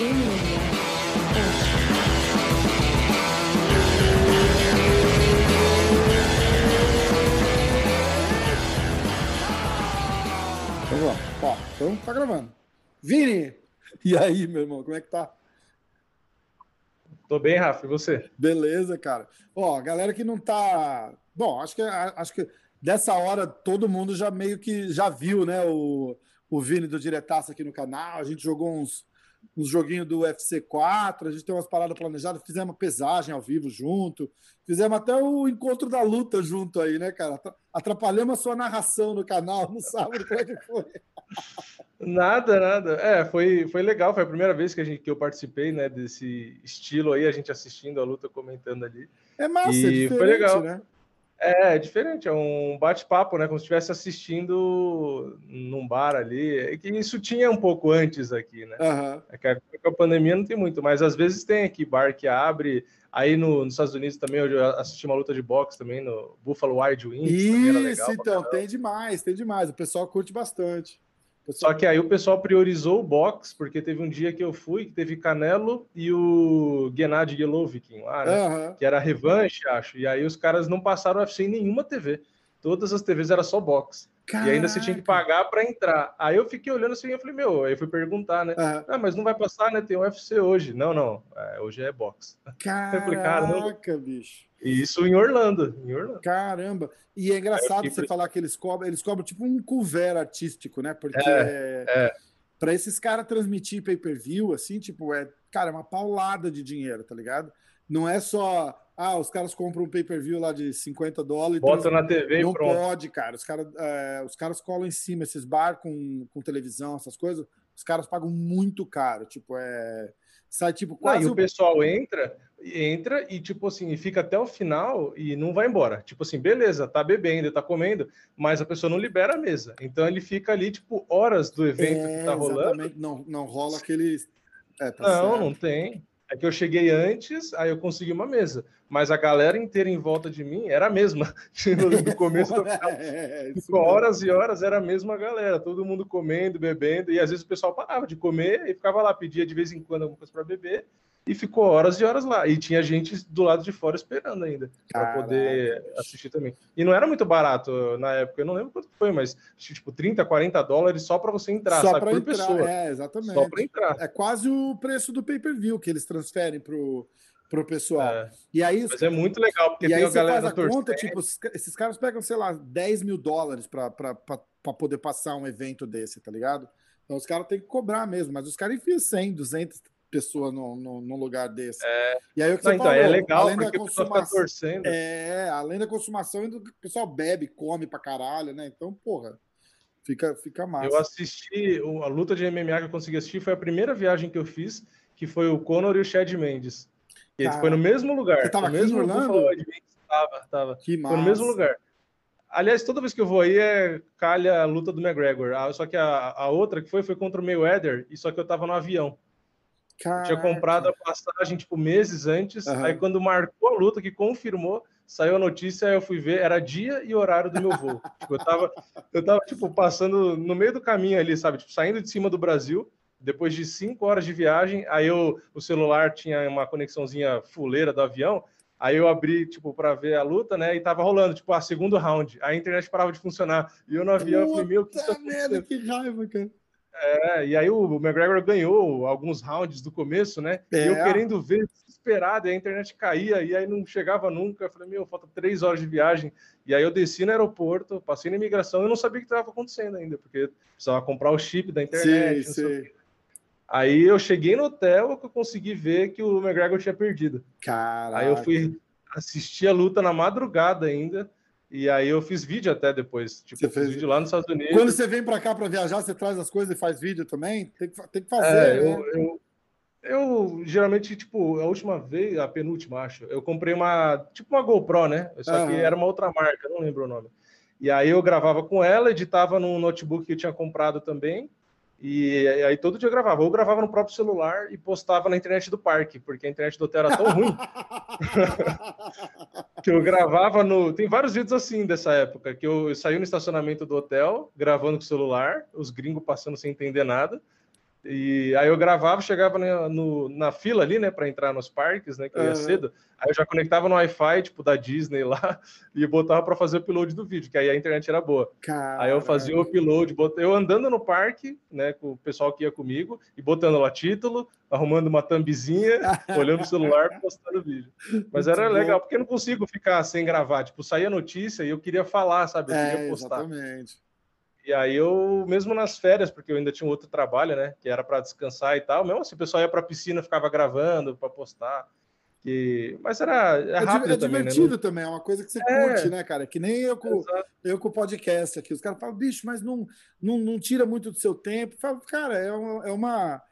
Vamos lá. Ó, então tá gravando. Vini! E aí, meu irmão, como é que tá? Tô bem, Rafa, e você? Beleza, cara. Ó, galera que não tá. Bom, acho que, acho que dessa hora todo mundo já meio que já viu, né? O, o Vini do Diretaço aqui no canal. A gente jogou uns, uns joguinhos do UFC 4, a gente tem umas paradas planejadas, fizemos pesagem ao vivo junto, fizemos até o encontro da luta junto aí, né, cara? Atrapalhamos a sua narração no canal no sábado, como é que foi? Nada, nada. É, foi, foi legal, foi a primeira vez que, a gente, que eu participei, né, desse estilo aí, a gente assistindo a luta, comentando ali. É massa, e é foi legal. né? É, é diferente, é um bate-papo, né? Como se estivesse assistindo num bar ali. É que isso tinha um pouco antes aqui, né? Uhum. É que a, a, pandemia não tem muito, mas às vezes tem aqui bar que abre. Aí no, nos Estados Unidos também eu assisti uma luta de boxe também no Buffalo Wild Wings. Isso, legal, então, tem demais, tem demais. O pessoal curte bastante. Só que aí o pessoal priorizou o box, porque teve um dia que eu fui, que teve Canelo e o Gennady Golovkin lá, né? Uhum. Que era revanche, acho. E aí os caras não passaram UFC em nenhuma TV. Todas as TVs era só box. Caraca. E ainda você tinha que pagar para entrar. Aí eu fiquei olhando assim e falei, meu, aí fui perguntar, né? Uhum. Ah, mas não vai passar, né? Tem UFC hoje. Não, não. É, hoje é box. Caraca, bicho. E isso em Orlando, em Orlando. Caramba! E é engraçado você falar que eles cobram, eles cobram tipo um couvert artístico, né? Porque é, é. para esses caras transmitir pay-per-view, assim, tipo, é, cara, é uma paulada de dinheiro, tá ligado? Não é só, ah, os caras compram um pay-per-view lá de 50 dólares. Bota na TV Não e pronto. pode, cara. Os, cara, é, os caras colam em cima, esses bar com, com televisão, essas coisas, os caras pagam muito caro. Tipo, é. Sai tipo quase. Não, e o pessoal entra, entra e, tipo assim, fica até o final e não vai embora. Tipo assim, beleza, tá bebendo, tá comendo, mas a pessoa não libera a mesa. Então ele fica ali, tipo, horas do evento é, que tá rolando. Exatamente, não, não rola aquele. É, tá não, certo. não tem. É que eu cheguei antes, aí eu consegui uma mesa. Mas a galera inteira em volta de mim era a mesma. Do começo do final. É, Ficou horas e horas, era a mesma galera. Todo mundo comendo, bebendo. E às vezes o pessoal parava de comer e ficava lá, pedia de vez em quando alguma coisa para beber e ficou horas e horas lá. E tinha gente do lado de fora esperando ainda para poder assistir também. E não era muito barato na época, eu não lembro quanto foi, mas tipo 30, 40 dólares só para você entrar, só sabe? Por entrar, pessoa. É, exatamente. Só para entrar. É quase o preço do pay-per-view que eles transferem pro pro pessoal. É. E aí, Mas é muito legal, porque e tem aí a galera faz a conta, tipo, esses caras pegam, sei lá, 10 mil dólares para poder passar um evento desse, tá ligado? Então os caras têm que cobrar mesmo, mas os caras enfiam 100, 200, pessoa no, no, num lugar desse. É... E aí o que você Não, então, é falou, legal além da consumação, torcendo. É, além da consumação, o pessoal bebe, come pra caralho, né? Então, porra, fica, fica massa. Eu assisti, a luta de MMA que eu consegui assistir foi a primeira viagem que eu fiz, que foi o Conor e o Chad Mendes. E Cara, foi no mesmo lugar. Você tava aqui mesmo Orlando? Tava, tava. Que massa. Foi no mesmo lugar. Aliás, toda vez que eu vou aí é calha a luta do McGregor. Ah, só que a, a outra que foi foi contra o Mayweather, e só que eu tava no avião. Caraca. Tinha comprado a passagem, tipo, meses antes. Uhum. Aí, quando marcou a luta, que confirmou, saiu a notícia, eu fui ver, era dia e horário do meu voo. tipo, eu tava, eu tava, tipo, passando no meio do caminho ali, sabe? Tipo, saindo de cima do Brasil, depois de cinco horas de viagem, aí eu, o celular tinha uma conexãozinha fuleira do avião, aí eu abri, tipo, para ver a luta, né? E tava rolando, tipo, a segundo round. A internet parava de funcionar. E eu no avião, Puta eu falei, meu, que tá merda, que raiva, cara. É, e aí o McGregor ganhou alguns rounds do começo, né? É. Eu querendo ver, desesperado, e a internet caía, e aí não chegava nunca. Eu falei, meu, falta três horas de viagem. E aí eu desci no aeroporto, passei na imigração, eu não sabia o que estava acontecendo ainda, porque precisava comprar o chip da internet. Sim, sim. Aí eu cheguei no hotel que eu consegui ver que o McGregor tinha perdido. Caraca. Aí eu fui assistir a luta na madrugada ainda. E aí eu fiz vídeo até depois. Tipo, você fez vídeo lá nos Estados Unidos. Quando você vem para cá para viajar, você traz as coisas e faz vídeo também? Tem que, tem que fazer. É, né? eu, eu, eu, geralmente, tipo, a última vez, a penúltima, acho, eu comprei uma, tipo uma GoPro, né? Só que era uma outra marca, não lembro o nome. E aí eu gravava com ela, editava num notebook que eu tinha comprado também. E aí todo dia eu gravava, ou gravava no próprio celular e postava na internet do parque, porque a internet do hotel era tão ruim que eu gravava no. Tem vários vídeos assim dessa época, que eu, eu saí no estacionamento do hotel, gravando com o celular, os gringos passando sem entender nada. E aí eu gravava, chegava na, no, na fila ali, né, para entrar nos parques, né, que eu ia cedo. Aí eu já conectava no Wi-Fi, tipo, da Disney lá, e botava para fazer o upload do vídeo, que aí a internet era boa. Caramba. Aí eu fazia o upload, eu andando no parque, né, com o pessoal que ia comigo, e botando lá título, arrumando uma thumbzinha, olhando o celular, postando o vídeo. Mas era Muito legal, bom. porque eu não consigo ficar sem gravar. Tipo, saía notícia e eu queria falar, sabe? Eu é, queria postar. Exatamente. E aí eu, mesmo nas férias, porque eu ainda tinha um outro trabalho, né? Que era para descansar e tal, mesmo assim, o pessoal ia para a piscina, ficava gravando para postar. Que... Mas era é, é rápido é, também, né? divertido né? também, é uma coisa que você é. curte, né, cara? Que nem eu com, eu com o podcast aqui. Os caras falam, bicho, mas não, não, não tira muito do seu tempo. Eu falo, cara, é uma, é uma.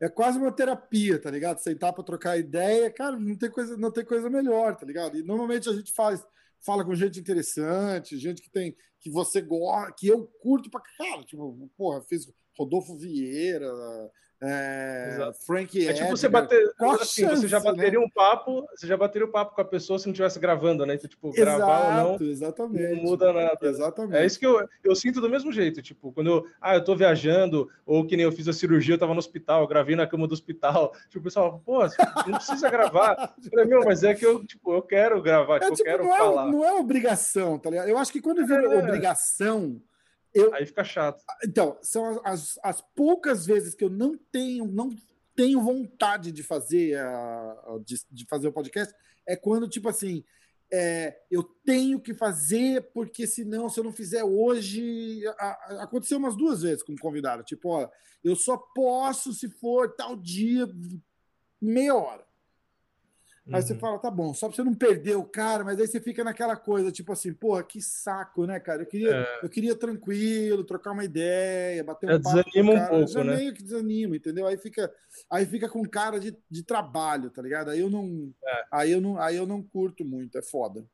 É quase uma terapia, tá ligado? Sentar para trocar ideia, cara, não tem coisa, não tem coisa melhor, tá ligado? E normalmente a gente faz fala com gente interessante, gente que tem que você gosta, que eu curto pra cara, tipo, porra, fiz Rodolfo Vieira, é, Frank é tipo você bater, assim, chance, você já bateria né? um papo, você já bateria um papo com a pessoa se não estivesse gravando, né? Então, tipo, Exato, gravar ou não, exatamente. não muda nada. Exatamente. É isso que eu, eu sinto do mesmo jeito, tipo, quando eu, ah, eu tô viajando, ou que nem eu fiz a cirurgia, eu tava no hospital, gravei na cama do hospital, tipo, o pessoal, pô, não precisa gravar. Eu falei, meu, mas é que eu, tipo, eu quero gravar, é, tipo, tipo, eu quero não falar. É, não é obrigação, tá ligado? Eu acho que quando vira é. obrigação, eu, Aí fica chato. Então, são as, as, poucas vezes que eu não tenho, não tenho vontade de fazer a, de, de fazer o podcast, é quando, tipo assim, é, eu tenho que fazer, porque senão, se eu não fizer hoje. A, a, aconteceu umas duas vezes com um convidado. Tipo, ó, eu só posso se for tal dia, meia hora. Aí você uhum. fala, tá bom, só pra você não perder o cara, mas aí você fica naquela coisa, tipo assim, porra, que saco, né, cara? Eu queria, é. eu queria tranquilo, trocar uma ideia, bater um papo. Desanima um pouco, Já né? meio que desanima, entendeu? Aí fica, aí fica com cara de, de trabalho, tá ligado? Aí eu não, é. aí eu não, aí eu não curto muito, é foda.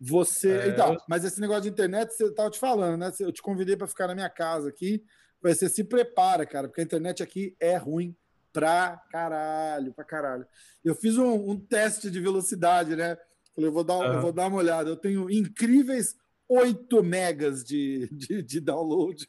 Você, é, então, eu... mas esse negócio de internet, você tava te falando, né? Eu te convidei para ficar na minha casa aqui, você se prepara, cara, porque a internet aqui é ruim pra caralho, pra caralho. Eu fiz um, um teste de velocidade, né? Falei, eu vou dar, uhum. eu vou dar uma olhada. Eu tenho incríveis 8 megas de, de, de download.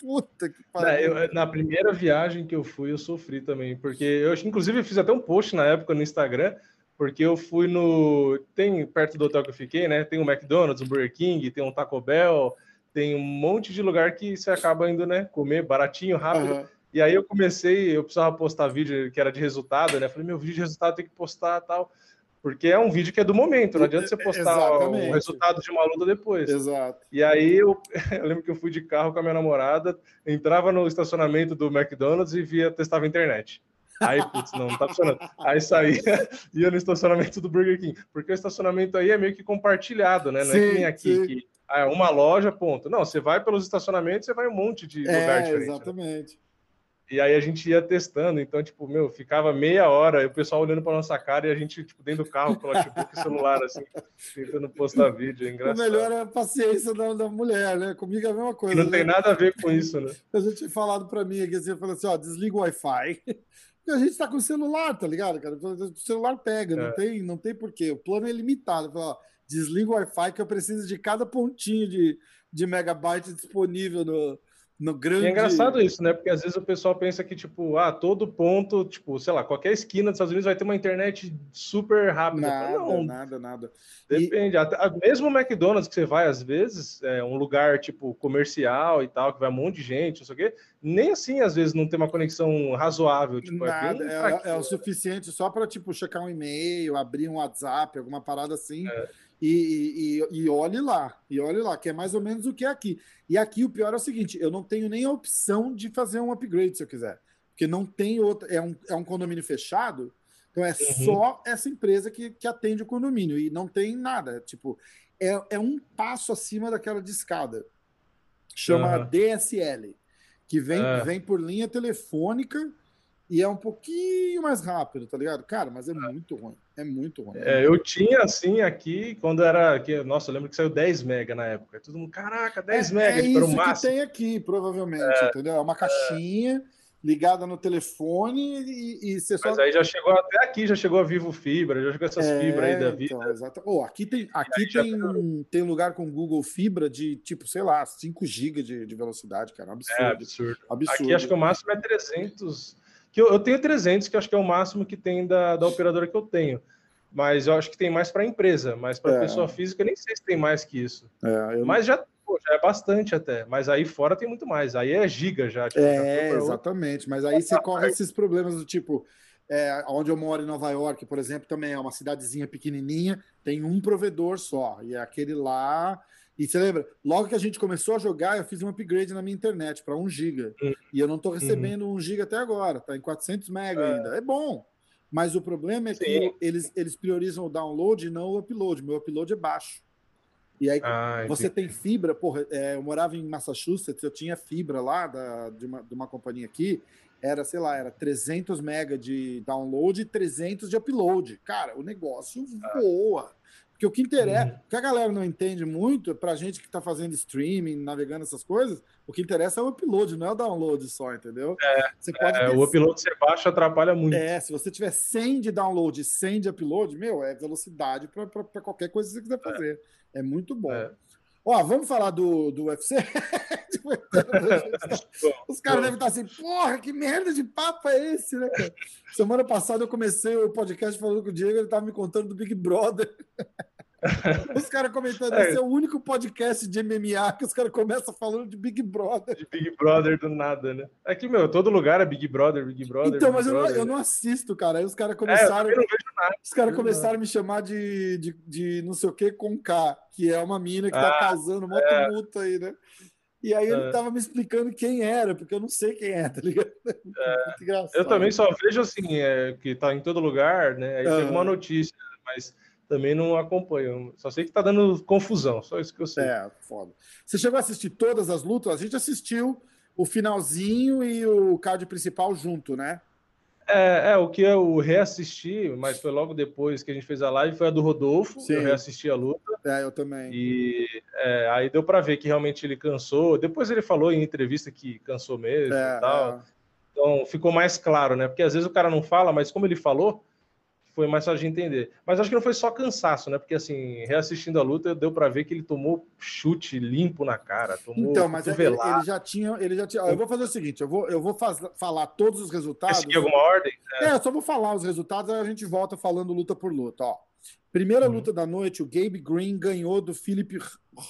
Puta que pariu. É, na primeira viagem que eu fui, eu sofri também, porque eu, inclusive, fiz até um post na época no Instagram, porque eu fui no. Tem perto do hotel que eu fiquei, né? Tem um McDonald's, um Burger King, tem um Taco Bell, tem um monte de lugar que você acaba indo, né? Comer baratinho, rápido. Uhum. E aí eu comecei, eu precisava postar vídeo que era de resultado, né? Falei, meu vídeo de resultado tem que postar tal. Porque é um vídeo que é do momento, não adianta você postar o resultado de uma luta depois. Exato. E aí eu, eu, lembro que eu fui de carro com a minha namorada, entrava no estacionamento do McDonald's e via, testava a internet. Aí, putz, não, não tá funcionando. Aí saía, ia no estacionamento do Burger King. Porque o estacionamento aí é meio que compartilhado, né? Não sim, é que nem aqui, sim. que ah, é uma loja, ponto. Não, você vai pelos estacionamentos, você vai um monte de é, lugar diferente. Né? Exatamente. Né? E aí a gente ia testando, então, tipo, meu, ficava meia hora, o pessoal olhando para nossa cara e a gente, tipo, dentro do carro com o notebook e celular, assim, tentando postar vídeo. É engraçado. O melhor é a paciência da, da mulher, né? Comigo é a mesma coisa. Não né? tem nada a ver com isso, né? A gente tinha falado para mim aqui, assim, falou assim, ó, desliga o Wi-Fi. E a gente está com o celular, tá ligado, cara? O celular pega, é. não tem, não tem porquê. O plano é limitado. Falo, ó, desliga o Wi-Fi que eu preciso de cada pontinho de, de megabyte disponível no, no grande. E é engraçado isso, né? Porque às vezes o pessoal pensa que, tipo, ah, todo ponto, tipo, sei lá, qualquer esquina dos Estados Unidos vai ter uma internet super rápida. Nada, não, nada, nada. Depende. E... Até, mesmo o McDonald's que você vai, às vezes, é um lugar, tipo, comercial e tal, que vai um monte de gente, não sei o quê, nem assim, às vezes, não tem uma conexão razoável. Tipo, é nada, é, é, é, o suficiente só para, tipo, checar um e-mail, abrir um WhatsApp, alguma parada assim. É e, e, e, olhe lá, e olhe lá, que é mais ou menos o que é aqui. E aqui o pior é o seguinte: eu não tenho nem a opção de fazer um upgrade se eu quiser. Porque não tem outra. É um, é um condomínio fechado, então é uhum. só essa empresa que, que atende o condomínio. E não tem nada. Tipo, é, é um passo acima daquela de escada. Chama uhum. DSL, que vem, uhum. vem por linha telefônica e é um pouquinho mais rápido, tá ligado? Cara, mas é, é. muito ruim. É muito ruim. É, eu tinha assim aqui, quando era. Que, nossa, eu lembro que saiu 10 mega na época. Todo mundo, caraca, 10 é, mega. É isso que tem aqui, provavelmente, é, entendeu? É uma caixinha. ligada no telefone e, e você só. Mas aí já chegou até aqui, já chegou a Vivo Fibra, já chegou essas é, fibras aí da vida. Então, exato. Oh, aqui tem, aqui tem, tem lugar com Google Fibra de tipo, sei lá, 5 GB de, de velocidade, cara. Absurdo. É absurdo. absurdo. Aqui acho que o máximo é 300. Que eu, eu tenho 300, que acho que é o máximo que tem da, da operadora que eu tenho mas eu acho que tem mais para empresa, mas para é. pessoa física nem sei se tem mais que isso. É, mas já pô, já é bastante até. Mas aí fora tem muito mais. Aí é giga já. Tipo, é, já exatamente. Mas aí você corre esses problemas do tipo. É, onde eu moro em Nova York, por exemplo, também é uma cidadezinha pequenininha, tem um provedor só, e é aquele lá. E você lembra? Logo que a gente começou a jogar, eu fiz um upgrade na minha internet para 1 GB. Uhum. E eu não estou recebendo uhum. 1 GB até agora, tá em 400 MB é. ainda. É bom. Mas o problema é Sim. que eles, eles priorizam o download e não o upload. Meu upload é baixo. E aí ah, você tem fibra, porra, é, eu morava em Massachusetts, eu tinha fibra lá da, de, uma, de uma companhia aqui, era, sei lá, era 300 mega de download e 300 de upload. Cara, o negócio ah. voa. Porque o que interessa, uhum. o que a galera não entende muito, pra gente que tá fazendo streaming, navegando essas coisas, o que interessa é o upload, não é o download só, entendeu? É, você pode é, o upload ser baixo atrapalha muito. É, se você tiver 100 de download e 100 de upload, meu, é velocidade para qualquer coisa que você quiser fazer. É, é muito bom. É. Ó, vamos falar do, do UFC? Os caras devem estar assim, porra, que merda de papo é esse, né, cara? Semana passada eu comecei o podcast falando com o Diego, ele estava me contando do Big Brother. Os caras comentando, é. esse é o único podcast de MMA que os caras começam falando de Big Brother. De Big Brother do nada, né? É que, meu, todo lugar é Big Brother, Big Brother. Então, Big mas Brother, eu, não, eu não assisto, cara. Aí os caras começaram. É, os caras começaram a me chamar de, de, de, não sei o que com K, que é uma mina que tá ah, causando uma é. tumulto aí, né? E aí ele é. tava me explicando quem era, porque eu não sei quem é, tá ligado? É, eu também só vejo assim, é, que tá em todo lugar, né? Aí uhum. tem uma notícia, mas também não acompanho. Só sei que tá dando confusão, só isso que eu sei. É, foda. Você chegou a assistir todas as lutas? A gente assistiu o finalzinho e o card principal junto, né? É, é, o que eu reassisti, mas foi logo depois que a gente fez a live, foi a do Rodolfo. Sim. Eu reassisti a luta. É, eu também. E é, aí deu para ver que realmente ele cansou. Depois ele falou em entrevista que cansou mesmo é, e tal. É. Então ficou mais claro, né? Porque às vezes o cara não fala, mas como ele falou, foi mais fácil de entender. Mas acho que não foi só cansaço, né? Porque assim, reassistindo a luta, deu para ver que ele tomou chute limpo na cara, tomou Então, mas ele, ele, já tinha, ele já tinha. eu vou fazer o seguinte, eu vou, eu vou faz, falar todos os resultados. Tem alguma ordem? É. é, eu só vou falar os resultados, aí a gente volta falando luta por luta, ó. Primeira uhum. luta da noite, o Gabe Green ganhou do Philip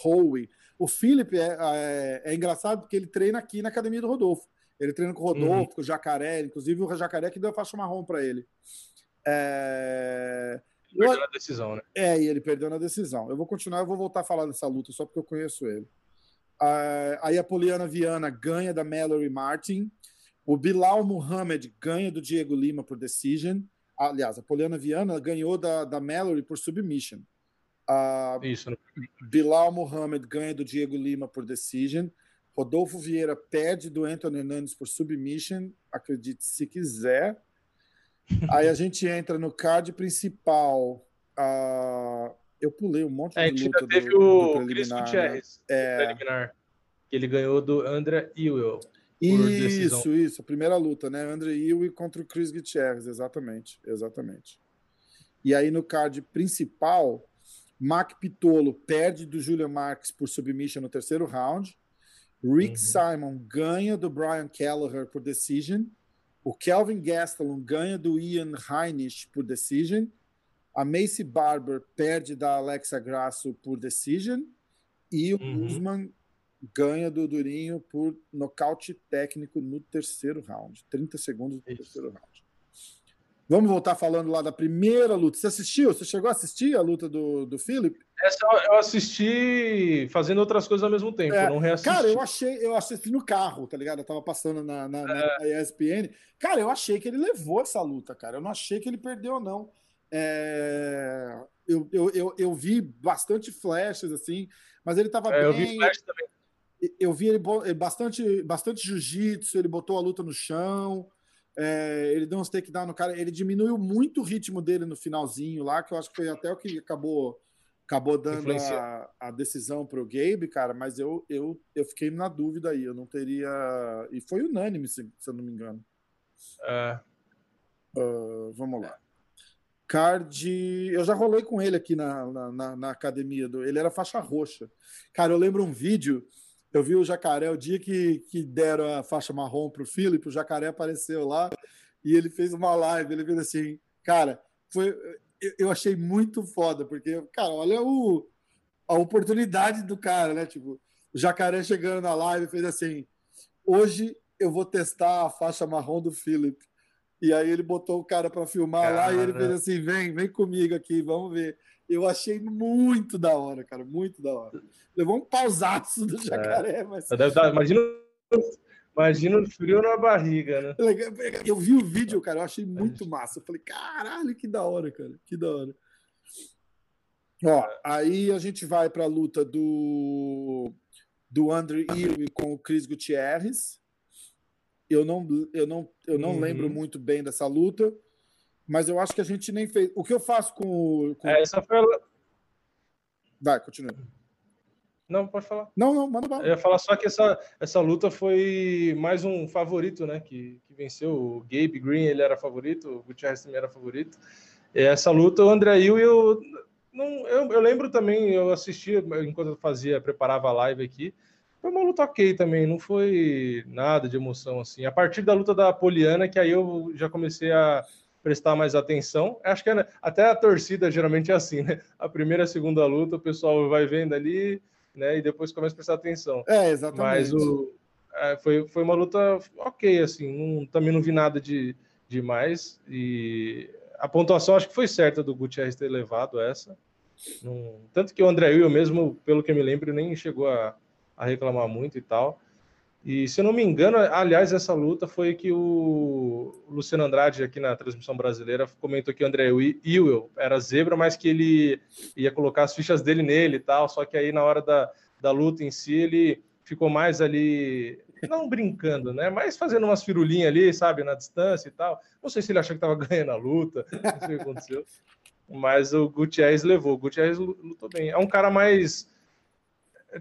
Howe. O Philip é, é, é, engraçado porque ele treina aqui na academia do Rodolfo. Ele treina com o Rodolfo, uhum. com o Jacaré, inclusive o Jacaré que deu a faixa marrom para ele. É... Perdeu na decisão, né? É, e ele perdeu na decisão. Eu vou continuar, eu vou voltar a falar dessa luta só porque eu conheço ele. Uh, aí a Poliana Viana ganha da Mallory Martin. O Bilal Muhammad ganha do Diego Lima por decision. Aliás, a Poliana Viana ganhou da, da Mallory por submission. Uh, Isso. Né? Bilal Muhammad ganha do Diego Lima por decision. Rodolfo Vieira perde do Anthony Hernandes por submission. Acredite se quiser. Aí a gente entra no card principal. Uh, eu pulei um monte é, de luta teve do, o do Chris Gutierrez, né? é... preliminar. Ele ganhou do André Ewell. Isso, isso. A primeira luta, né? André Ewell contra o Chris Gutierrez, exatamente. Exatamente. E aí no card principal, Mac Pitolo perde do Julian Marques por submission no terceiro round. Rick uhum. Simon ganha do Brian Kelleher por decision. O Kelvin Gastelum ganha do Ian Heinisch por decision. A Macy Barber perde da Alexa Grasso por decision. E o uhum. Usman ganha do Durinho por nocaute técnico no terceiro round. 30 segundos Isso. terceiro round. Vamos voltar falando lá da primeira luta. Você assistiu? Você chegou a assistir a luta do, do Philip? Essa eu assisti fazendo outras coisas ao mesmo tempo. É, não reassisti. Cara, eu achei, eu assisti no carro, tá ligado? Eu tava passando na, na, é. na, ESPN. Cara, eu achei que ele levou essa luta, cara. Eu não achei que ele perdeu, não. É... Eu, eu, eu, eu, vi bastante flashes, assim, mas ele tava é, bem. Eu vi flash também. Eu vi ele bastante, bastante jiu-jitsu, ele botou a luta no chão. É, ele deu uns takedown no cara, ele diminuiu muito o ritmo dele no finalzinho lá, que eu acho que foi até o que acabou acabou dando a, a, decisão para o Gabe, cara, mas eu, eu, eu fiquei na dúvida aí, eu não teria. E foi unânime, se, se eu não me engano. É. Uh, vamos lá. Card. Eu já rolei com ele aqui na, na, na, academia. Do... Ele era faixa roxa. Cara, eu lembro um vídeo. Eu vi o jacaré o dia que, que deram a faixa marrom para o Felipe. O jacaré apareceu lá e ele fez uma live. Ele fez assim, cara, foi, eu achei muito foda, porque, cara, olha o, a oportunidade do cara, né? Tipo, o jacaré chegando na live fez assim: hoje eu vou testar a faixa marrom do Philip. E aí ele botou o cara para filmar cara. lá e ele fez assim: vem, vem comigo aqui, vamos ver. Eu achei muito da hora, cara, muito da hora. Levou um pausaço do é. jacaré, é. mas. Imagina Imagina o frio na barriga, né? Eu vi o vídeo, cara, eu achei muito massa. Eu falei, caralho, que da hora, cara, que da hora. Ó, aí a gente vai para a luta do do André Ewing com o Chris Gutierrez. Eu não, eu não, eu não uhum. lembro muito bem dessa luta, mas eu acho que a gente nem fez. O que eu faço com, com... É, essa foi a... Vai, continua. Não, pode falar. Não, não, manda bala. Eu ia falar só que essa, essa luta foi mais um favorito, né? Que, que venceu. O Gabe Green, ele era favorito, o Gutierrez também era favorito. E essa luta, o André Hill, eu, não, eu, eu lembro também, eu assistia enquanto eu fazia, preparava a live aqui. Foi uma luta ok também, não foi nada de emoção assim. A partir da luta da Poliana, que aí eu já comecei a prestar mais atenção. Acho que é, até a torcida geralmente é assim, né? A primeira, a segunda luta, o pessoal vai vendo ali, né? E depois começa a prestar atenção. É, exatamente. Mas o, é, foi, foi uma luta ok, assim, não, também não vi nada de demais. E a pontuação acho que foi certa do Gutierrez ter levado essa. Não, tanto que o André Will mesmo, pelo que eu me lembro, nem chegou a, a reclamar muito e tal. E se eu não me engano, aliás, essa luta foi que o Luciano Andrade, aqui na transmissão brasileira, comentou que o André Ewell era zebra, mas que ele ia colocar as fichas dele nele e tal. Só que aí na hora da, da luta em si, ele ficou mais ali, não brincando, né? Mas fazendo umas firulinhas ali, sabe, na distância e tal. Não sei se ele achou que estava ganhando a luta, não sei o que aconteceu. Mas o Gutierrez levou. O Gutierrez lutou bem. É um cara mais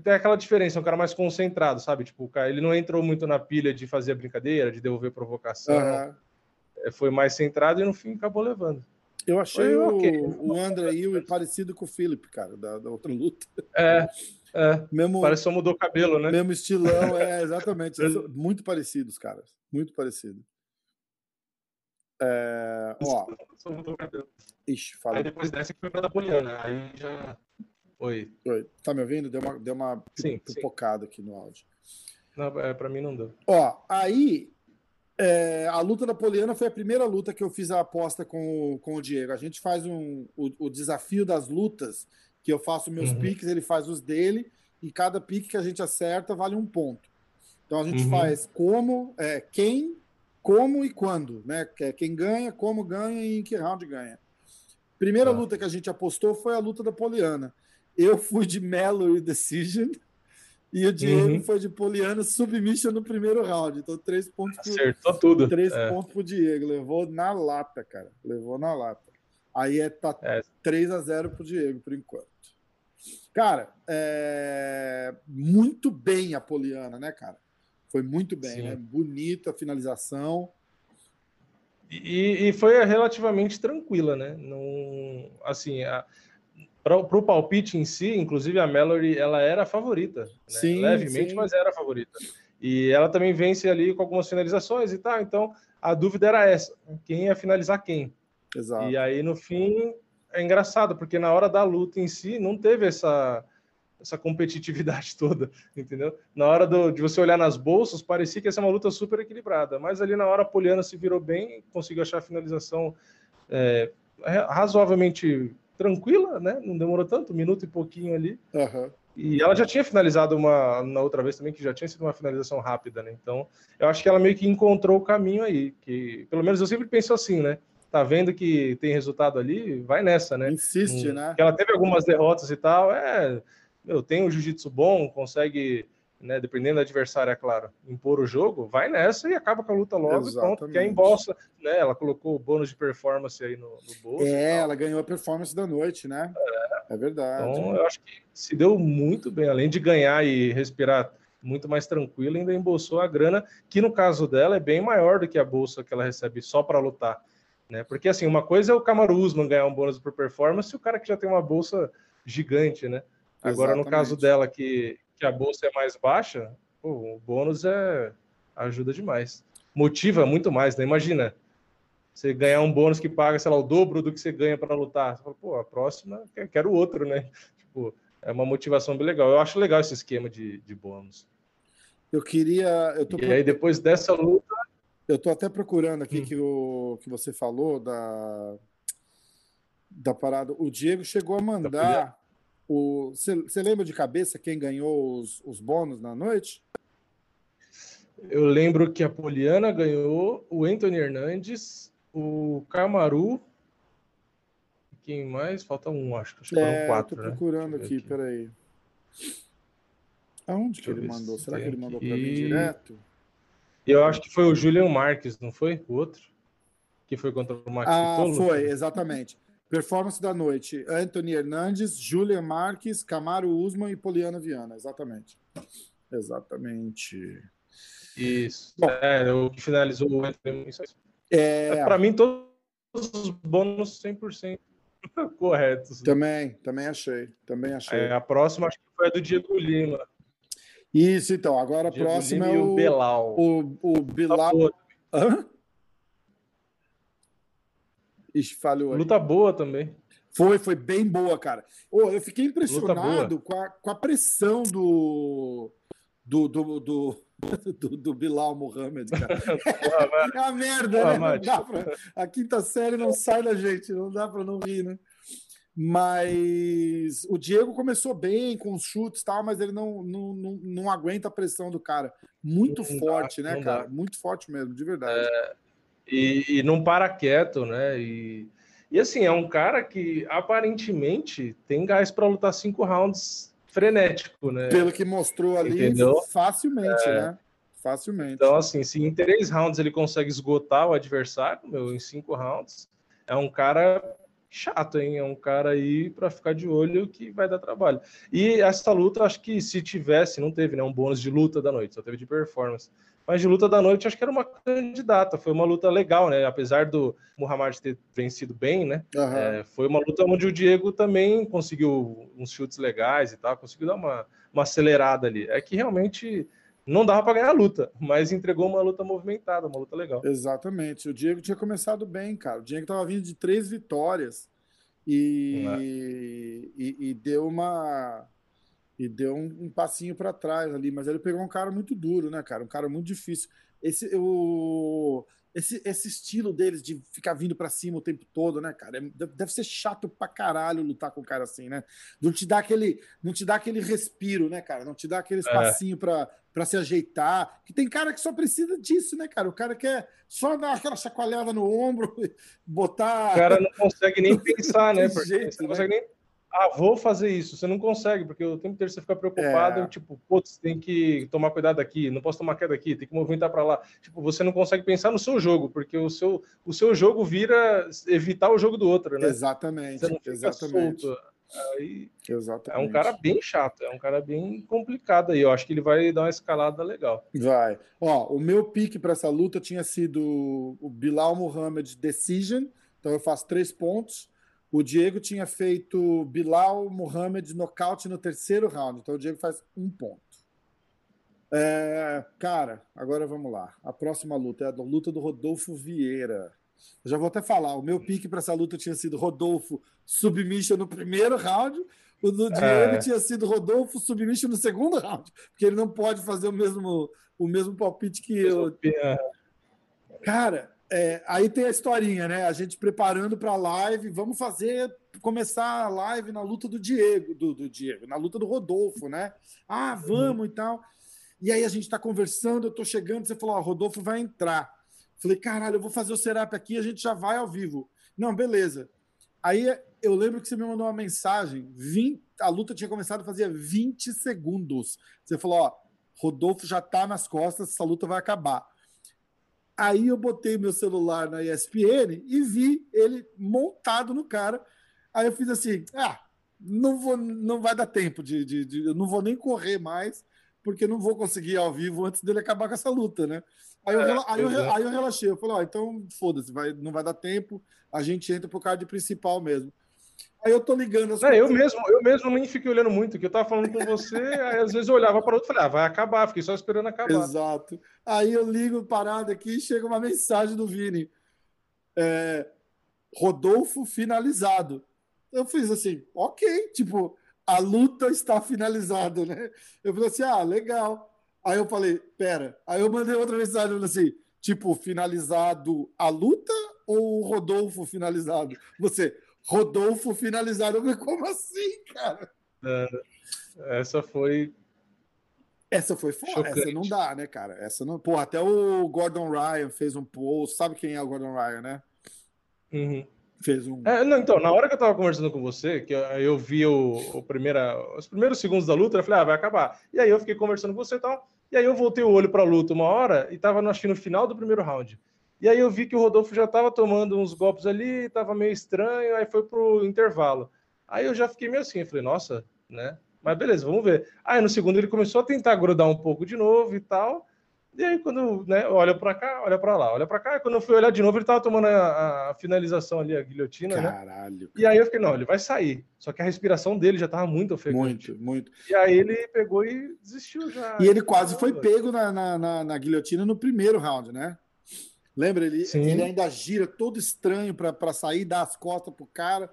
tem aquela diferença, é um cara mais concentrado, sabe? Tipo, cara, ele não entrou muito na pilha de fazer brincadeira, de devolver provocação. Uhum. Foi mais centrado e no fim acabou levando. Eu achei Foi, o, okay. o André Hill parecido com o Philip, cara, da, da outra luta. É, é. Mesmo, Parece que só mudou o cabelo, né? Mesmo estilão, é, exatamente. muito parecidos, caras. Muito parecido. É, ó. Só mudou o cabelo. Ixi, fala. Aí depois dessa que foi pra Napoleana. Aí já Oi. Oi. Tá me ouvindo? Deu uma, deu uma sim, pipocada sim. aqui no áudio. Não, é, para mim não deu. Ó, aí é, a luta da Poliana foi a primeira luta que eu fiz a aposta com, o, com o Diego. A gente faz um, o, o desafio das lutas, que eu faço meus uhum. piques, ele faz os dele, e cada pique que a gente acerta vale um ponto. Então a gente uhum. faz como, é, quem, como e quando, né? É quem ganha, como ganha e em que round ganha. Primeira ah. luta que a gente apostou foi a luta da Poliana. Eu fui de Mallory Decision e o Diego uhum. foi de Poliana Submission no primeiro round. Então, três pontos pro, Acertou tudo. Três é. pontos pro Diego. Levou na lata, cara. Levou na lata. Aí é, tá é. 3 a 0 pro Diego, por enquanto. Cara, é... muito bem a Poliana, né, cara? Foi muito bem, Sim. né? Bonita a finalização. E, e, foi relativamente tranquila, né? Não, assim, a, para o palpite em si, inclusive a Mallory, ela era a favorita, né? sim, levemente, sim. mas era a favorita. E ela também vence ali com algumas finalizações e tal. Então a dúvida era essa: quem ia finalizar quem? Exato. E aí no fim é engraçado porque na hora da luta em si não teve essa essa competitividade toda, entendeu? Na hora do, de você olhar nas bolsas, parecia que ia ser uma luta super equilibrada, mas ali na hora a Poliana se virou bem, conseguiu achar a finalização é, razoavelmente tranquila, né? Não demorou tanto, um minuto e pouquinho ali. Uhum. E ela já tinha finalizado uma na outra vez também, que já tinha sido uma finalização rápida, né? Então, eu acho que ela meio que encontrou o caminho aí, que pelo menos eu sempre penso assim, né? Tá vendo que tem resultado ali, vai nessa, né? Insiste, um, né? ela teve algumas derrotas e tal, é, eu tenho um jiu-jitsu bom, consegue né, dependendo do adversário, é claro, impor o jogo, vai nessa e acaba com a luta logo Exatamente. e pronto, que é embolsa, né? Ela colocou o bônus de performance aí no, no bolso. É, ela ganhou a performance da noite, né? É, É verdade. Então, eu acho que se deu muito bem, além de ganhar e respirar muito mais tranquilo, ainda embolsou a grana, que no caso dela é bem maior do que a bolsa que ela recebe só para lutar. Né? Porque assim, uma coisa é o Kamaru Usman ganhar um bônus por performance e o cara que já tem uma bolsa gigante, né? Agora, Exatamente. no caso dela, que, que a bolsa é mais baixa, pô, o bônus é ajuda demais. Motiva muito mais, né? Imagina, você ganhar um bônus que paga, sei lá, o dobro do que você ganha para lutar. Você fala, pô, a próxima, quero outro, né? Tipo, é uma motivação bem legal. Eu acho legal esse esquema de, de bônus. Eu queria. Eu tô e aí, depois dessa luta. Eu tô até procurando aqui hum. que, o, que você falou da, da parada. O Diego chegou a mandar. Você lembra de cabeça quem ganhou os, os bônus na noite? Eu lembro que a Poliana ganhou, o Anthony Hernandes, o Camaru. Quem mais? Falta um, acho. Acho que é, foram quatro. Tô né? procurando né? aqui, aqui, peraí. Aonde que ele mandou? Será que ele mandou para mim direto? Eu acho que foi o Julian Marques, não foi? O outro? Que foi contra o Max Ah, Pitolo, foi, exatamente. Performance da noite: Anthony Hernandes, Julian Marques, Camaro Usman e Poliana Viana. Exatamente. Exatamente. Isso. Bom, é, o que finalizou o. É... é Para mim, todos os bônus 100% corretos. Também, também achei. Também achei. É, a próxima acho que foi a do Diego Lima. Isso, então. Agora a Diego próxima Lima é o, o Belal. O, o Bilal. Hã? Ixi, falhou aí. Luta boa também. Foi, foi bem boa, cara. Oh, eu fiquei impressionado com a, com a pressão do, do, do, do, do, do Bilal Mohamed, cara. é uma merda, né? Não dá pra... A quinta série não sai da gente, não dá para não rir, né? Mas o Diego começou bem com os chutes e tal, mas ele não, não, não, não, aguenta a pressão do cara. Muito não forte, dá, né, cara? Dá. Muito forte mesmo, de verdade. É, e, e não para quieto, né? E, e assim, é um cara que aparentemente tem gás para lutar cinco rounds frenético, né? Pelo que mostrou ali, Entendeu? facilmente, é. né? Facilmente. Então, assim, se em três rounds ele consegue esgotar o adversário, meu, em cinco rounds, é um cara chato, hein? É um cara aí para ficar de olho que vai dar trabalho. E essa luta, acho que se tivesse, não teve, né? Um bônus de luta da noite, só teve de performance. Mas de luta da noite, acho que era uma candidata. Foi uma luta legal, né? Apesar do Muhammad ter vencido bem, né? Uhum. É, foi uma luta onde o Diego também conseguiu uns chutes legais e tal, conseguiu dar uma, uma acelerada ali. É que realmente não dava para ganhar a luta, mas entregou uma luta movimentada, uma luta legal. Exatamente. O Diego tinha começado bem, cara. O Diego estava vindo de três vitórias e, é. e, e, deu uma e deu um, um passinho para trás ali, mas ele pegou um cara muito duro, né, cara? Um cara muito difícil. Esse, o, esse, esse estilo deles de ficar vindo para cima o tempo todo, né, cara? É, deve ser chato pra caralho lutar com um cara assim, né? Não te dá aquele, não te dá aquele respiro, né, cara? Não te dá aquele é. espacinho é. para para se ajeitar. Que tem cara que só precisa disso, né, cara? O cara quer só dar aquela chacoalhada no ombro, botar. O cara não consegue nem pensar, né? Porque jeito, você não né? consegue nem ah, vou fazer isso. Você não consegue, porque o tempo inteiro você fica preocupado, é. tipo, putz, tem que tomar cuidado aqui, não posso tomar queda aqui, tem que movimentar para lá. Tipo, você não consegue pensar no seu jogo, porque o seu, o seu jogo vira evitar o jogo do outro, né? Exatamente. Você não fica exatamente. solto. Aí Exatamente. é um cara bem chato, é um cara bem complicado aí. Eu acho que ele vai dar uma escalada legal. Vai. Ó, o meu pique para essa luta tinha sido o Bilal Muhammad Decision, então eu faço três pontos. O Diego tinha feito Bilal Muhammad nocaute no terceiro round, então o Diego faz um ponto. É, cara, agora vamos lá. A próxima luta é a luta do Rodolfo Vieira. Eu já vou até falar, o meu pique para essa luta tinha sido Rodolfo submission no primeiro round, o do Diego é. tinha sido Rodolfo submission no segundo round, porque ele não pode fazer o mesmo, o mesmo palpite que eu. Cara, é, aí tem a historinha, né? A gente preparando para a live, vamos fazer, começar a live na luta do Diego, do, do Diego, na luta do Rodolfo, né? Ah, vamos uhum. e tal. E aí a gente está conversando, eu estou chegando, você falou, ó, Rodolfo vai entrar. Falei, caralho, eu vou fazer o setup aqui, a gente já vai ao vivo. Não, beleza. Aí eu lembro que você me mandou uma mensagem, 20, a luta tinha começado fazia 20 segundos. Você falou, ó, Rodolfo já tá nas costas, essa luta vai acabar. Aí eu botei meu celular na ESPN e vi ele montado no cara. Aí eu fiz assim: ah, não, vou, não vai dar tempo de, de, de, Eu não vou nem correr mais, porque não vou conseguir ir ao vivo antes dele acabar com essa luta, né? Aí eu, é, aí, eu, aí eu relaxei, eu falei, ó, então foda-se, vai, não vai dar tempo, a gente entra pro card principal mesmo. Aí eu tô ligando as é, eu mesmo, eu mesmo nem fiquei olhando muito, que eu tava falando com você, aí às vezes eu olhava para outro e falei, ah, vai acabar, fiquei só esperando acabar. Exato. Aí eu ligo parada aqui e chega uma mensagem do Vini. É, Rodolfo finalizado. Eu fiz assim, ok, tipo, a luta está finalizada, né? Eu falei assim, ah, legal. Aí eu falei, pera. Aí eu mandei outra mensagem assim, tipo, finalizado a luta ou Rodolfo finalizado? Você, Rodolfo finalizado. Como assim, cara? É, essa foi. Essa foi foda. Essa não dá, né, cara? Essa não. Pô, até o Gordon Ryan fez um post. Sabe quem é o Gordon Ryan, né? Uhum. Fez um. É, não, então, na hora que eu tava conversando com você, que eu, eu vi o, o primeira, os primeiros segundos da luta, eu falei, ah, vai acabar. E aí eu fiquei conversando com você e tal. E aí eu voltei o olho pra luta uma hora e tava, acho que no final do primeiro round. E aí eu vi que o Rodolfo já tava tomando uns golpes ali, tava meio estranho, aí foi pro intervalo. Aí eu já fiquei meio assim, falei, nossa, né? Mas beleza, vamos ver. Aí no segundo ele começou a tentar grudar um pouco de novo e tal. E aí, quando né, olha para cá, olha para lá, olha para cá, e quando eu fui olhar de novo, ele tava tomando a, a finalização ali, a guilhotina, né? Caralho. Né? E aí eu fiquei, não, ele vai sair. Só que a respiração dele já tava muito ofegante. Muito, muito. E aí ele pegou e desistiu já. E ele quase foi pego na, na, na, na guilhotina no primeiro round, né? Lembra? Ele, ele ainda gira todo estranho para sair, dar as costas pro cara.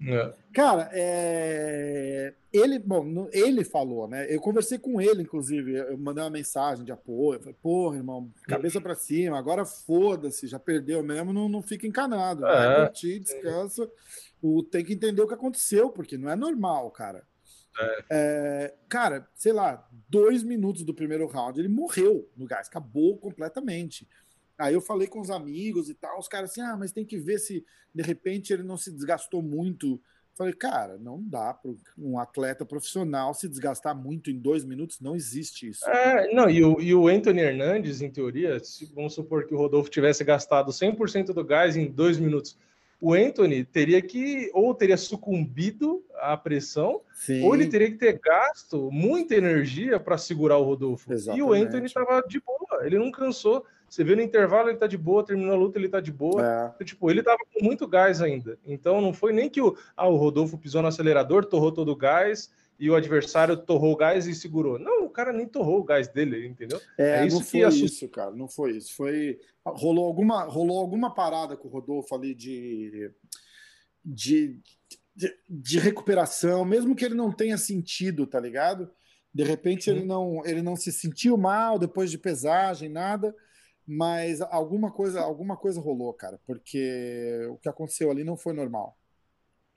É. Cara, é... ele, bom, ele falou, né? Eu conversei com ele, inclusive, eu mandei uma mensagem de apoio. Eu falei, porra, irmão, cabeça para cima, agora foda-se, já perdeu mesmo, não, não fica encanado. É. Vai curtir, descansa. O, tem que entender o que aconteceu, porque não é normal, cara. É. É, cara, sei lá, dois minutos do primeiro round, ele morreu no gás, acabou completamente. Aí eu falei com os amigos e tal, os caras assim, ah, mas tem que ver se de repente ele não se desgastou muito. Falei, cara, não dá para um atleta profissional se desgastar muito em dois minutos, não existe isso. É, não, e o, e o Anthony Hernandes, em teoria, se, vamos supor que o Rodolfo tivesse gastado 100% do gás em dois minutos, o Anthony teria que, ou teria sucumbido à pressão, Sim. ou ele teria que ter gasto muita energia para segurar o Rodolfo. Exatamente. E o Anthony estava de boa, ele não cansou. Você vê no intervalo, ele tá de boa, terminou a luta, ele tá de boa. É. Então, tipo, ele tava com muito gás ainda. Então não foi nem que o, ah, o Rodolfo pisou no acelerador, torrou todo o gás e o adversário torrou o gás e segurou. Não, o cara nem torrou o gás dele, entendeu? É, é isso não foi que isso, cara. Não foi isso. Foi rolou alguma rolou alguma parada com o Rodolfo ali de de, de, de recuperação, mesmo que ele não tenha sentido, tá ligado? De repente ele não ele não se sentiu mal depois de pesagem, nada mas alguma coisa, alguma coisa rolou, cara, porque o que aconteceu ali não foi normal.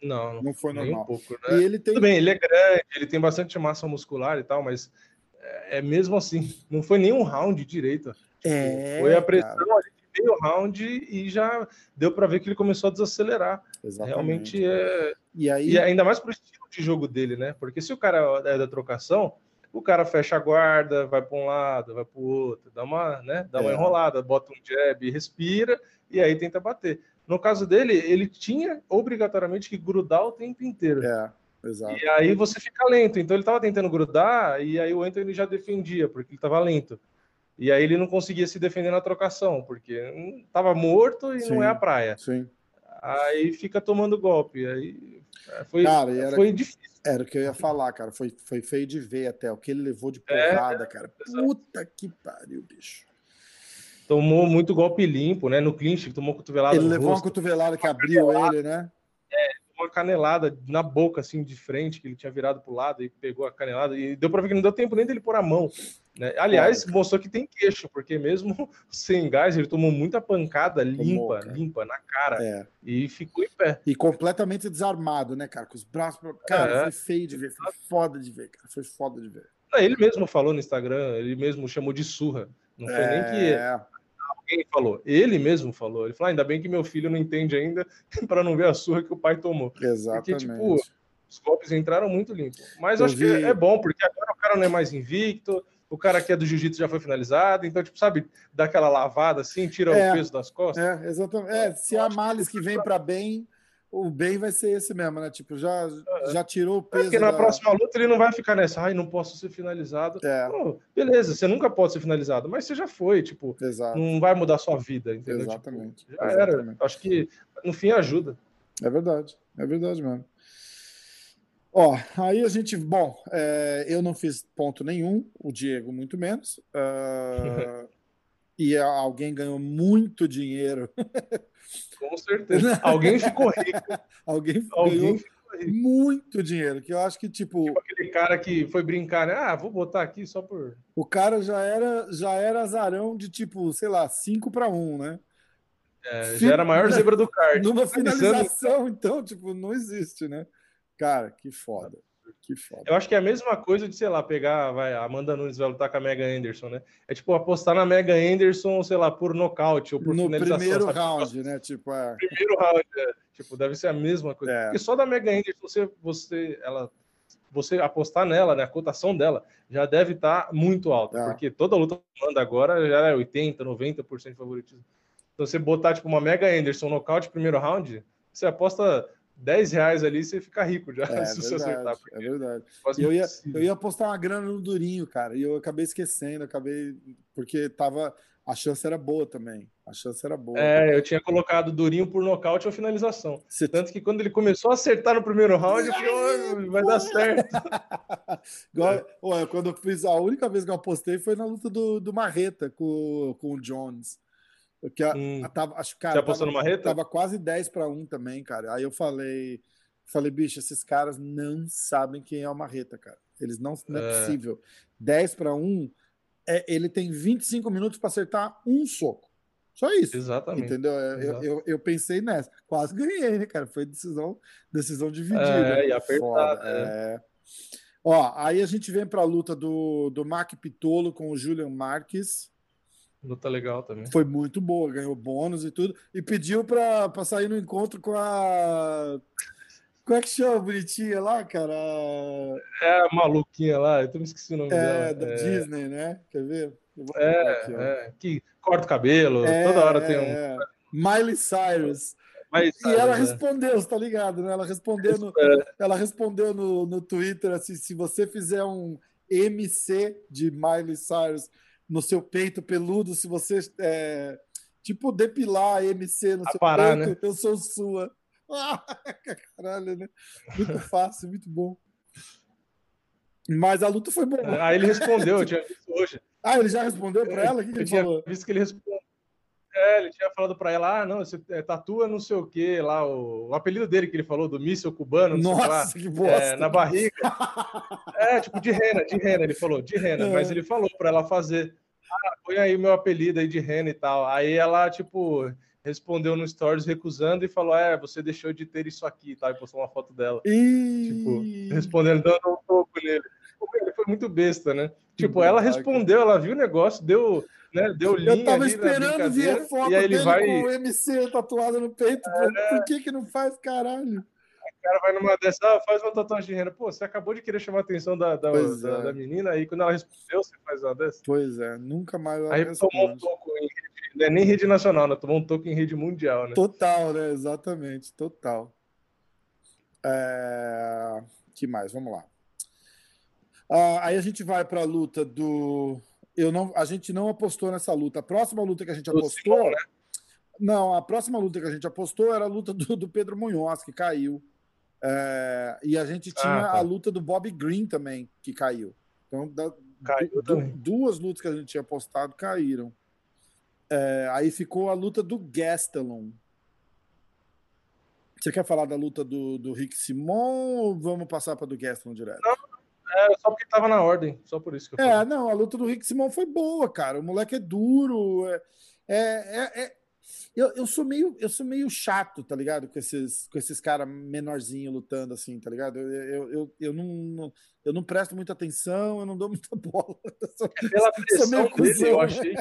Não, não foi normal. Um pouco, né? E ele tem... Tudo bem, ele é grande, ele tem bastante massa muscular e tal, mas é, é mesmo assim, não foi nenhum round direito. É, foi a pressão cara. ali de meio round e já deu para ver que ele começou a desacelerar. Exatamente. Realmente é. E, aí... e ainda mais pro estilo de jogo dele, né? Porque se o cara é da trocação, o cara fecha a guarda, vai para um lado, vai para o outro, dá uma, né, dá uma é. enrolada, bota um jab, respira e aí tenta bater. No caso dele, ele tinha obrigatoriamente que grudar o tempo inteiro. É, exato. E aí você fica lento. Então ele estava tentando grudar e aí o Anthony já defendia, porque ele estava lento. E aí ele não conseguia se defender na trocação, porque estava morto e sim, não é a praia. Sim. Aí fica tomando golpe. Aí foi, Cara, era... foi difícil. Era o que eu ia falar, cara. Foi, foi feio de ver até. O que ele levou de é, porrada, é, cara. Puta que pariu, bicho. Tomou muito golpe limpo, né? No clinch, tomou cotovelada. Ele levou rosto. uma cotovelada que abriu ele, né? É, uma canelada na boca, assim, de frente, que ele tinha virado pro lado e pegou a canelada. E deu pra ver que não deu tempo nem dele pôr a mão. Né? Aliás, mostrou que tem queixo, porque mesmo sem gás, ele tomou muita pancada limpa, tomou, limpa na cara. É. E ficou em pé. E completamente desarmado, né, cara? Com os braços. Cara, é. foi feio de ver, foi foda de ver, cara. Foi foda de ver. Ele mesmo falou no Instagram, ele mesmo chamou de surra. Não foi é... nem que falou. Ele mesmo falou. Ele falou: ah, ainda bem que meu filho não entende ainda para não ver a surra que o pai tomou. Exatamente. Porque, tipo, os golpes entraram muito limpo. Mas eu acho vi... que é bom, porque agora o cara não é mais invicto o cara que é do jiu-jitsu já foi finalizado, então, tipo, sabe, dá aquela lavada assim, tira é, o peso das costas. É, exatamente. É, se há males que vem para bem, o bem vai ser esse mesmo, né? Tipo, já, é. já tirou o é, peso. porque na da... próxima luta ele não vai ficar nessa, ai, não posso ser finalizado. É. beleza, você nunca pode ser finalizado, mas você já foi, tipo, Exato. não vai mudar sua vida, entendeu? Tipo, Exatamente. Tipo, já Exatamente. era. Acho que no fim ajuda. É verdade, é verdade mesmo. Ó, aí a gente, bom, é, eu não fiz ponto nenhum, o Diego muito menos. Uh, e alguém ganhou muito dinheiro. Com certeza. Alguém ficou rico. alguém, ficou rico. muito dinheiro, que eu acho que tipo... tipo aquele cara que foi brincar, né? Ah, vou botar aqui só por. O cara já era já era azarão de tipo, sei lá, 5 para 1, né? É, já era a maior zebra do card. Numa finalização, então, tipo, não existe, né? Cara, que foda. Que foda. Eu acho que é a mesma coisa de, sei lá, pegar, vai, a Amanda Nunes vai lutar com a Mega Anderson, né? É tipo apostar na Mega Anderson, sei lá, por nocaute ou por no primeiro sabe? round, né? Tipo, é... Primeiro round, é. Tipo, deve ser a mesma coisa. É. Porque só da Mega Anderson, você, você, ela, você apostar nela, né? A cotação dela já deve estar tá muito alta, é. porque toda luta manda agora já é 80, 90% de favoritismo. Então, você botar, tipo, uma Mega Anderson nocaute primeiro round, você aposta 10 reais ali, você fica rico já, é, se você acertar. É verdade. Eu ia, eu ia apostar uma grana no Durinho, cara, e eu acabei esquecendo, acabei. Porque tava. A chance era boa também. A chance era boa. É, eu tinha colocado Durinho por nocaute ou finalização. Você... Tanto que quando ele começou a acertar no primeiro round, eu falei, vai dar certo. Igual, ué, quando eu fiz, a única vez que eu apostei foi na luta do, do Marreta com, com o Jones. Que a, hum. a, tava, acho, cara, Você apostou tava, no Marreta? Tava quase 10 para 1 também, cara. Aí eu falei, falei, bicho, esses caras não sabem quem é o Marreta, cara. Eles não, não é, é possível. 10 para 1, é, ele tem 25 minutos para acertar um soco. Só isso. Exatamente. Entendeu? É, eu, eu, eu, pensei nessa. Quase ganhei, né, cara? Foi decisão, decisão dividida. É, e apertada. É. é. Ó, aí a gente vem para a luta do, do Mac Pitolo com o Julian Marques. Luta legal também. Foi muito boa, ganhou bônus e tudo. E pediu pra, sair no encontro com a. Como é que chama bonitinha lá, cara? É a maluquinha lá, eu tô me esqueci o nome é, dela. Da é, da Disney, né? Quer ver? É, aqui, é, que corta o cabelo, é, toda hora tem um. É. Miley Cyrus. Miley Cyrus e ela é. respondeu, você tá ligado, né? Ela respondeu no, ela respondeu no, no Twitter assim: se você fizer um MC de Miley Cyrus no seu peito peludo, se você é, tipo depilar MC no seu parar, peito, né? eu sou sua. caralho, né? Muito fácil, muito bom. Mas a luta foi boa. Aí ele respondeu, eu tinha visto hoje. Ah, ele já respondeu para ela? O que, que ele tinha falou? visto que ele respondeu. É, ele tinha falado para ela, ah, não, você é, tatua não sei o que lá, o, o, apelido dele que ele falou, do míssil cubano, Nossa, que bosta. É, na barriga. é, tipo, de rena, de rena, ele falou, de rena, é. mas ele falou para ela fazer ah, põe aí o meu apelido aí de Rena e tal. Aí ela, tipo, respondeu no Stories recusando e falou: É, você deixou de ter isso aqui, tá? E postou uma foto dela. Tipo, respondendo, dando um toco nele. Ele foi muito besta, né? Tipo, ela respondeu, ela viu o negócio, deu, né, deu linha Eu tava esperando ver a foto e aí ele dele vai... com o MC tatuado no peito. É... Por que que não faz, caralho? O cara vai numa dessa, ah, faz uma tatuagem de renda. Pô, você acabou de querer chamar a atenção da, da, da, é. da, menina, aí quando ela respondeu, você faz uma dessa? Pois é, nunca mais Aí responde. tomou um toco em rede, é nem rede nacional, né? Tomou um toco em rede mundial, né? Total, né? Exatamente, total. É... que mais? Vamos lá. Ah, aí a gente vai para a luta do. Eu não, a gente não apostou nessa luta. A próxima luta que a gente apostou. Simão, né? Não, a próxima luta que a gente apostou era a luta do, do Pedro Munhoz, que caiu. É, e a gente tinha ah, tá. a luta do Bob Green também, que caiu. Então, da, caiu du, duas lutas que a gente tinha postado caíram. É, aí ficou a luta do Gastelum. Você quer falar da luta do, do Rick Simon ou vamos passar para do Gastelum direto? Não, é, só porque estava na ordem, só por isso que eu É, falei. não, a luta do Rick Simon foi boa, cara. O moleque é duro. É, é, é, eu, eu sou meio eu sou meio chato, tá ligado? Com esses, com esses caras menorzinhos lutando assim, tá ligado? Eu, eu, eu, eu, não, eu não presto muita atenção, eu não dou muita bola. Sou, é pela pressão dele, eu achei.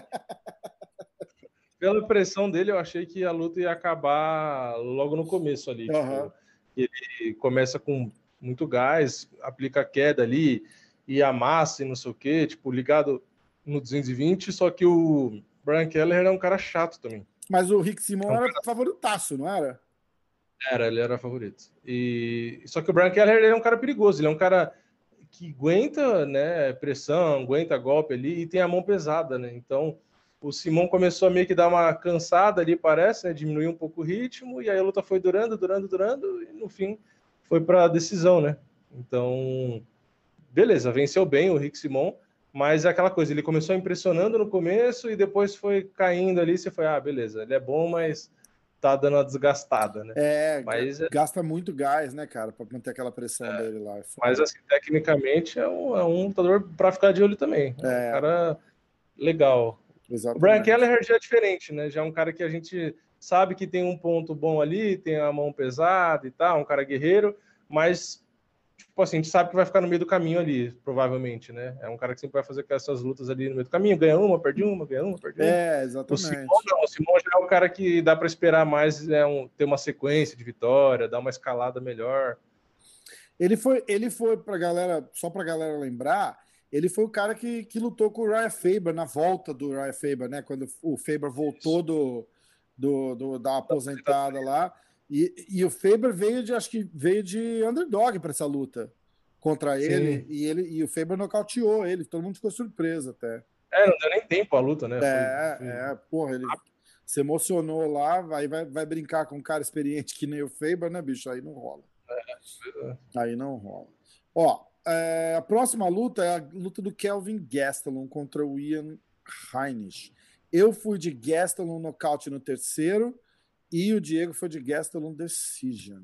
pela pressão dele, eu achei que a luta ia acabar logo no começo ali. Uhum. Tipo, ele começa com muito gás, aplica a queda ali e amassa e não sei o quê, tipo, ligado no 220, só que o Brian Keller é um cara chato também. Mas o Rick Simon era favoritaço, não era? Era, ele era favorito. E só que o Brian Keller ele é um cara perigoso, ele é um cara que aguenta, né, pressão, aguenta golpe ali e tem a mão pesada, né? Então, o Simão começou a meio que dar uma cansada ali, parece, né, diminuir um pouco o ritmo e aí a luta foi durando, durando, durando e no fim foi para decisão, né? Então, beleza, venceu bem o Rick Simon, mas é aquela coisa, ele começou impressionando no começo e depois foi caindo ali, você foi, ah, beleza, ele é bom, mas tá dando uma desgastada, né? É, mas, é gasta muito gás, né, cara, para manter aquela pressão é, dele lá. É mas assim, tecnicamente é um, é um lutador para ficar de olho também. É, é um cara legal. Exatamente. O Brian Kelleher já é diferente, né? Já é um cara que a gente sabe que tem um ponto bom ali, tem a mão pesada e tal, um cara guerreiro, mas tipo assim, a gente sabe que vai ficar no meio do caminho ali, provavelmente, né? É um cara que sempre vai fazer essas lutas ali no meio do caminho, ganha uma, perde uma, ganha uma, perde uma. É, exatamente. O Simão não, o já é um cara que dá para esperar mais, é um, ter uma sequência de vitória, dar uma escalada melhor. Ele foi, ele foi para galera, só para galera lembrar, ele foi o cara que, que lutou com o Ryan Faber na volta do Ryan Faber, né? Quando o Faber voltou do, do, do, da aposentada lá. E, e o Faber veio de, acho que veio de underdog para essa luta contra ele, e ele e o Faber nocauteou ele, todo mundo ficou surpreso até. É, não deu nem tempo a luta, né? É, foi, foi... é, porra, ele se emocionou lá, aí vai, vai brincar com um cara experiente que nem o Faber, né, bicho? Aí não rola. É, é. Aí não rola. Ó, é, a próxima luta é a luta do Kelvin Gastelum contra o Ian Heinisch. Eu fui de Gastelum nocaute no terceiro, e o Diego foi de Gastelum Decision.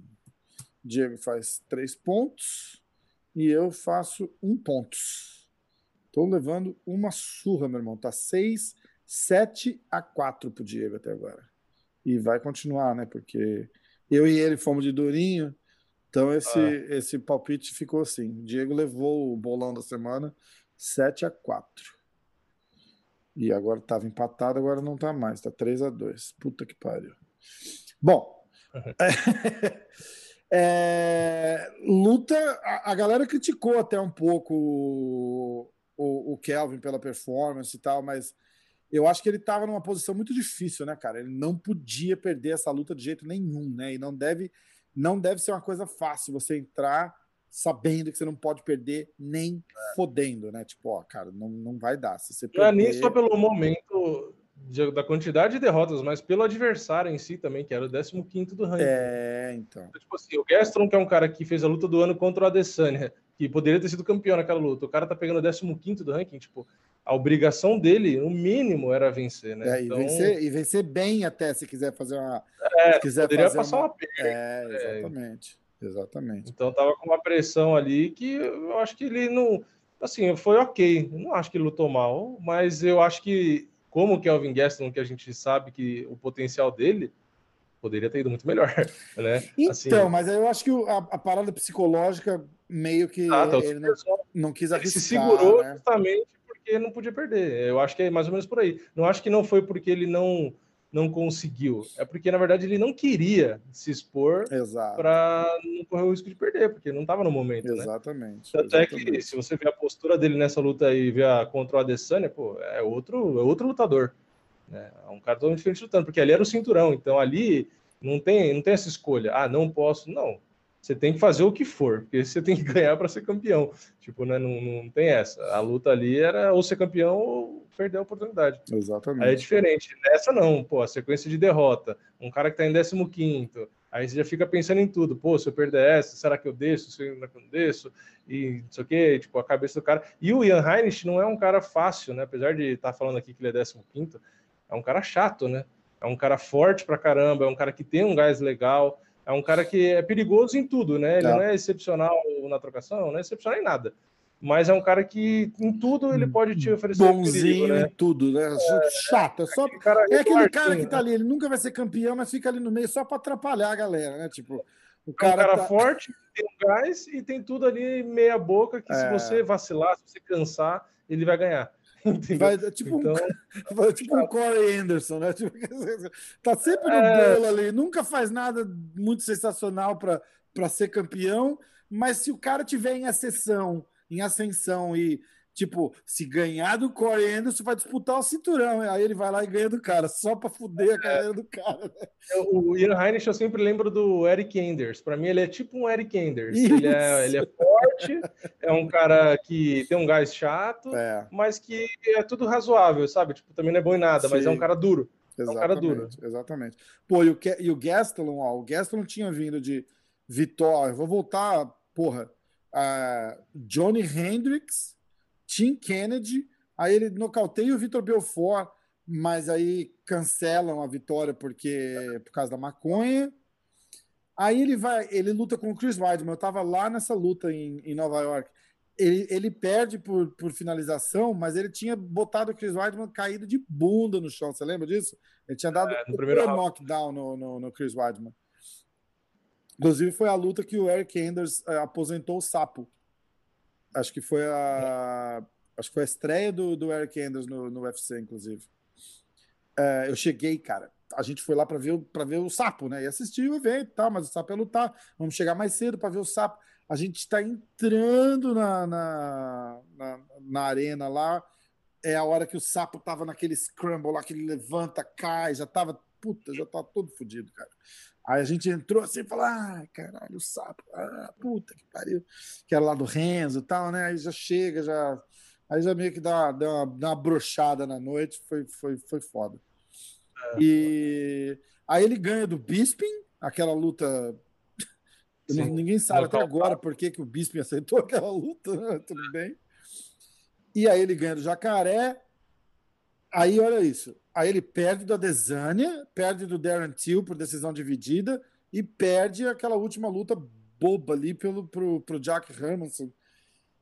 O Diego faz três pontos e eu faço um ponto. Estou levando uma surra, meu irmão. Tá 6, 7 a 4 pro Diego até agora. E vai continuar, né? Porque eu e ele fomos de durinho. Então esse, ah. esse palpite ficou assim. O Diego levou o bolão da semana 7 a 4. E agora estava empatado, agora não está mais. Está 3 a 2. Puta que pariu. Bom, é, luta. A, a, galera criticou até um pouco o, o, o, Kelvin pela performance e tal, mas eu acho que ele estava numa posição muito difícil, né, cara? Ele não podia perder essa luta de jeito nenhum, né? E não deve, não deve ser uma coisa fácil você entrar sabendo que você não pode perder nem fodendo, né? Tipo, ó, cara, não, não vai dar. Se você perder... Não é nem só pelo momento de, da quantidade de derrotas, mas pelo adversário em si também, que era o 15 do ranking. É, então. Tipo assim, o Gastron, que é um cara que fez a luta do ano contra o Adesanya, que poderia ter sido campeão naquela luta, o cara tá pegando o 15 do ranking, tipo, a obrigação dele, no mínimo, era vencer, né? É, então... e, vencer, e vencer bem até, se quiser fazer uma... É, se quiser poderia fazer passar uma, uma perna. É, exatamente. É. Exatamente. Então tava com uma pressão ali que eu acho que ele não... Assim, foi ok. Não acho que lutou mal, mas eu acho que como o Kelvin Gaston, que a gente sabe que o potencial dele poderia ter ido muito melhor, né? Assim, então, mas eu acho que a, a parada psicológica meio que ah, tá, ele não, não, quis arriscar. Ele se segurou né? justamente porque não podia perder. Eu acho que é mais ou menos por aí. Não acho que não foi porque ele não não conseguiu. É porque, na verdade, ele não queria se expor para não correr o risco de perder, porque não estava no momento. Exatamente. Né? Tanto exatamente. é que, se você ver a postura dele nessa luta e ver a contra o Adesanya, pô, é outro, é outro lutador. Né? É um cara totalmente diferente lutando, porque ali era o cinturão, então ali não tem, não tem essa escolha. Ah, não posso. Não. Você tem que fazer o que for, porque você tem que ganhar para ser campeão. Tipo, né, não, não tem essa. A luta ali era ou ser campeão ou perder a oportunidade. Exatamente. Aí é diferente. Nessa não, pô, a sequência de derrota. Um cara que tá em 15 aí você já fica pensando em tudo. Pô, se eu perder essa, será que eu desço? Se eu não desço? E não sei o quê, tipo, a cabeça do cara. E o Ian Heinrich não é um cara fácil, né? Apesar de estar tá falando aqui que ele é 15 é um cara chato, né? É um cara forte pra caramba, é um cara que tem um gás legal, é um cara que é perigoso em tudo, né? Ele não, não é excepcional na trocação, não é excepcional em nada mas é um cara que em tudo ele pode te oferecer bonzinho perigo, né? em tudo, né? É, Chato, é só cara, é aquele cara que tá ali, ele nunca vai ser campeão, mas fica ali no meio só para atrapalhar a galera, né? Tipo, o cara, é um cara tá... forte, tem um gás e tem tudo ali meia boca que é. se você vacilar, se você cansar, ele vai ganhar. Vai, tipo, então, um, vai, tipo um Corey Anderson, né? Tipo, tá sempre no é... bolo ali, nunca faz nada muito sensacional para ser campeão, mas se o cara tiver em exceção em ascensão e Tipo, se ganhar do Corey Anderson, vai disputar o cinturão. Aí ele vai lá e ganha do cara, só pra fuder a carreira do cara. Né? O Ian Heinrich, eu sempre lembro do Eric Anders. Pra mim, ele é tipo um Eric Anders. Ele é, ele é, forte, é um cara que tem um gás chato, é. mas que é tudo razoável, sabe? Tipo, também não é bom em nada, Sim. mas é um cara duro. Exatamente, é um cara duro. Exatamente. Pô, e o, e o Gastelum, ó, o Gastelum tinha vindo de vitória. Vou voltar, porra. Uh, Johnny Hendricks Tim Kennedy, aí ele nocauteia o Vitor Belfort, mas aí cancelam a vitória porque por causa da maconha. Aí ele vai, ele luta com o Chris Weidman. Eu estava lá nessa luta em, em Nova York. Ele, ele perde por, por finalização, mas ele tinha botado o Chris Weidman caído de bunda no chão. Você lembra disso? Ele tinha dado é, no primeiro knockdown no, no, no, Chris Weidman. Inclusive, foi a luta que o Eric Anders uh, aposentou o sapo. Acho que foi a. Acho que foi a estreia do, do Eric Anders no, no UFC, inclusive. É, eu cheguei, cara. A gente foi lá para ver, pra ver o sapo, né? E assistir o evento e tal, mas o sapo ia lutar. Vamos chegar mais cedo para ver o sapo. A gente está entrando na, na, na, na, arena lá. É a hora que o sapo tava naquele scramble lá, que ele levanta, cai, já tava. Puta, já tava todo fodido, cara. Aí a gente entrou assim e falou: ai, caralho, o sapo, ah, puta que pariu, que era lá do Renzo e tal, né? Aí já chega, já. Aí já meio que dá, dá, uma, dá uma brochada na noite, foi, foi, foi foda. É. E aí ele ganha do Bisping, aquela luta. Sim. Ninguém sabe até agora por que, que o Bisping aceitou aquela luta, né? tudo bem. E aí ele ganha do Jacaré. Aí olha isso. Aí ele perde da Desânia, perde do Darren Till por decisão dividida e perde aquela última luta boba ali pelo, pro, pro Jack Hermanson.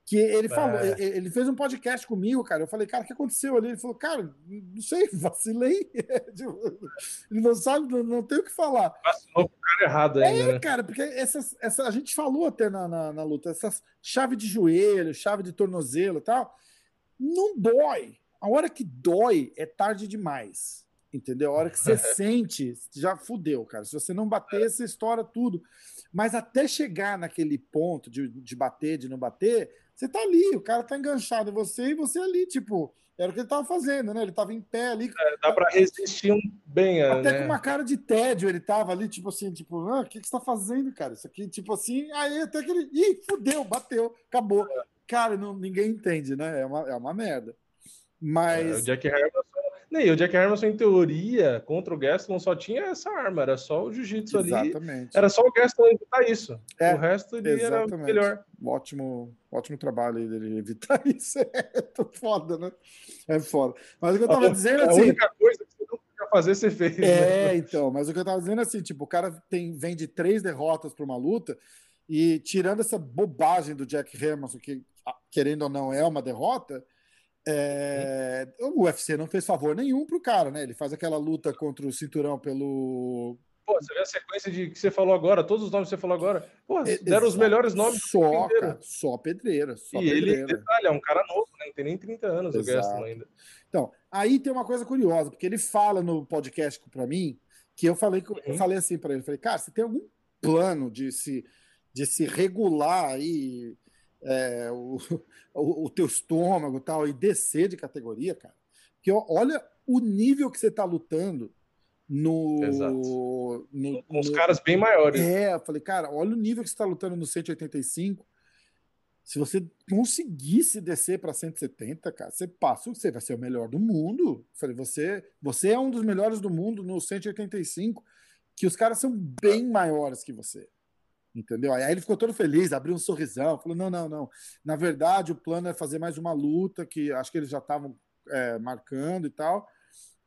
Que ele falou, é. ele fez um podcast comigo, cara. Eu falei, cara, o que aconteceu ali? Ele falou, cara, não sei, vacilei. ele não sabe, não, não tem o que falar. Vacilou com o cara errado ainda. É, né? cara, porque essas, essa, a gente falou até na, na, na luta, essas chave de joelho, chave de tornozelo e tal, não dói. A hora que dói é tarde demais. Entendeu? A hora que você sente, já fudeu, cara. Se você não bater, você estoura tudo. Mas até chegar naquele ponto de, de bater, de não bater, você tá ali, o cara tá enganchado em você e você ali, tipo, era o que ele tava fazendo, né? Ele tava em pé ali. É, dá para resistir um bem, Até né? com uma cara de tédio ele tava ali, tipo assim, tipo, ah, o que, que você tá fazendo, cara? Isso aqui, tipo assim, aí até que ele. Ih, fudeu, bateu, acabou. É. Cara, não, ninguém entende, né? É uma, é uma merda. Mas. É, o Jack Hermanson. Nem, o Jack Hermanson, em teoria, contra o Gaston só tinha essa arma, era só o jiu-jitsu ali. Exatamente. Era só o Gaston evitar isso. É, o resto ele exatamente. era melhor. Ótimo, ótimo trabalho dele evitar isso. É foda, né? É foda. Mas o que eu tava dizendo assim. A única coisa que você não podia fazer, você fez. É, né? então. Mas o que eu tava dizendo assim, tipo, o cara tem, vem de três derrotas para uma luta. E tirando essa bobagem do Jack Hermanson, que querendo ou não é uma derrota, é, o UFC não fez favor nenhum pro cara, né? Ele faz aquela luta contra o cinturão pelo. Pô, você vê a sequência de que você falou agora, todos os nomes que você falou agora. Pô, é, deram os melhores nomes. Só, cara, só pedreira. Só e pedreira. ele, detalhe, é um cara novo, né? Não tem nem 30 anos Exato. o Gaston ainda. Então, aí tem uma coisa curiosa, porque ele fala no podcast para mim que eu falei, uhum. eu falei assim para ele, falei, cara, você tem algum plano de se, de se regular aí é, o, o, o, teu estômago tal, e descer de categoria, cara. Porque olha o nível que você está lutando no, no, Com os caras bem maiores. É, eu falei, cara, olha o nível que você está lutando no 185. Se você conseguisse descer para 170, cara, você passa, você vai ser o melhor do mundo. Eu falei, você, você é um dos melhores do mundo no 185, que os caras são bem maiores que você entendeu? Aí ele ficou todo feliz, abriu um sorrisão, falou: não, não, não. Na verdade, o plano é fazer mais uma luta, que acho que eles já estavam é, marcando e tal,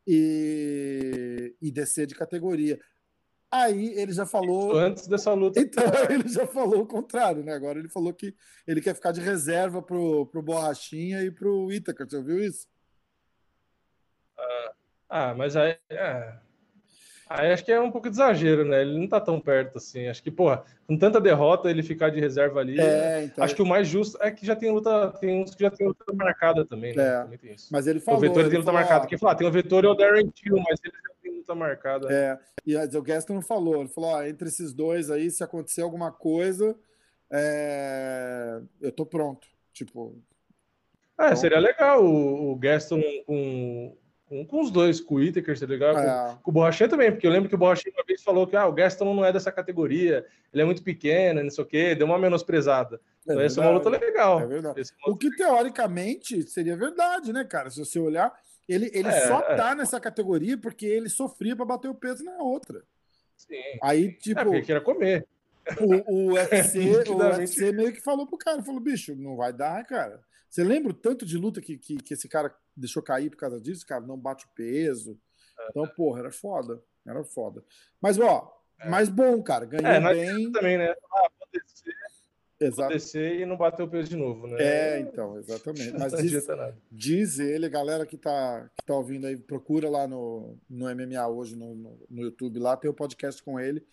e, e descer de categoria. Aí ele já falou. Antes dessa luta. Então, ele já falou o contrário, né? Agora ele falou que ele quer ficar de reserva pro, pro Borrachinha e pro Itaker. Você ouviu isso? Ah, ah mas aí. É, Aí acho que é um pouco de exagero, né? Ele não tá tão perto assim. Acho que, porra, com tanta derrota, ele ficar de reserva ali. É, então... Acho que o mais justo é que já tem luta, tem uns que já tem luta marcada também, né? É, também mas ele falou. O Vettori tem luta falou... marcada. Quem fala, tem o Vettori e o Darren Till, mas ele já tem luta marcada. É, e o Gaston falou, ele falou: ó, entre esses dois aí, se acontecer alguma coisa, é... eu tô pronto. Tipo, É, então... seria legal o, o Gaston com, com, com os dois, com o Whittaker, seria legal. É. Com, com, o Borrachinha também, porque eu lembro que o Borrachinha uma vez falou que ah, o Gaston não é dessa categoria, ele é muito pequeno, não sei o quê, deu uma menosprezada. É então, essa é uma luta legal. É verdade. É o que teoricamente seria verdade, né, cara? Se você olhar, ele, ele é, só tá nessa categoria porque ele sofria para bater o peso na outra. Sim. Aí, tipo. É porque queria comer. O, o, UFC, o UFC meio que falou pro cara, falou, bicho, não vai dar, cara. Você lembra o tanto de luta que, que, que, esse cara deixou cair por causa disso, cara? Não bate o peso. Então, porra, era foda. Era foda. Mas, ó, é. mais bom, cara. Ganhou é, bem. também, né? Ah, descer, Exato. descer e não bater o peso de novo, né? É, então, exatamente. Mas diz, diz, ele, galera que tá, que tá ouvindo aí, procura lá no, no MMA hoje, no, no, no YouTube, lá tem o um podcast com ele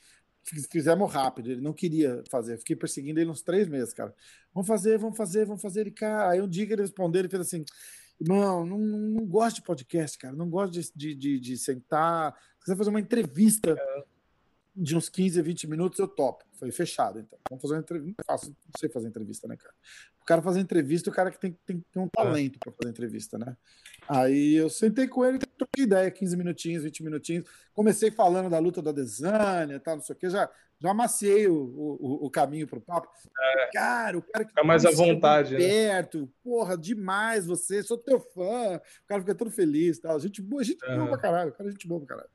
fizemos rápido, ele não queria fazer. Fiquei perseguindo ele uns três meses, cara. Vamos fazer, vamos fazer, vamos fazer. Ele, cara, aí um dia que ele respondeu, ele fez assim: Irmão, não, não, gosto de podcast, cara. Não gosto de, de, de, de sentar. Se quiser fazer uma entrevista é. de uns 15 a 20 minutos, eu topo. Foi fechado, então. Vamos fazer uma entrevista. Não faço, não sei fazer entrevista, né, cara? O cara fazer entrevista, o cara que tem, tem, tem um talento para fazer entrevista, né? Aí eu sentei com ele, troquei ideia, 15 minutinhos, 20 minutinhos. Comecei falando da luta da Desânia, tal, não sei o que, já, já amaciei o, o, o caminho para o papo. É, cara, o cara que fica mais à vontade, né? perto, porra, demais você, sou teu fã. O cara fica todo feliz, tal. Gente boa, gente boa pra caralho, o cara é gente boa pra caralho.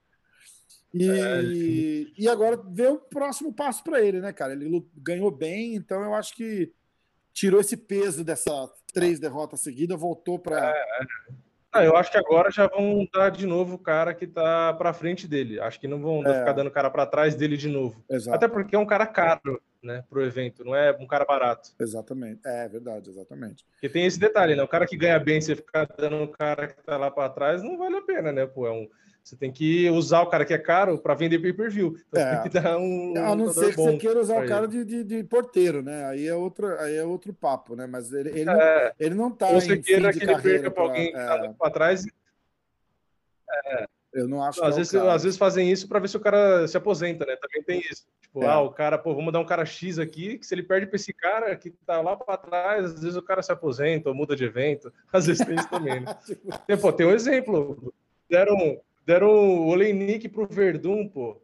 E, é, e agora vê o próximo passo para ele, né, cara? Ele ganhou bem, então eu acho que tirou esse peso dessa três derrotas seguidas, voltou para é, é. Ah, eu acho que agora já vão dar de novo o cara que tá para frente dele. Acho que não vão é. ficar dando cara para trás dele de novo. Exato. Até porque é um cara caro, né, pro evento, não é um cara barato. Exatamente. É verdade, exatamente. Porque tem esse detalhe, né? O cara que ganha bem, você ficar dando um cara que tá lá para trás, não vale a pena, né? Pô, é um você tem que usar o cara que é caro para vender pay-per-view. Então é. tem que dar um. A não ser que você queira usar o cara de, de, de, porteiro, né? Aí é, outro, aí é outro papo, né? Mas ele, ele, é. não, ele não tá. Ou você queira que ele perca para alguém que tá é. para trás. É. Eu não acho às, é vezes, às vezes fazem isso para ver se o cara se aposenta, né? Também tem isso. Tipo, é. ah, o cara, pô, vamos dar um cara X aqui, que se ele perde para esse cara que tá lá para trás, às vezes o cara se aposenta ou muda de evento. Às vezes tem isso também, né? tipo... tem, pô, tem um exemplo. Deram, deram o Oleinik pro Verdun, pô.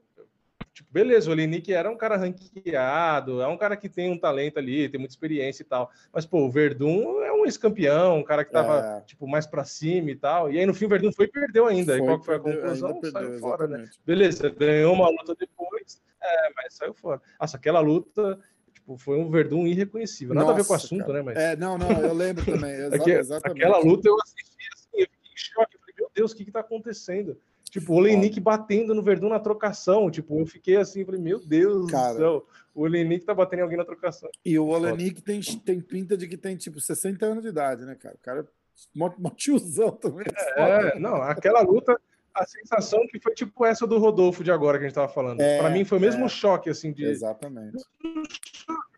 Tipo, beleza, o Oleinik era um cara ranqueado, é um cara que tem um talento ali, tem muita experiência e tal. Mas, pô, o Verdun é um ex-campeão, um cara que tava, é. tipo, mais pra cima e tal. E aí, no fim, o Verdun foi e perdeu ainda. Foi, e qual foi a conclusão? Perdeu, saiu fora, né? Beleza, ganhou uma luta depois, é, mas saiu fora. Nossa, aquela luta tipo, foi um Verdun irreconhecível. Nada Nossa, a ver com o assunto, cara. né? Mas... É, não, não, eu lembro também. exatamente. Aquela luta eu assisti assim, eu fiquei em choque. Deus, o que que tá acontecendo? Tipo, o Olenik batendo no Verdun na trocação. Tipo, eu fiquei assim, falei, meu Deus Cara, do céu. O Olenik tá batendo em alguém na trocação. E o Olenik tem, tem pinta de que tem, tipo, 60 anos de idade, né, cara? O cara é tiozão também. É, não, aquela luta, a sensação que foi tipo essa do Rodolfo de agora que a gente tava falando. É, para mim foi o mesmo é, choque, assim, de... Exatamente. Eu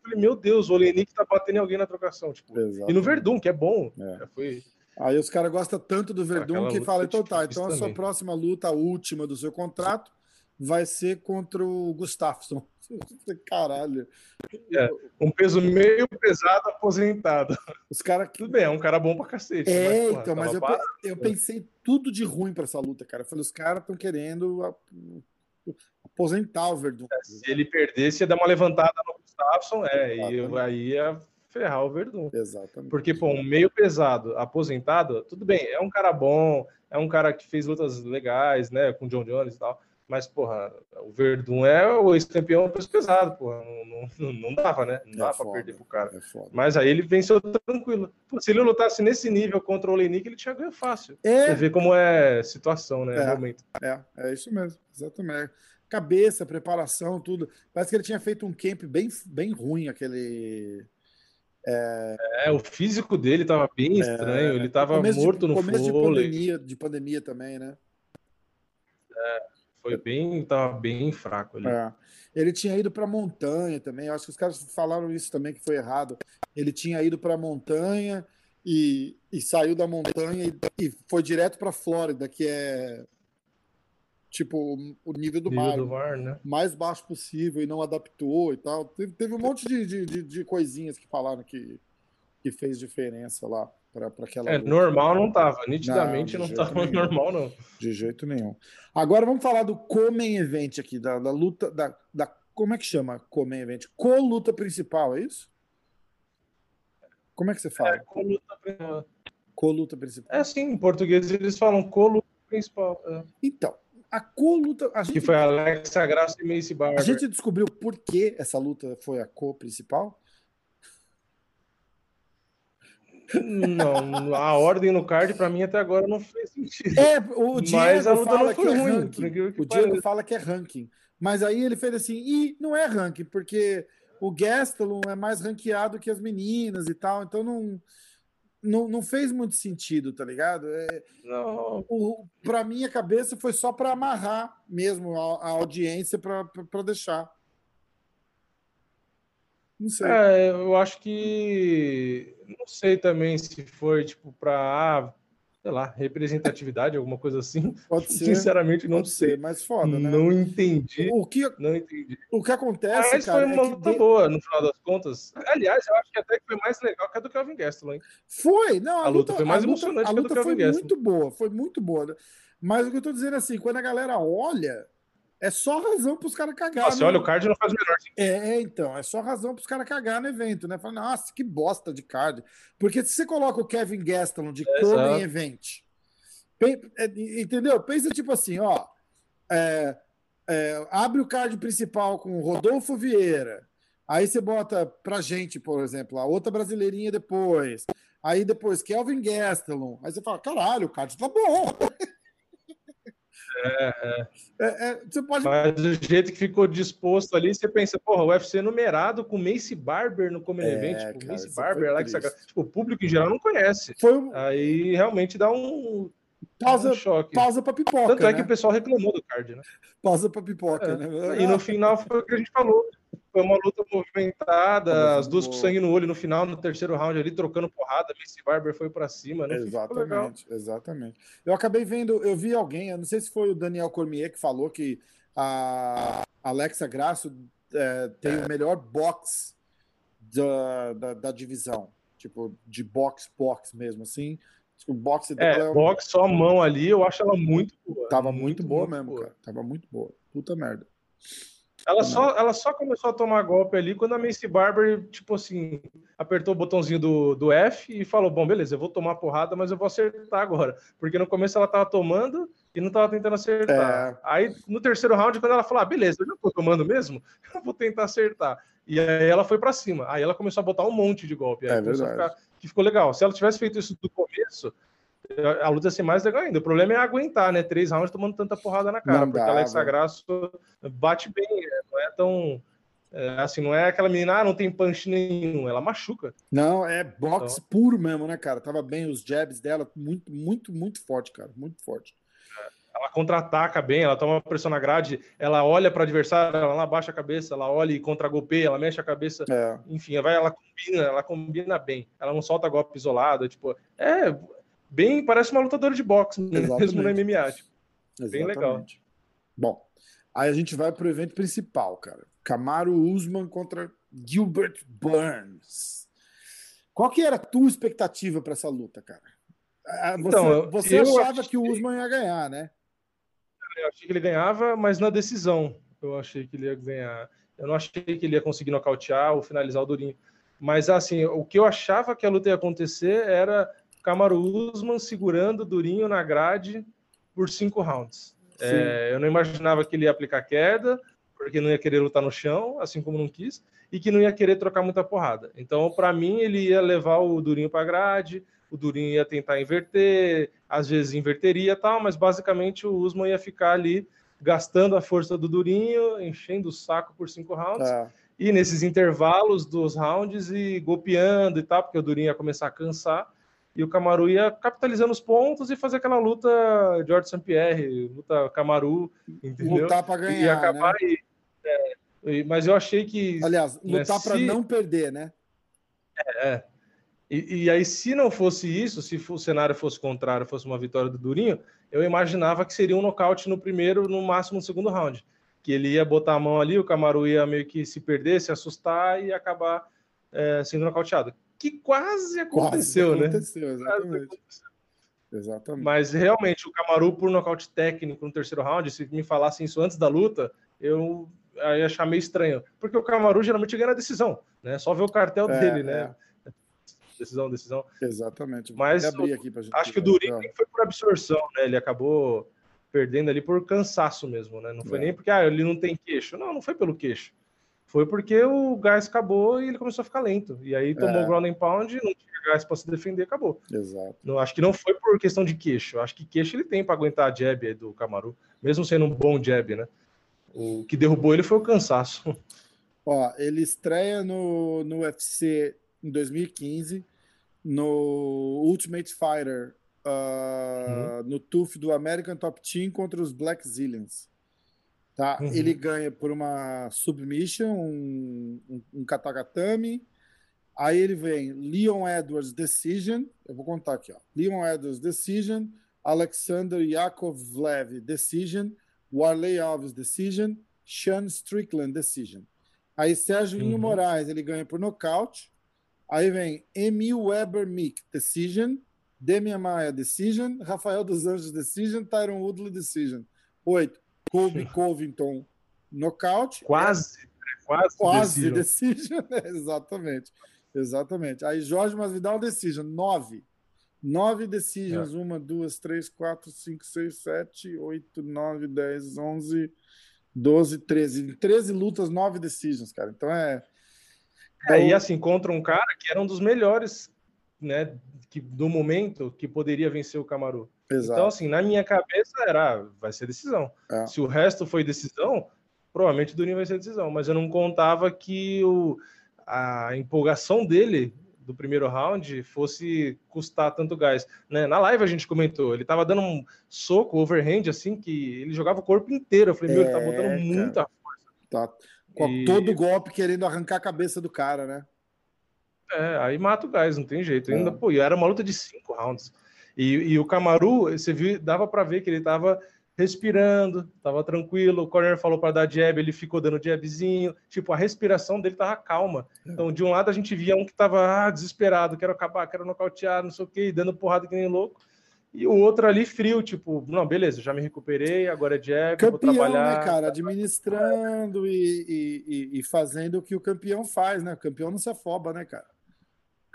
falei, meu Deus, o Olenik tá batendo em alguém na trocação, tipo. Exatamente. E no Verdun, que é bom. É. Foi... Aí os caras gostam tanto do Verdun que fala, então tá, então a sua próxima luta, a última do seu contrato, vai ser contra o Gustafsson. Caralho. É, um peso meio pesado aposentado. Os caras Tudo bem, é um cara bom pra cacete. É, mas, então, mas eu, eu pensei tudo de ruim para essa luta, cara. Eu falei, os caras estão querendo aposentar o Verdun. É, se ele perdesse, ia dar uma levantada no Gustafsson, é, e aí ia ferrar o Verdun. Exatamente. Porque, pô, um meio pesado, aposentado, tudo bem, é um cara bom, é um cara que fez lutas legais, né, com o John Jones e tal. Mas, porra, o Verdun é o ex-campeão peso pesado, porra. Não, não, não, dava, né? Não é dava pra perder pro cara. É Mas aí ele venceu tranquilo. Pô, se ele lutasse nesse nível contra o Olenik, ele tinha ganho fácil. É. Você vê como é situação, né? É, momento. É, é isso mesmo, exatamente. Cabeça, preparação, tudo. Parece que ele tinha feito um camp bem, bem ruim, aquele é... é, o físico dele estava bem é, estranho, ele estava morto de, no começo de pandemia, de pandemia também, né? É, foi bem, estava bem fraco ali. É. Ele tinha ido para a montanha também, eu acho que os caras falaram isso também, que foi errado. Ele tinha ido para a montanha e, e saiu da montanha e, e foi direto para a Flórida, que é tipo, o nível do nível mar, do né? mais baixo possível e não adaptou e tal. Teve, teve um monte de, de, de, coisinhas que falaram que, que fez diferença lá para aquela. É, luta. normal não tava, nitidamente não, não tava nenhum. normal, não. De jeito nenhum. Agora vamos falar do Comen Event aqui, da, da luta, da, da. Como é que chama Comen Event? Co-luta principal, é isso? Como é que você fala? É, co-luta principal. Co-luta principal. É sim, em português eles falam co-luta principal. É. Então, a co-luta. Gente... Que foi a Alexa Graça e Macy Barber. A gente descobriu por que essa luta foi a co-principal? Não, a ordem no card para mim até agora não fez sentido. É, o Diego mas a luta fala não foi que é ruim. Ranking. O Diego fala que é ranking. Mas aí ele fez assim, e não é ranking, porque o Gastelum é mais ranqueado que as meninas e tal, então não não, não fez muito sentido, tá ligado? É, não. O, pra minha cabeça foi só para amarrar mesmo a, a audiência para deixar. Não sei. É, eu acho que. Não sei também se foi, tipo, para. Ah, sei lá, representatividade, alguma coisa assim. Pode ser. Sinceramente, não Pode sei. Ser, mas foda, né? Não entendi. O que, não entendi. O que acontece, mas cara, foi uma é luta de... boa, no final das contas. Aliás, eu acho que até que foi mais legal que a do Kelvin Gastelum, hein? Foi, não. A, a luta, luta, foi mais a emocionante luta, a luta que a do Kelvin foi muito boa, foi muito boa. Mas o que eu tô dizendo é assim, quando a galera olha é só razão para os caras cagar. Nossa, olha, o card não faz o menor sentido. É, então, é só razão para os caras cagar no evento, né? Fala, nossa, que bosta de card. Porque se você coloca o Kevin Gastelum de é, como em event, é, entendeu? Pensa tipo assim, ó, é, é, abre o card principal com Rodolfo Vieira, aí você bota pra gente, por exemplo, a outra brasileirinha depois, aí depois Kelvin Gastelum, aí você fala, caralho, o card tá bom. É, é. É, é, você pode... Mas do jeito que ficou disposto ali, você pensa, porra, o UFC numerado com Macy Barber no Common é, Event, tipo, cara, Barber, Alex tipo, o público em geral não conhece. Um... Aí realmente dá um, pausa, um choque. Pausa pra pipoca. Tanto é né? que o pessoal reclamou do card, né? Pausa pra pipoca, é. né? E no final foi o que a gente falou. Foi uma luta movimentada, as duas com sangue no olho no final, no terceiro round ali, trocando porrada. Macy Barber foi para cima, né? Exatamente, exatamente. Eu acabei vendo, eu vi alguém, eu não sei se foi o Daniel Cormier que falou que a Alexa Grasso é, tem é. o melhor box da, da, da, divisão, tipo, de box-box mesmo, assim. O boxe dela é, é um... box só a mão ali, eu acho ela muito boa. Tava muito, muito boa muito mesmo, boa. cara. Tava muito boa. Puta merda. Ela só, ela só começou a tomar golpe ali quando a Macy Barber, tipo assim, apertou o botãozinho do, do F e falou: Bom, beleza, eu vou tomar porrada, mas eu vou acertar agora. Porque no começo ela tava tomando e não tava tentando acertar. É. Aí no terceiro round, quando ela falou: ah, beleza, eu já tô tomando mesmo, eu vou tentar acertar. E aí ela foi para cima. Aí ela começou a botar um monte de golpe. Aí é ficar, que ficou legal. Se ela tivesse feito isso do começo, a luta ia ser mais legal ainda. O problema é aguentar, né? Três rounds tomando tanta porrada na cara, não porque dá, a Alexa Grasso bate bem, né? não é tão. É, assim, não é aquela menina, ah, não tem punch nenhum, ela machuca. Não, é boxe então... puro mesmo, né, cara? Tava bem os jabs dela, muito, muito, muito forte, cara, muito forte. Ela contra-ataca bem, ela toma pressão na grade, ela olha para o adversário, ela abaixa a cabeça, ela olha e contra-golpeia, ela mexe a cabeça. É. Enfim, vai, ela combina, ela combina bem. Ela não solta golpe isolado, tipo, é bem, parece uma lutadora de boxe mesmo no MMA. Tipo, bem legal. Bom, aí a gente vai pro evento principal, cara. Camaro Usman contra Gilbert Burns. Qual que era a tua expectativa para essa luta, cara? Ah, você, então, você achava que o Usman ia ganhar, né? Eu achei que ele ganhava, mas na decisão eu achei que ele ia ganhar. Eu não achei que ele ia conseguir nocautear ou finalizar o Durinho. Mas assim, o que eu achava que a luta ia acontecer era Camaro Usman segurando o Durinho na grade por cinco rounds. É, eu não imaginava que ele ia aplicar queda, porque não ia querer lutar no chão, assim como não quis, e que não ia querer trocar muita porrada. Então, para mim, ele ia levar o Durinho para grade, o Durinho ia tentar inverter, às vezes inverteria tal, mas basicamente o Usman ia ficar ali gastando a força do Durinho, enchendo o saco por cinco rounds. É. E nesses intervalos dos rounds e golpeando e tal, porque o Durinho ia começar a cansar e o Camaru ia capitalizando os pontos e fazer aquela luta George St. Pierre, luta Camaru, entendeu? Lutar para ganhar, e acabar né? e, é, mas eu achei que... Aliás, né, lutar né, para não perder, né? É, é. E, e, aí, se não fosse isso, se o cenário fosse contrário, fosse uma vitória do Durinho, eu imaginava que seria um nocaute no primeiro, no máximo no segundo round. Que ele ia botar a mão ali, o Camaru ia meio que se perder, se assustar e acabar é, sendo nocauteado que quase aconteceu, quase né? Aconteceu, exatamente. Exatamente. Mas realmente, o Camaru, por nocaute técnico no terceiro round, se me falassem isso antes da luta, eu ia achar meio estranho. Porque o Camaru geralmente ganha a decisão, né? Só ver o cartel é, dele, né? É. Decisão, decisão. Exatamente. Mas acho que o Durinho foi por absorção, né? Ele acabou perdendo ali por cansaço mesmo, né? Não foi é. nem porque ah, ele não tem queixo. Não, não foi pelo queixo. Foi porque o gás acabou e ele começou a ficar lento. E aí tomou é. ground and pound, não tinha gás para se defender, acabou. Exato. Não, acho que não foi por questão de queixo. Acho que queixo ele tem para aguentar a jab do Camaru, mesmo sendo um bom jab, né? O que derrubou ele foi o cansaço. Ó, ele estreia no, no UFC em 2015, no Ultimate Fighter, uh, uhum. no TUF do American Top Team contra os Black Zillions. Tá? Uhum. Ele ganha por uma submission, um, um, um katagatame. Aí ele vem Leon Edwards Decision. Eu vou contar aqui, ó. Leon Edwards Decision, Alexander Yakovlev Decision, Warley Alves Decision, Sean Strickland Decision. Aí Sérgio uhum. Moraes, ele ganha por nocaute. Aí vem Emil Weber Mick Decision, Demian Maia Decision, Rafael dos Anjos Decision, Tyron Woodley Decision. Oito. Colby Covington nocaute. Quase, é, quase, quase decision. decision. exatamente, exatamente. Aí Jorge Masvidal decision, nove. Nove decisions, é. uma, duas, três, quatro, cinco, seis, sete, oito, nove, dez, onze, doze, treze. Em treze lutas, nove decisions, cara. Então é. É, e assim, contra um cara que era um dos melhores, né, que, do momento, que poderia vencer o Camaru. Exato. Então, assim, na minha cabeça era, vai ser decisão. É. Se o resto foi decisão, provavelmente o Durinho vai ser decisão. Mas eu não contava que o, a empolgação dele do primeiro round fosse custar tanto gás. Né? Na live a gente comentou, ele tava dando um soco, overhand, assim, que ele jogava o corpo inteiro. Eu falei, meu, ele tá botando é, muita força. Tá. Com e... todo golpe querendo arrancar a cabeça do cara, né? É, aí mata o gás, não tem jeito. Ainda, é. pô, era uma luta de cinco rounds. E, e o Camaru, você viu, dava para ver que ele estava respirando, estava tranquilo. O corner falou para dar jab, ele ficou dando jabzinho. Tipo, a respiração dele estava calma. É. Então, de um lado a gente via um que estava ah, desesperado, quero acabar, quero nocautear, não sei o quê, dando porrada que nem louco. E o outro ali frio, tipo, não, beleza, já me recuperei, agora é jab, campeão, vou trabalhar. né, cara? Administrando e, e, e, fazendo o que o campeão faz, né? O campeão não se afoba, né, cara?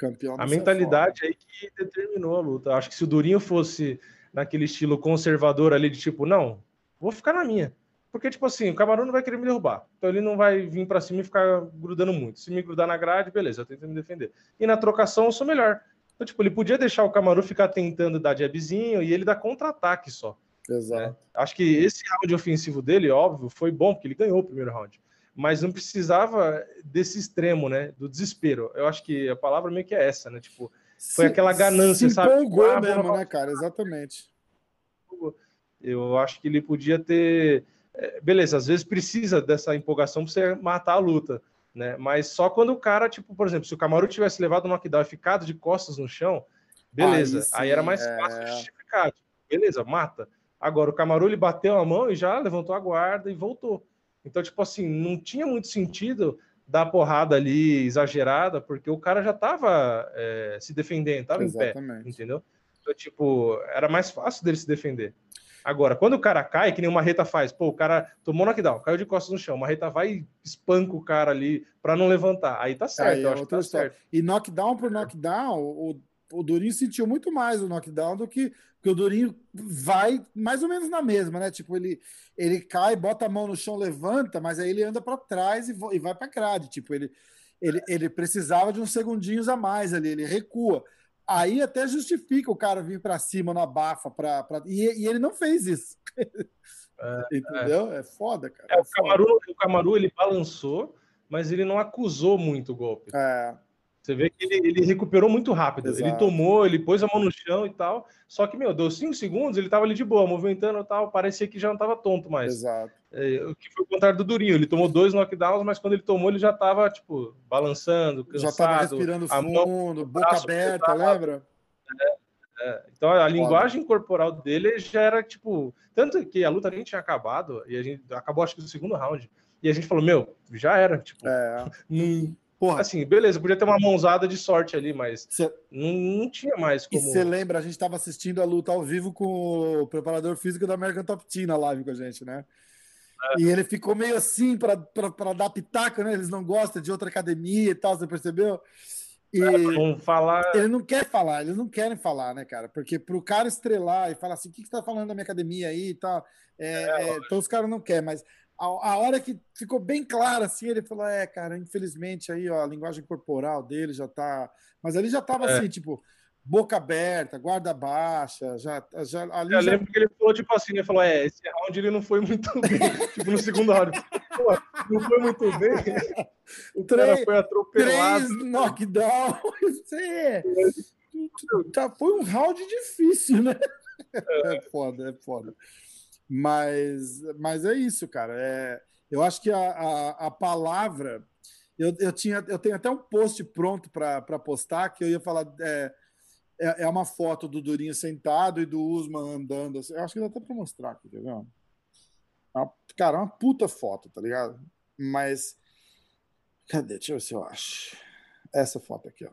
Campeão a mentalidade aí que determinou a luta. Acho que se o Durinho fosse naquele estilo conservador ali, de tipo, não, vou ficar na minha. Porque, tipo assim, o Camarão não vai querer me derrubar. Então ele não vai vir para cima e ficar grudando muito. Se me grudar na grade, beleza, eu tento me defender. E na trocação eu sou melhor. Então, tipo, ele podia deixar o Camarão ficar tentando dar jabzinho e ele dar contra-ataque só. Exato. Né? Acho que esse round ofensivo dele, óbvio, foi bom, porque ele ganhou o primeiro round mas não precisava desse extremo, né? Do desespero. Eu acho que a palavra meio que é essa, né? Tipo, foi se, aquela ganância, se sabe? Empolgou ah, mesmo, né, cara? Exatamente. Eu acho que ele podia ter. É, beleza, às vezes precisa dessa empolgação para você matar a luta, né? Mas só quando o cara, tipo, por exemplo, se o Camaro tivesse levado um knockdown e ficado de costas no chão, beleza. Aí, sim, aí era mais é... fácil justificar. Tipo, beleza, mata. Agora o Camaro ele bateu a mão e já levantou a guarda e voltou. Então, tipo assim, não tinha muito sentido dar porrada ali exagerada, porque o cara já estava é, se defendendo, estava em pé, entendeu? Então, tipo, era mais fácil dele se defender. Agora, quando o cara cai, que nem uma reta faz, pô, o cara tomou knockdown, caiu de costas no chão, uma reta vai e espanca o cara ali para não levantar. Aí tá certo, aí, eu acho que tá certo. E knockdown por knockdown, o, o Durinho sentiu muito mais o knockdown do que, que o Durinho vai mais ou menos na mesma, né? Tipo, ele, ele cai, bota a mão no chão, levanta, mas aí ele anda para trás e, e vai para grade. Tipo, ele, ele, ele precisava de uns segundinhos a mais ali, ele recua. Aí até justifica o cara vir para cima na bafa, pra, pra... E, e, ele não fez isso. É, Entendeu? É. é. foda, cara. É, é o, Camaru, o Camaru ele balançou, mas ele não acusou muito o golpe. É. Você vê que ele, ele recuperou muito rápido. Exato. Ele tomou, ele pôs a mão no chão e tal. Só que, meu, deu cinco segundos, ele tava ali de boa, movimentando e tal. Parecia que já não tava tonto mais. Exato. É, o que foi o contrário do Durinho. Ele tomou dois knockdowns, mas quando ele tomou, ele já tava, tipo, balançando, cansado. Já tava respirando fundo, mão, boca aberta, lembra? É, é. Então a Foda. linguagem corporal dele já era, tipo. Tanto que a luta nem tinha acabado, e a gente acabou, acho que, no segundo round. E a gente falou, meu, já era. Tipo, é. não Porra. Assim, beleza, podia ter uma mãozada de sorte ali, mas cê... não, não, tinha mais como. E você lembra, a gente estava assistindo a luta ao vivo com o preparador físico da American Top Team na live com a gente, né? É. E ele ficou meio assim para dar pitaca, né? Eles não gostam de outra academia e tal, você percebeu? E é, falar. Ele não quer falar, eles não querem falar, né, cara? Porque para o cara estrelar e falar assim, o que, que você tá falando da minha academia aí e tal, é, é, é então os caras não querem, mas a, a, hora que ficou bem claro assim, ele falou: é, cara, infelizmente aí, ó, a linguagem corporal dele já tá. Mas ele já tava é. assim, tipo, boca aberta, guarda baixa, já. já ali Eu já... lembro que ele falou, tipo assim, ele falou: é, esse round ele não foi muito bem. tipo, no segundo round. Pô, não foi muito bem. O três, cara foi atropelado. Três knockdown. É, tá, foi um round difícil, né? É. é foda, é foda. Mas, mas é isso, cara. É, eu acho que a, a, a palavra. Eu, eu, tinha, eu tenho até um post pronto para postar que eu ia falar. É, é, é, uma foto do Durinho sentado e do Usman andando. Assim. Eu acho que dá até para mostrar aqui, tá vendo? É cara, é uma puta foto, tá ligado? Mas. Cadê? Deixa eu ver se eu acho. Essa foto aqui, ó.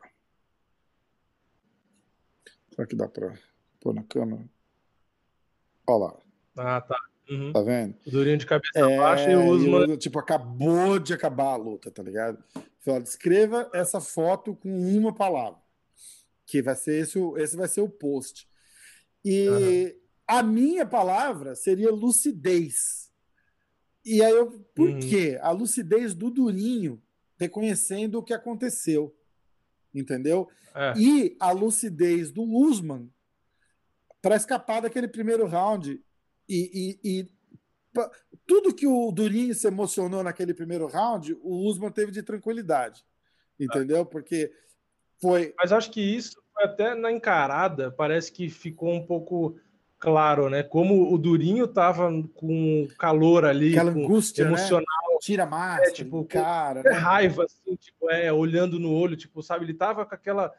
Será que dá para pôr na câmera? Olha lá. Ah, tá. Uhum. Tá vendo? O Durinho de cabeça é, baixa e o Usman. Tipo, acabou de acabar a luta, tá ligado? Fala, descreva essa foto com uma palavra. Que vai ser esse, esse vai ser o post. E uhum. a minha palavra seria lucidez. E aí eu. Por uhum. quê? A lucidez do Durinho reconhecendo o que aconteceu. Entendeu? É. E a lucidez do Usman para escapar daquele primeiro round e, e, e tudo que o Durinho se emocionou naquele primeiro round, o Usman teve de tranquilidade. Entendeu? Porque foi. Mas acho que isso até na encarada parece que ficou um pouco claro, né? Como o Durinho tava com calor ali, Aquela angústia, né? emocional. Né? Tira mais, é, tipo, cara, né? raiva, assim, tipo, é, olhando no olho, tipo, sabe? Ele tava com aquela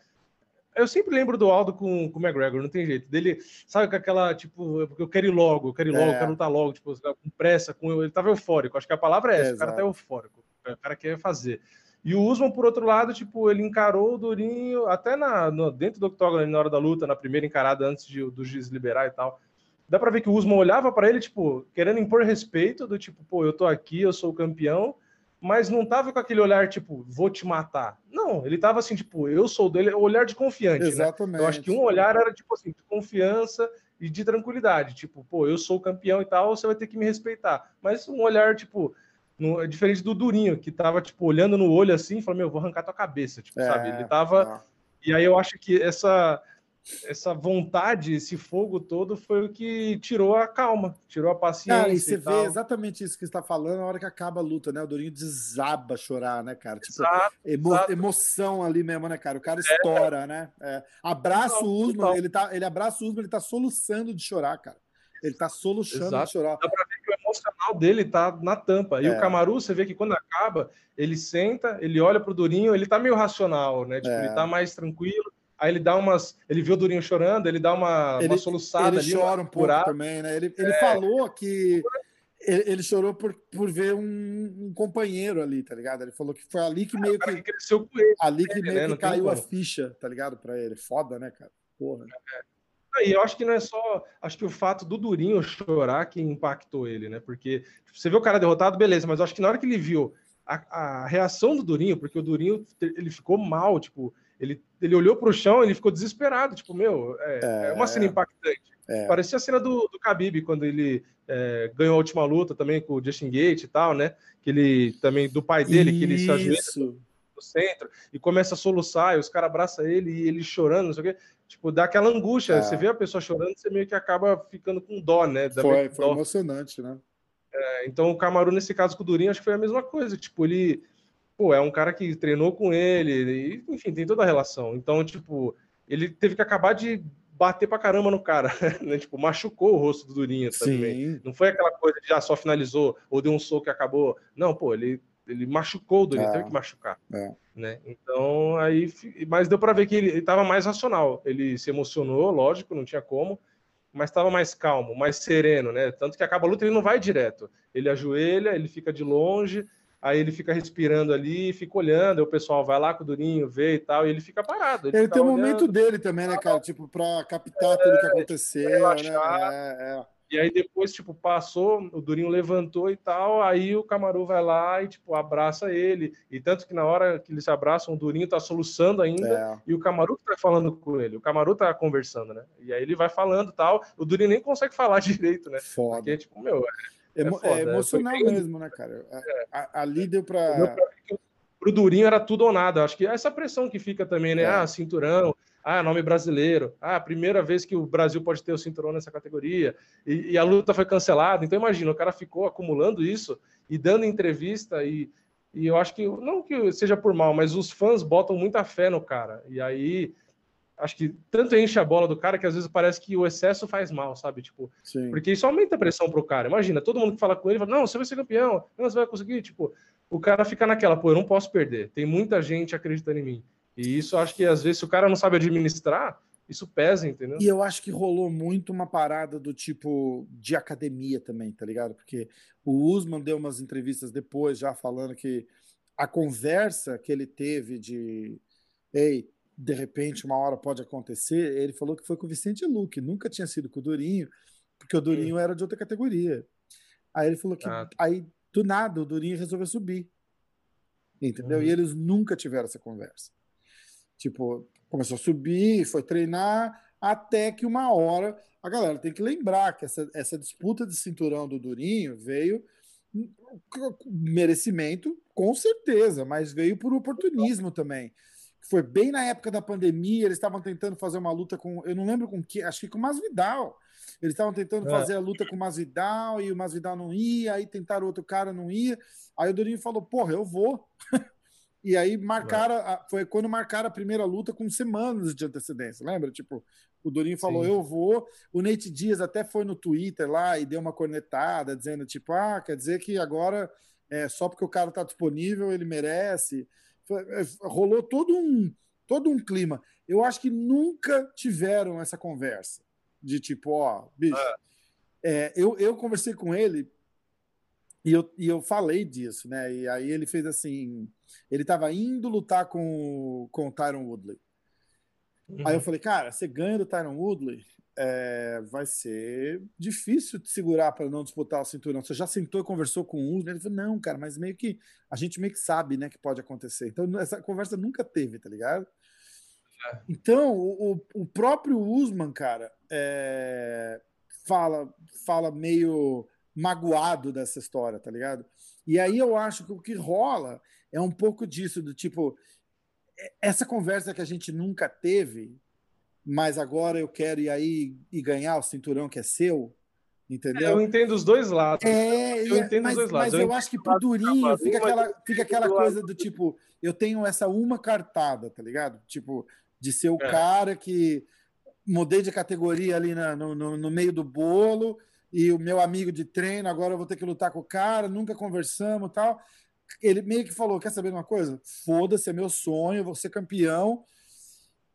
eu sempre lembro do Aldo com, com o McGregor, não tem jeito. Dele, sabe, com aquela, tipo, porque eu quero ir logo, eu quero ir logo, é. eu quero lutar logo, tipo, com pressa, com ele tava eufórico. Acho que a palavra é essa, é, o cara tá eufórico, o cara quer fazer. E o Usman, por outro lado, tipo, ele encarou o Durinho, até na, no, dentro do octógono, na hora da luta, na primeira encarada, antes de, do juiz liberar e tal. Dá pra ver que o Usman olhava para ele, tipo, querendo impor respeito, do tipo, pô, eu tô aqui, eu sou o campeão, mas não tava com aquele olhar tipo, vou te matar. Não, ele tava assim, tipo, eu sou dele, olhar de confiante. Exatamente. Né? Eu acho que um olhar era tipo assim, de confiança e de tranquilidade. Tipo, pô, eu sou o campeão e tal, você vai ter que me respeitar. Mas um olhar, tipo, no, é diferente do Durinho, que tava, tipo, olhando no olho assim e falou, meu, vou arrancar tua cabeça, tipo, é, sabe? Ele tava. É. E aí eu acho que essa essa vontade, esse fogo todo foi o que tirou a calma, tirou a paciência. Cara, e você e vê exatamente isso que está falando na hora que acaba a luta, né? O Dorinho desaba chorar, né, cara? Tipo, exato, emo exato. emoção ali mesmo, né, cara? O cara é. estoura, é. né? É. Abraça o Usman, ele, tá, ele abraça o Usman, ele tá soluçando de chorar, cara. Ele tá soluçando exato. de chorar. Dá pra ver que o emocional dele tá na tampa. E o é. Camaru, você vê que quando acaba, ele senta, ele olha pro Durinho, ele tá meio racional, né? Tipo, ele é. tá mais tranquilo aí ele dá umas. Ele viu o Durinho chorando, ele dá uma, ele, uma soluçada ele ali. Ele chora um pouco também, né? Ele, ele é... falou que ele, chorou por, por ver um, um, companheiro ali, tá ligado? Ele falou que foi ali que meio que. que cresceu com ele. Ali que meio né? que caiu a ficha, tá ligado? Pra ele. Foda, né, cara? Porra. É. E eu acho que não é só. Acho que o fato do Durinho chorar que impactou ele, né? Porque tipo, você vê o cara derrotado, beleza, mas eu acho que na hora que ele viu a, a reação do Durinho, porque o Durinho ele ficou mal, tipo, ele, ele olhou para o chão, ele ficou desesperado, tipo, meu, é, é, é uma cena impactante. É. Parecia a cena do, do Khabib, quando ele é, ganhou a última luta também com o Justin Gate e tal, né? Que ele também, do pai dele, Isso. que ele se ajoelha no centro e começa a soluçar, e os caras abraçam ele e ele chorando, não sei o quê. Tipo, dá aquela angústia. É. Você vê a pessoa chorando, você meio que acaba ficando com dó, né? Foi, foi dó. emocionante, né? É, então o Camaru, nesse caso com o Durinho, acho que foi a mesma coisa. Tipo, ele pô, é um cara que treinou com ele, e, enfim, tem toda a relação. Então, tipo, ele teve que acabar de bater pra caramba no cara, né? Tipo, machucou o rosto do Durinho também. Não foi aquela coisa de ah, só finalizou ou deu um soco e acabou. Não, pô, ele, ele machucou o Durinho, é. teve que machucar. É. Né? Então, aí. Mas deu para ver que ele, ele tava mais racional. Ele se emocionou, lógico, não tinha como, mas estava mais calmo, mais sereno, né? Tanto que acaba a luta, ele não vai direto. Ele ajoelha, ele fica de longe, aí ele fica respirando ali, fica olhando, aí o pessoal vai lá com o Durinho, vê e tal, e ele fica parado. Ele, ele tem o um momento dele também, né, cara? Tipo, para captar é, tudo que aconteceu, né? É, é. E aí depois, tipo, passou, o Durinho levantou e tal, aí o Camaru vai lá e, tipo, abraça ele. E tanto que na hora que eles se abraçam, o Durinho tá soluçando ainda é. e o Camaru tá falando com ele. O Camaru tá conversando, né? E aí ele vai falando tal, o Durinho nem consegue falar direito, né? Foda. Porque, tipo, meu... É, é, foda, é emocional bem... mesmo, né, cara? A, ali deu pra... Pro Durinho era tudo ou nada. Acho que essa pressão que fica também, né? É. Ah, cinturão ah, nome brasileiro. Ah, primeira vez que o Brasil pode ter o cinturão nessa categoria. E, e, a luta foi cancelada. Então, imagina, o cara ficou acumulando isso e dando entrevista. E, e eu acho que, não que seja por mal, mas os fãs botam muita fé no cara. E aí, acho que tanto enche a bola do cara que às vezes parece que o excesso faz mal, sabe? Tipo, Sim. porque isso aumenta a pressão pro cara. Imagina, todo mundo que fala com ele fala: não, você vai ser campeão, não, você vai conseguir. Tipo, o cara fica naquela, pô, eu não posso perder. Tem muita gente acreditando em mim. E isso acho que às vezes, se o cara não sabe administrar, isso pesa, entendeu? E eu acho que rolou muito uma parada do tipo de academia também, tá ligado? Porque o Usman deu umas entrevistas depois já falando que a conversa que ele teve de ei, de repente uma hora pode acontecer, ele falou que foi com o Vicente Luque, nunca tinha sido com o Durinho, porque o Durinho era de outra categoria. Aí ele falou que ah. aí do nada o Durinho resolveu subir. Entendeu? Uhum. E eles nunca tiveram essa conversa. Tipo, começou a subir, foi treinar, até que uma hora a galera tem que lembrar que essa, essa disputa de cinturão do Durinho veio merecimento, com certeza, mas veio por oportunismo também. Foi bem na época da pandemia, eles estavam tentando fazer uma luta com, eu não lembro com que, acho que com o Masvidal. Eles estavam tentando é. fazer a luta com o Masvidal e o Masvidal não ia, aí tentaram outro cara, não ia. Aí o Durinho falou: "Porra, eu vou". E aí marcaram, a, foi quando marcaram a primeira luta com semanas de antecedência, lembra? Tipo, o Durinho falou, Sim. eu vou. O Nate Dias até foi no Twitter lá e deu uma cornetada, dizendo, tipo, ah, quer dizer que agora, é, só porque o cara tá disponível, ele merece. Rolou todo um, todo um clima. Eu acho que nunca tiveram essa conversa de tipo, ó, bicho. Ah. É, eu, eu conversei com ele e eu, e eu falei disso, né? E aí ele fez assim: ele estava indo lutar com, com o Tyron Woodley. Uhum. Aí eu falei, cara, você ganha do Tyron Woodley, é, vai ser difícil te segurar para não disputar o cinturão. Você já sentou e conversou com um? Ele falou, não, cara, mas meio que a gente meio que sabe, né, que pode acontecer. Então essa conversa nunca teve, tá ligado? É. Então o, o próprio Usman, cara, é, fala, fala meio magoado dessa história, tá ligado? E aí eu acho que o que rola é um pouco disso, do tipo, essa conversa que a gente nunca teve, mas agora eu quero ir aí e ganhar o cinturão que é seu, entendeu? eu entendo os dois lados. É, eu entendo mas, os dois lados. Mas eu, eu acho que pro Durinho fica aquela, fica aquela coisa do tipo, eu tenho essa uma cartada, tá ligado? Tipo, de ser o é. cara que mudei de categoria ali na, no, no, no meio do bolo e o meu amigo de treino, agora eu vou ter que lutar com o cara, nunca conversamos tal. Ele meio que falou: quer saber de uma coisa? Foda-se, é meu sonho, eu vou ser campeão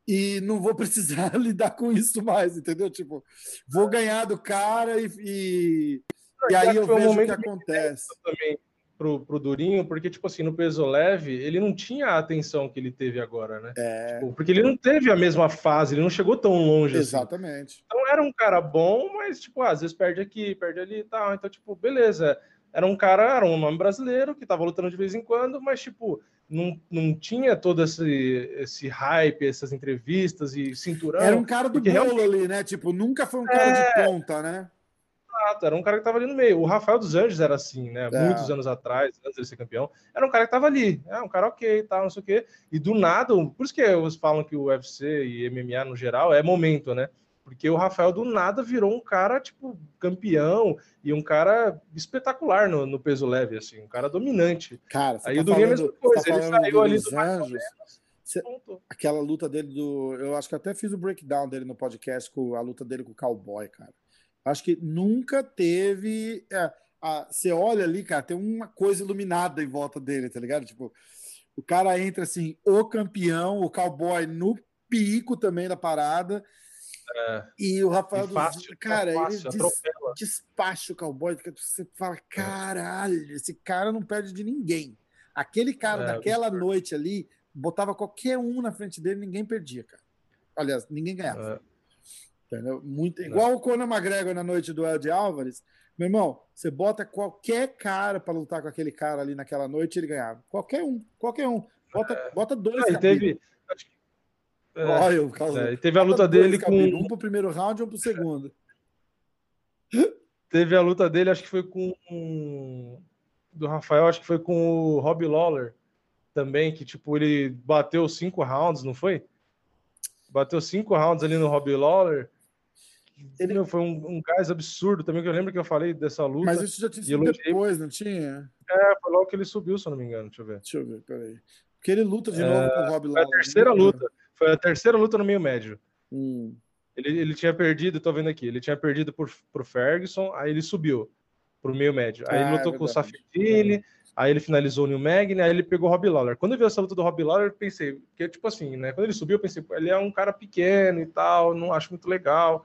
e não vou precisar lidar com isso mais, entendeu? Tipo, vou ganhar do cara e, e, e aí eu vejo o que acontece. Também pro, pro Durinho, porque, tipo assim, no peso leve, ele não tinha a atenção que ele teve agora, né? É. Tipo, porque ele não teve a mesma fase, ele não chegou tão longe assim. Exatamente. Assim. Então era um cara bom, mas, tipo, às vezes perde aqui, perde ali e tal. Então, tipo, beleza. Era um cara, era um nome brasileiro que tava lutando de vez em quando, mas, tipo, não, não tinha todo esse, esse hype, essas entrevistas e cinturão. Era um cara do bolo realmente... ali, né? Tipo, nunca foi um cara é... de ponta, né? Exato, era um cara que estava ali no meio. O Rafael dos Anjos era assim, né? É. Muitos anos atrás, antes de ser campeão, era um cara que estava ali, é um cara ok, tal, não sei o quê. E do nada, por isso que eles falam que o UFC e MMA no geral é momento, né? Porque o Rafael do nada virou um cara, tipo, campeão e um cara espetacular no, no peso leve, assim, um cara dominante. Cara, Aí tá o Durinho é a mesma coisa, tá ele saiu ali do Anjos. Cê, aquela luta dele do. Eu acho que até fiz o breakdown dele no podcast com a luta dele com o cowboy, cara. Acho que nunca teve. É, a, você olha ali, cara, tem uma coisa iluminada em volta dele, tá ligado? Tipo, o cara entra assim, o campeão, o cowboy no pico também da parada. É. E o Rafael fácil, dos cara, fácil, ele des, despacha o cowboy, que você fala, caralho, esse cara não perde de ninguém. Aquele cara é, daquela noite ali, botava qualquer um na frente dele, ninguém perdia, cara. Aliás, ninguém ganhava. É. Entendeu? Muito, igual o Conor McGregor na noite do Ed Álvares. Meu irmão, você bota qualquer cara para lutar com aquele cara ali naquela noite, ele ganhava. Qualquer um, qualquer um. Bota, é. bota dois. Ah, teve, é, Olha, o é, teve a luta dele com. Um pro primeiro round e um pro segundo. Teve a luta dele, acho que foi com. Do Rafael, acho que foi com o Rob Lawler também, que tipo, ele bateu cinco rounds, não foi? Bateu cinco rounds ali no Rob Lawler. Ele foi um, um gás absurdo também, que eu lembro que eu falei dessa luta. Mas isso já tinha sido depois, não tinha? É, foi logo que ele subiu, se eu não me engano. Deixa eu ver. Deixa eu ver, peraí. Porque ele luta de é, novo com o Rob Lawler. Foi a terceira né? luta. Foi a terceira luta no meio médio. Hum. Ele, ele tinha perdido, tô vendo aqui, ele tinha perdido por, pro Ferguson, aí ele subiu pro meio médio. Aí ah, ele lutou é com o Safitini, aí ele finalizou o New Magny, aí ele pegou o Rob Lawler. Quando eu vi essa luta do Rob Lawler, eu pensei, que tipo assim, né? Quando ele subiu, eu pensei, ele é um cara pequeno e tal, não acho muito legal.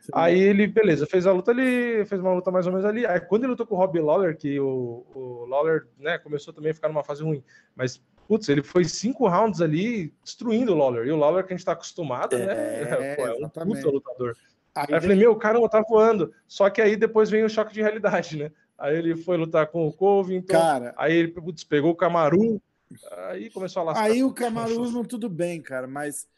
Sim. Aí ele, beleza, fez a luta ali, fez uma luta mais ou menos ali. Aí quando ele lutou com o Rob Lawler, que o, o Lawler, né, começou também a ficar numa fase ruim, mas putz, ele foi cinco rounds ali destruindo o Lawler. E o Lawler que a gente tá acostumado, né? é, né? Pô, é um puta lutador. Aí, aí eu falei, meu, caramba, tá voando. Só que aí depois vem o choque de realidade, né? Aí ele foi lutar com o Covington. Cara, aí ele putz, pegou o Camaru. Aí começou a lascar. Aí o Camaru não tudo bem, cara, mas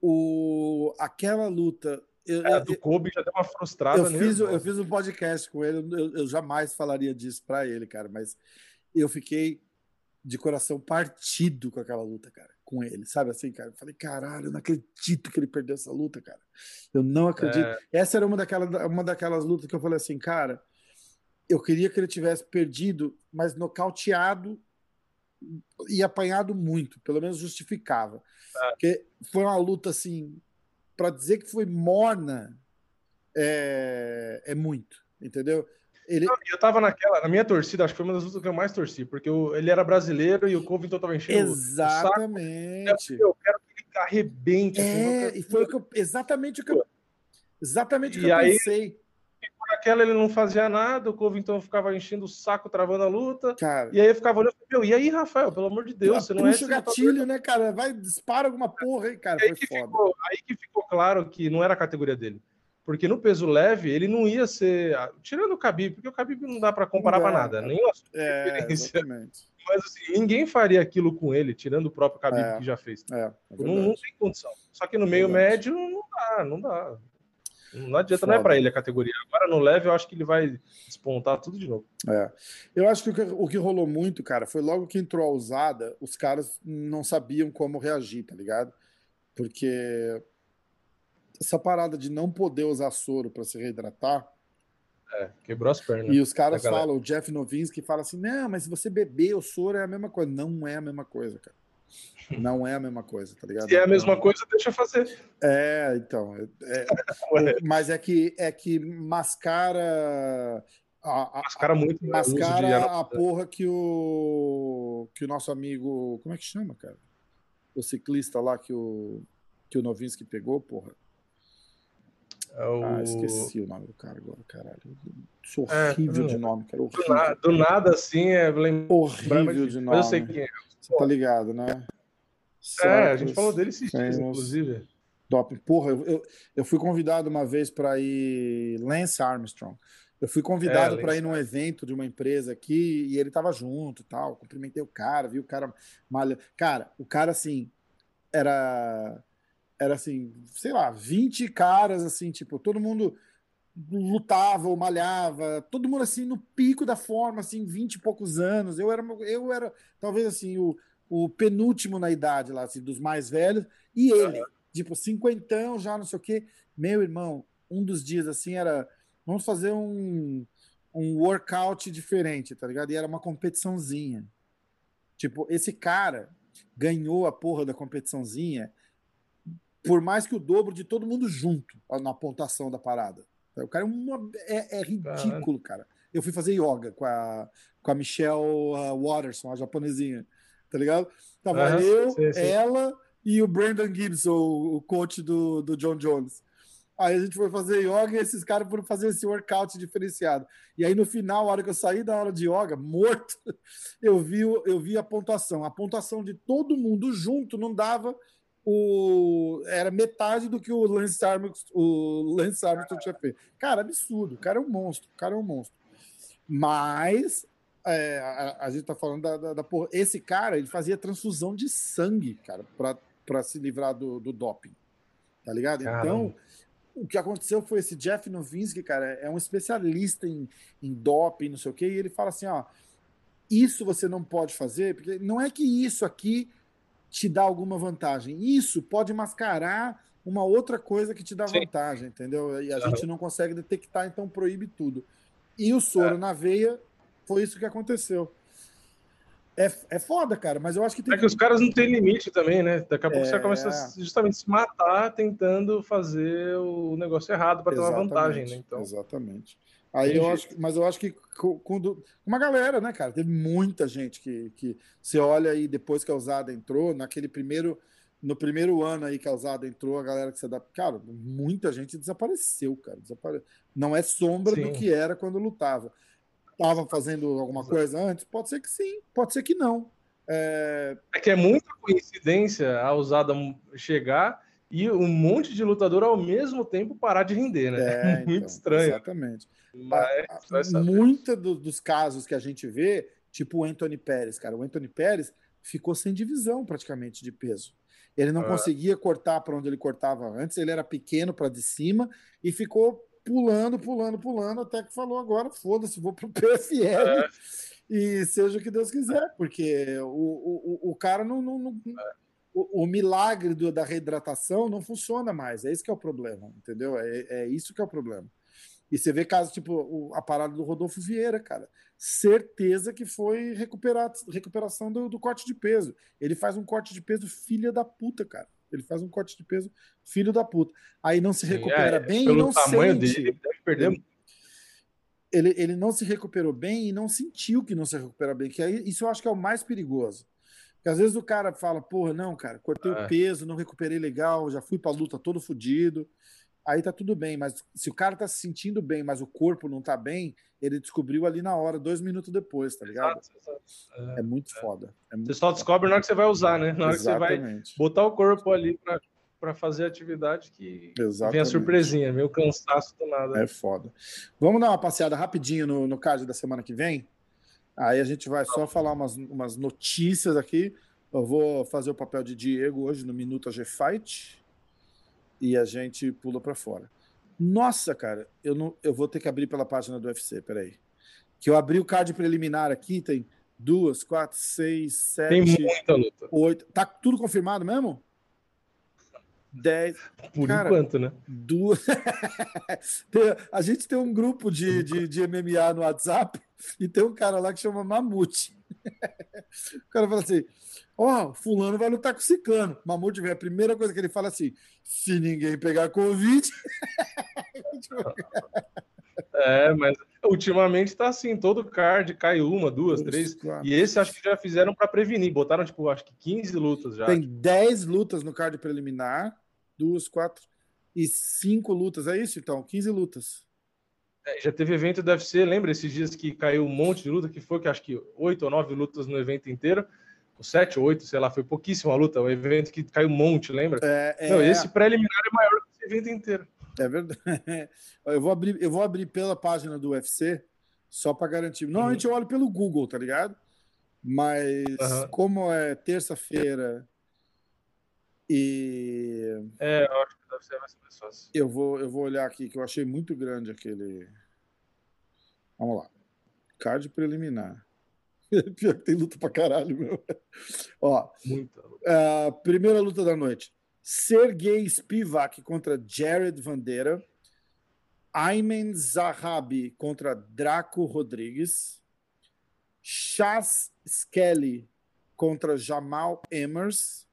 o aquela luta. Eu, é, do Kobe já deu uma frustrada eu Fiz, eu fiz um podcast com ele, eu, eu jamais falaria disso para ele, cara, mas eu fiquei de coração partido com aquela luta, cara, com ele, sabe assim, cara? Eu falei, caralho, eu não acredito que ele perdeu essa luta, cara. Eu não acredito. É... Essa era uma daquelas, uma daquelas lutas que eu falei assim, cara, eu queria que ele tivesse perdido, mas nocauteado e apanhado muito, pelo menos justificava. É. Porque foi uma luta assim, para dizer que foi morna, é, é muito, entendeu? Ele... Eu tava naquela, na minha torcida, acho que foi uma das lutas que eu mais torci, porque eu, ele era brasileiro e o Covington tava enchendo Exatamente. Eu, quero que ele arrebente. É, assim, e foi o que eu, exatamente o que eu, exatamente o que eu aí, pensei. Por aquela ele não fazia nada, o Covington ficava enchendo o saco, travando a luta. Cara, e aí eu ficava olhando, meu, e aí, Rafael, pelo amor de Deus, você não é. Puxa o gatilho, né, cara? Vai, dispara alguma porra aí, cara. Aí, que ficou, aí que ficou claro que não era a categoria dele porque no peso leve ele não ia ser. Tirando o Khabib, porque o Khabib não dá para comparar para nada, nem é, Mas assim, ninguém faria aquilo com ele, tirando o próprio Khabib é, que já fez. É, é não, não, tem condição. Só que no meio médio não dá, não dá. Não adianta, Foda. não é para ele a categoria. Agora no leve eu acho que ele vai despontar tudo de novo. É. Eu acho que o, que o que rolou muito, cara, foi logo que entrou a usada, os caras não sabiam como reagir, tá ligado? Porque essa parada de não poder usar soro para se reidratar. É, quebrou as pernas. E os caras falam, o Jeff Novinsky fala assim: não, mas se você beber o soro é a mesma coisa. Não é a mesma coisa, cara. Não é a mesma coisa, tá ligado? Se é a mesma coisa, deixa fazer. É, então. É, é, mas é que, é que mascara. A, a, mascara muito. Né, mascara a porra que o, que o nosso amigo. Como é que chama, cara? O ciclista lá que o, que o Novinsky pegou, porra. É o... Ah, esqueci o nome do cara agora, caralho. Sou é, horrível é, de nome, cara. Do nada, do nada, assim, é horrível de nome. Eu sei quem é. Você tá ligado, né? É, a gente falou dele esses dias, inclusive. Doping. Porra, eu, eu, eu, fui convidado uma vez para ir Lance Armstrong. Eu fui convidado é, para ir num evento de uma empresa aqui e ele tava junto e tal. Cumprimentei o cara, vi o cara malha. Cara, o cara assim era era assim, sei lá, 20 caras, assim, tipo, todo mundo lutava ou malhava, todo mundo assim no pico da forma, assim, 20 e poucos anos. Eu era, eu era talvez assim, o, o penúltimo na idade lá, assim, dos mais velhos, e ele, uhum. tipo, cinquentão já, não sei o quê. Meu irmão, um dos dias assim era, vamos fazer um, um workout diferente, tá ligado? E era uma competiçãozinha. Tipo, esse cara ganhou a porra da competiçãozinha por mais que o dobro de todo mundo junto na pontuação da parada. O cara é, uma, é, é ridículo, cara. Eu fui fazer yoga com a, com a Michelle uh, Watterson, a japonesinha, tá ligado? Tava uhum, eu, sim, sim. ela e o Brandon Gibson, o coach do, do John Jones. Aí a gente foi fazer yoga e esses caras foram fazer esse workout diferenciado. E aí no final, a hora que eu saí da aula de yoga, morto, eu vi, eu vi a pontuação. A pontuação de todo mundo junto não dava o era metade do que o Lance Armstrong, o Lance Armstrong tinha feito. Cara, absurdo. O cara é um monstro. O cara é um monstro. Mas é, a, a, gente tá falando da, da, da porra. Esse cara, ele fazia transfusão de sangue, cara, para se livrar do, do doping. Tá ligado? Caramba. Então, o que aconteceu foi esse Jeff Novinsky, cara, é um especialista em, em doping, não sei o quê, e ele fala assim: ó, isso você não pode fazer, porque não é que isso aqui te dá alguma vantagem. Isso pode mascarar uma outra coisa que te dá Sim. vantagem, entendeu? E a uhum. gente não consegue detectar, então proíbe tudo. E o soro é. na veia foi isso que aconteceu. É, é foda, cara, mas eu acho que tem. É que os caras não têm limite também, né? Daqui a pouco é... você começa a justamente se matar tentando fazer o negócio errado para ter uma vantagem, né? Então... Exatamente. Aí eu acho, mas eu acho que quando uma galera, né, cara, teve muita gente que, que você olha aí depois que a usada entrou, naquele primeiro no primeiro ano aí que a usada entrou, a galera que se adaptou, cara, muita gente desapareceu, cara, desapare... não é sombra Sim. do que era quando lutava estava fazendo alguma coisa antes? Pode ser que sim, pode ser que não. É, é que é muita coincidência a usada chegar e um monte de lutador ao mesmo tempo parar de render, né? É, muito então, estranho. Exatamente. Mas, muita do, dos casos que a gente vê, tipo o Anthony Pérez, cara, o Anthony Pérez ficou sem divisão praticamente de peso. Ele não ah. conseguia cortar para onde ele cortava antes, ele era pequeno para de cima e ficou pulando, pulando, pulando, até que falou agora, foda-se, vou pro PFL é. e seja o que Deus quiser, porque o, o, o cara não. não, não é. O, o, milagre do, da reidratação não funciona mais. É isso que é o problema, entendeu? É, é isso que é o problema. E você vê casos tipo o, a parada do Rodolfo Vieira, cara. Certeza que foi recuperar, recuperação do, do corte de peso. Ele faz um corte de peso filha da puta, cara. Ele faz um corte de peso, filho da puta. Aí não se recupera é, bem e não tamanho sente. Dele, ele deve perder ele, ele não se recuperou bem e não sentiu que não se recupera bem. Que aí, isso eu acho que é o mais perigoso. Porque às vezes o cara fala, porra, não, cara, cortei é. o peso, não recuperei legal, já fui pra luta todo fodido aí tá tudo bem. Mas se o cara tá se sentindo bem, mas o corpo não tá bem, ele descobriu ali na hora, dois minutos depois, tá ligado? Exato, exato. É, é, muito é. foda. É muito você só descobre na hora que você vai usar, né? Na hora Exatamente. que você vai botar o corpo ali pra, pra fazer a atividade que Exatamente. vem a surpresinha, meio cansaço do nada. É foda. Vamos dar uma passeada rapidinho no, no card da semana que vem? Aí a gente vai só falar umas, umas notícias aqui. Eu vou fazer o papel de Diego hoje no Minuto G Fight e a gente pula para fora. Nossa, cara, eu não, eu vou ter que abrir pela página do UFC, peraí. Que eu abri o card preliminar aqui, tem duas, quatro, seis, sete, tem muita luta. oito. Tá tudo confirmado mesmo? Dez. Por cara, enquanto, né? Duas. a gente tem um grupo de, de, de MMA no WhatsApp e tem um cara lá que chama Mamute. o cara fala assim: Ó, oh, fulano vai lutar com o Cicano. Mamute vem, a primeira coisa que ele fala assim: se ninguém pegar Covid. é, mas ultimamente tá assim, todo card cai uma, duas, três. Claro. E esse acho que já fizeram para prevenir. Botaram, tipo, acho que 15 lutas já. Tem 10 lutas no card preliminar, duas, quatro e cinco lutas. É isso então? 15 lutas. É, já teve evento do UFC, lembra esses dias que caiu um monte de luta, que foi que acho que oito ou nove lutas no evento inteiro sete ou oito, sei lá, foi pouquíssima luta, o evento que caiu um monte, lembra? É, Não, é... esse preliminar é maior que esse evento inteiro. É verdade. Eu vou abrir, eu vou abrir pela página do UFC só para garantir. Normalmente uhum. eu olho pelo Google, tá ligado? Mas uhum. como é terça-feira e. É, eu acho que deve ser mais fácil. Eu vou, eu vou olhar aqui, que eu achei muito grande aquele. Vamos lá. Card preliminar. Pior que tem luta pra caralho, meu. Ó, Muita luta. primeira luta da noite. Sergei Spivak contra Jared Vandeira. Ayman Zahabi contra Draco Rodrigues. Chas Skelly contra Jamal Emers.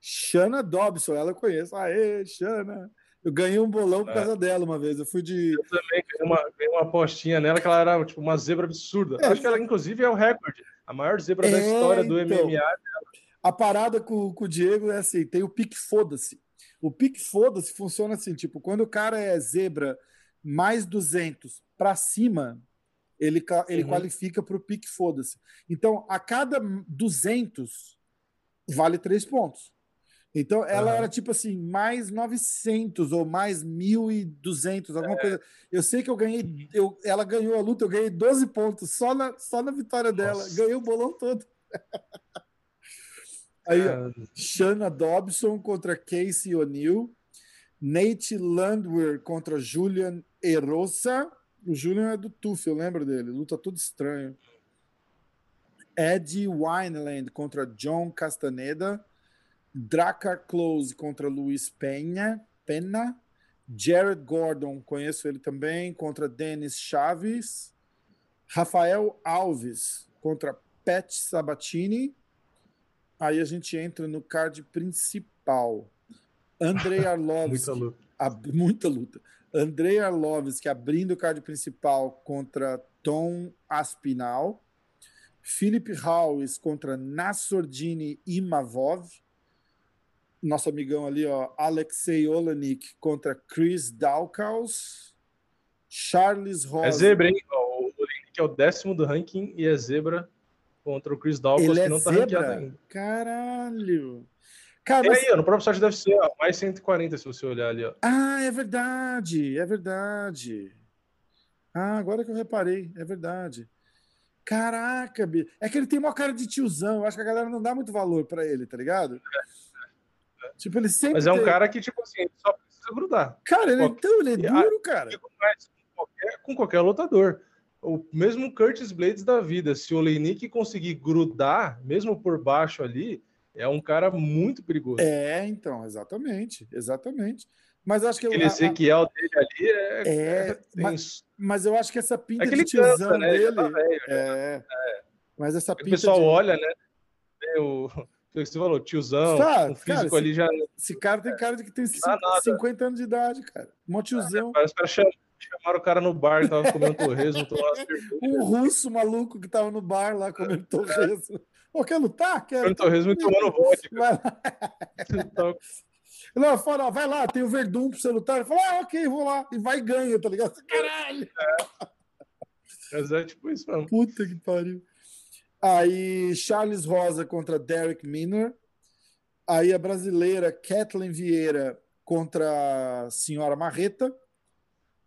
Shana Dobson, ela eu conheço. Aê, Shana. Eu ganhei um bolão por é. causa dela uma vez. Eu fui de. Eu também ganhei uma, ganhei uma apostinha nela que ela era tipo uma zebra absurda. É, Acho que ela, inclusive, é o recorde. A maior zebra é, da história do então, MMA. A parada com, com o Diego é assim: tem o pique foda-se. O pique foda-se funciona assim, tipo, quando o cara é zebra mais 200 para cima, ele, ele uhum. qualifica para o pique foda-se. Então, a cada 200 vale 3 pontos. Então, ela uhum. era tipo assim, mais 900 ou mais 1.200, alguma é. coisa. Eu sei que eu ganhei, eu, ela ganhou a luta, eu ganhei 12 pontos só na, só na vitória dela. Nossa. Ganhei o bolão todo. Aí, é. Shanna Dobson contra Casey O'Neill. Nate Landwehr contra Julian Erosa. O Julian é do Tuf, eu lembro dele. Luta tudo estranho. Eddie Wineland contra John Castaneda. Dracar Close contra Luiz Penha, Pena. Jared Gordon, conheço ele também, contra Denis Chaves. Rafael Alves contra Pat Sabatini. Aí a gente entra no card principal. Andrei Arlovski. muita luta. A, muita luta. Andrei Arlovski abrindo o card principal contra Tom Aspinal. Felipe Howes contra Nassordini Imavov nosso amigão ali, ó, Alexei Olenik contra Chris Dawkins, Charles Rosa. É zebra, hein? O Olenik é o décimo do ranking e é zebra contra o Chris Dawkins, Ele que é não tá zebra? ranqueado ainda. Caralho! Cara, aí, ó, no próprio site deve ser ó, mais 140 se você olhar ali, ó. Ah, é verdade, é verdade. Ah, agora que eu reparei, é verdade. Caraca, é que ele tem uma cara de tiozão. Eu acho que a galera não dá muito valor para ele, tá ligado? É. Tipo, ele sempre. Mas é um tem... cara que, tipo assim, só precisa grudar. Cara, ele, então, ele é duro, cara. Com qualquer, com qualquer lutador. O mesmo Curtis Blades da vida, se o Leinik conseguir grudar, mesmo por baixo ali, é um cara muito perigoso. É, então, exatamente, exatamente. Mas acho que aquele eu, Ezequiel a, dele ali é, é, é mas, mas, eu acho que essa pinta é que de tiozão né? dele tá velho, é, é, mas essa pinta o pessoal de... olha, né? O, que você falou, tiozão, tá, o físico cara, ali já. Esse cara tem cara de que tem 50 anos de idade, cara. Um tiozão. Parece que chamaram, chamaram o cara no bar que tava comendo torresmo. um russo maluco que tava no bar lá comendo torresmo. Pô, quer lutar? Quer? Comendo torresmo e tomando vodka. Vai lá. Não, fala, vai lá, tem o Verdun pra você lutar. Ele fala, ah, ok, vou lá. E vai e ganha, tá ligado? Caralho! É. Mas é tipo isso mesmo. Puta que pariu. Aí Charles Rosa contra Derek Miner. Aí a brasileira Kathleen Vieira contra a Senhora Marreta.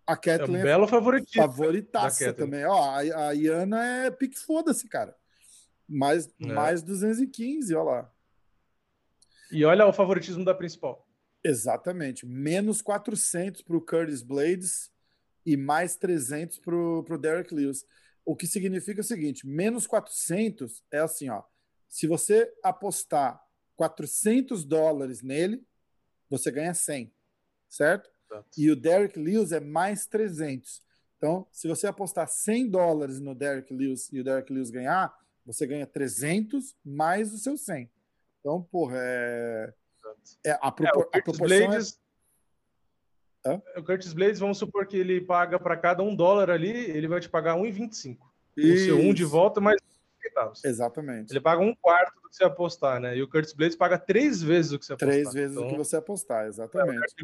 A Kathleen é um belo favorito. Favoritaça também. Ó, a, a Iana é pique foda-se, cara. Mais, é. mais 215, ó lá. E olha o favoritismo da principal. Exatamente. Menos 400 para o Curtis Blades e mais 300 para o Derek Lewis. O que significa o seguinte: menos 400 é assim, ó. Se você apostar 400 dólares nele, você ganha 100, certo? Exato. E o Derek Lewis é mais 300. Então, se você apostar 100 dólares no Derek Lewis e o Derek Lewis ganhar, você ganha 300 mais o seu 100. Então, porra, é. é a, propor... é, a proporção. Blades... É Hã? O Curtis Blades, vamos supor que ele paga para cada um dólar ali, ele vai te pagar 1,25. O seu um de volta, mais centavos. Exatamente. Ele paga um quarto do que você apostar, né? E o Curtis Blades paga três vezes o que você apostar. Três vezes então, o que você apostar, exatamente. É, o Curtis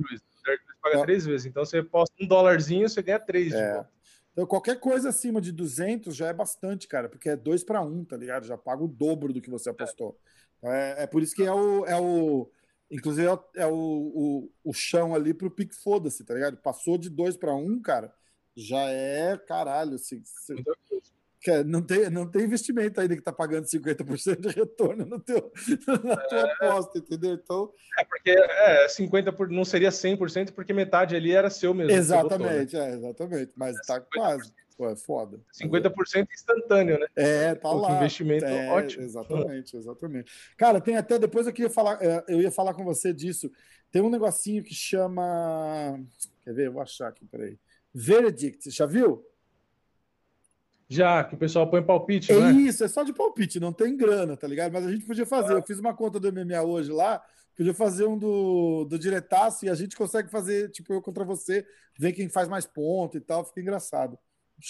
Blades paga então, três vezes. Então você aposta um dólarzinho, você ganha três é. de volta. Então, qualquer coisa acima de 200 já é bastante, cara, porque é dois para um, tá ligado? Já paga o dobro do que você apostou. É, é por isso que é o, é o Inclusive é, o, o, o chão ali pro pique foda-se, tá ligado? Passou de 2 para 1, um, cara, já é caralho. Assim, se, não, tem, não tem investimento ainda que tá pagando 50% de retorno no teu, na tua é, aposta, entendeu? Então. É porque é, 50 por, não seria 100%, porque metade ali era seu mesmo. Exatamente, botou, né? é, exatamente. Mas é, tá 50%. quase. Pô, é foda. 50% instantâneo, né? É, tá lá. Investimento é, ótimo. Exatamente, exatamente. Cara, tem até depois eu ia falar, é, eu ia falar com você disso. Tem um negocinho que chama. Quer ver? Eu vou achar aqui, peraí. Verdict, já viu? Já, que o pessoal põe palpite, é não é? isso, é só de palpite, não tem grana, tá ligado? Mas a gente podia fazer. Eu fiz uma conta do MMA hoje lá, podia fazer um do, do diretaço e a gente consegue fazer, tipo, eu contra você, ver quem faz mais ponto e tal, fica engraçado.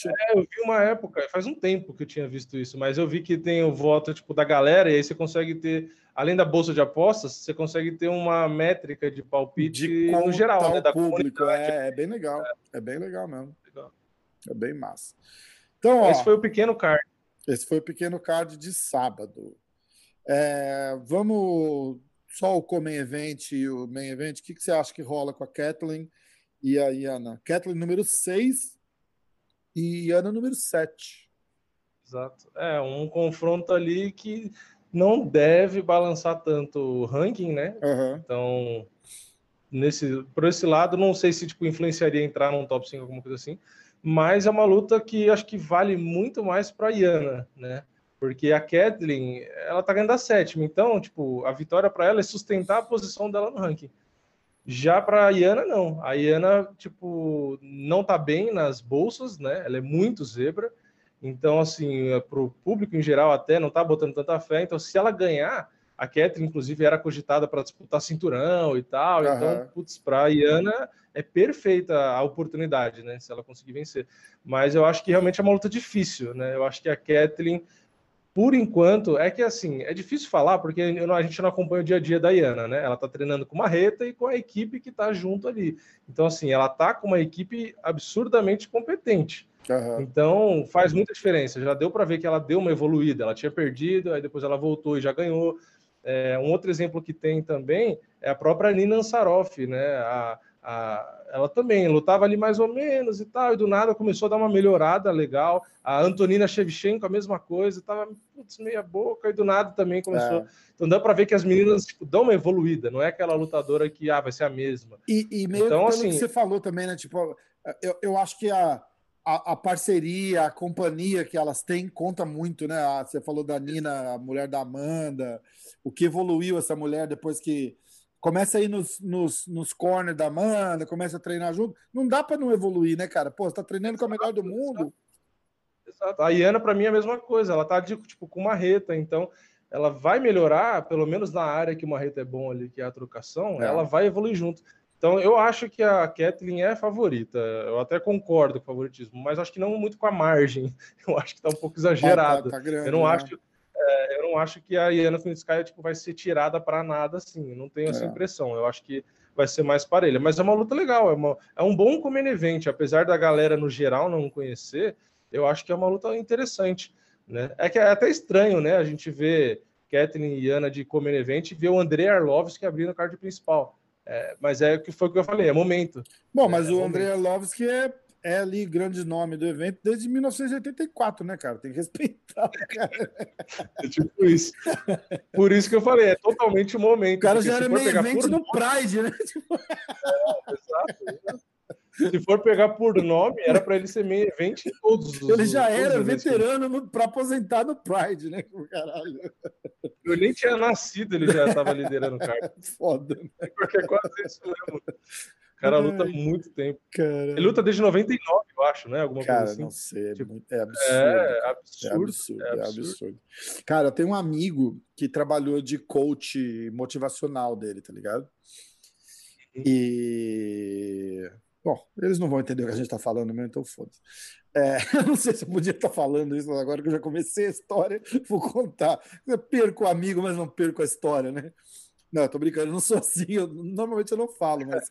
É, eu vi uma época, faz um tempo que eu tinha visto isso, mas eu vi que tem o voto tipo da galera, e aí você consegue ter, além da bolsa de apostas, você consegue ter uma métrica de palpite de no geral, né? Da público. É, é, bem legal. É. é bem legal mesmo. Legal. É bem massa. Então, ó, esse foi o pequeno card. Esse foi o pequeno card de sábado. É, vamos só o Comen Event e o Main Event. O que, que você acha que rola com a Kathleen e a Iana? Kathleen número 6 e Ana número 7. Exato. É um confronto ali que não deve balançar tanto o ranking, né? Uhum. Então, nesse, por esse lado, não sei se tipo, influenciaria entrar num top 5, alguma coisa assim, mas é uma luta que acho que vale muito mais para a Iana, né? Porque a Kathleen, ela tá ganhando a sétima, então, tipo, a vitória para ela é sustentar a posição dela no ranking. Já para a Iana, não. A Iana, tipo, não tá bem nas bolsas, né? Ela é muito zebra. Então, assim, é, para o público em geral até não tá botando tanta fé. Então, se ela ganhar, a Catherine, inclusive, era cogitada para disputar cinturão e tal. Uhum. Então, putz, para a Iana é perfeita a oportunidade, né? Se ela conseguir vencer. Mas eu acho que realmente é uma luta difícil, né? Eu acho que a Kathleen por enquanto, é que assim, é difícil falar porque a gente não acompanha o dia a dia da Iana, né? Ela tá treinando com uma reta e com a equipe que tá junto ali. Então, assim, ela tá com uma equipe absurdamente competente. Uhum. Então, faz muita diferença. Já deu para ver que ela deu uma evoluída. Ela tinha perdido, aí depois ela voltou e já ganhou. É, um outro exemplo que tem também é a própria Nina Ansaroff, né? A, a, ela também lutava ali mais ou menos e tal, e do nada começou a dar uma melhorada legal. A Antonina Shevchenko, a mesma coisa, tava putz, meia boca, e do nada também começou. É. Então dá para ver que as meninas tipo, dão uma evoluída, não é aquela lutadora que ah, vai ser a mesma. E, e meio então, assim, que você falou também, né? Tipo, eu, eu acho que a, a, a, parceria, a companhia que elas têm conta muito, né? Você falou da Nina, a mulher da Amanda, o que evoluiu essa mulher depois que começa a ir nos, nos, nos corners da Amanda, começa a treinar junto. Não dá para não evoluir, né, cara? Pô, você tá treinando com a melhor do mundo. Exato. A Iana, para mim, é a mesma coisa. Ela tá tipo, com uma reta, então ela vai melhorar, pelo menos na área que uma reta é bom ali, que é a trocação, é. ela vai evoluir junto. Então, eu acho que a Kathleen é a favorita. Eu até concordo com o favoritismo, mas acho que não muito com a margem. Eu acho que tá um pouco exagerado. Ah, tá, tá grande, eu não né? acho não acho que a Iana Kunitskaya tipo, vai ser tirada para nada assim. Não tenho essa é. impressão. Eu acho que vai ser mais parelha. Mas é uma luta legal. É, uma, é um bom comer event. Apesar da galera no geral não conhecer, eu acho que é uma luta interessante. Né? É que é até estranho, né? A gente vê Kathleen e Iana de comer event e ver o André Arlovski abrindo o card principal. É, mas é o que foi o que eu falei, é momento. Bom, mas é, o André Arlovski é é ali grande nome do evento desde 1984, né, cara? Tem que respeitar, cara. É tipo isso. Por isso que eu falei, é totalmente o momento. O cara já era meio evento no Pride, né? É, exato. Se for pegar por nome, era para ele ser meio evento em todos os. Ele já era veterano para aposentar no Pride, né? Caralho. Eu nem tinha nascido, ele já estava liderando o cargo. Foda, né? Porque é quase isso mesmo. O cara luta Ai, muito tempo. Ele luta desde 99, eu acho, né? Alguma cara, coisa assim. não sei. É, tipo, muito, é, absurdo, é, absurdo, é, absurdo, é, absurdo, é absurdo. Cara, eu tenho um amigo que trabalhou de coach motivacional dele, tá ligado? E. Bom, eles não vão entender o que a gente está falando mesmo, então foda-se. É, não sei se eu podia estar tá falando isso agora que eu já comecei a história, vou contar. Eu perco o amigo, mas não perco a história, né? Não, eu tô brincando, eu não sou assim, eu, normalmente eu não falo, mas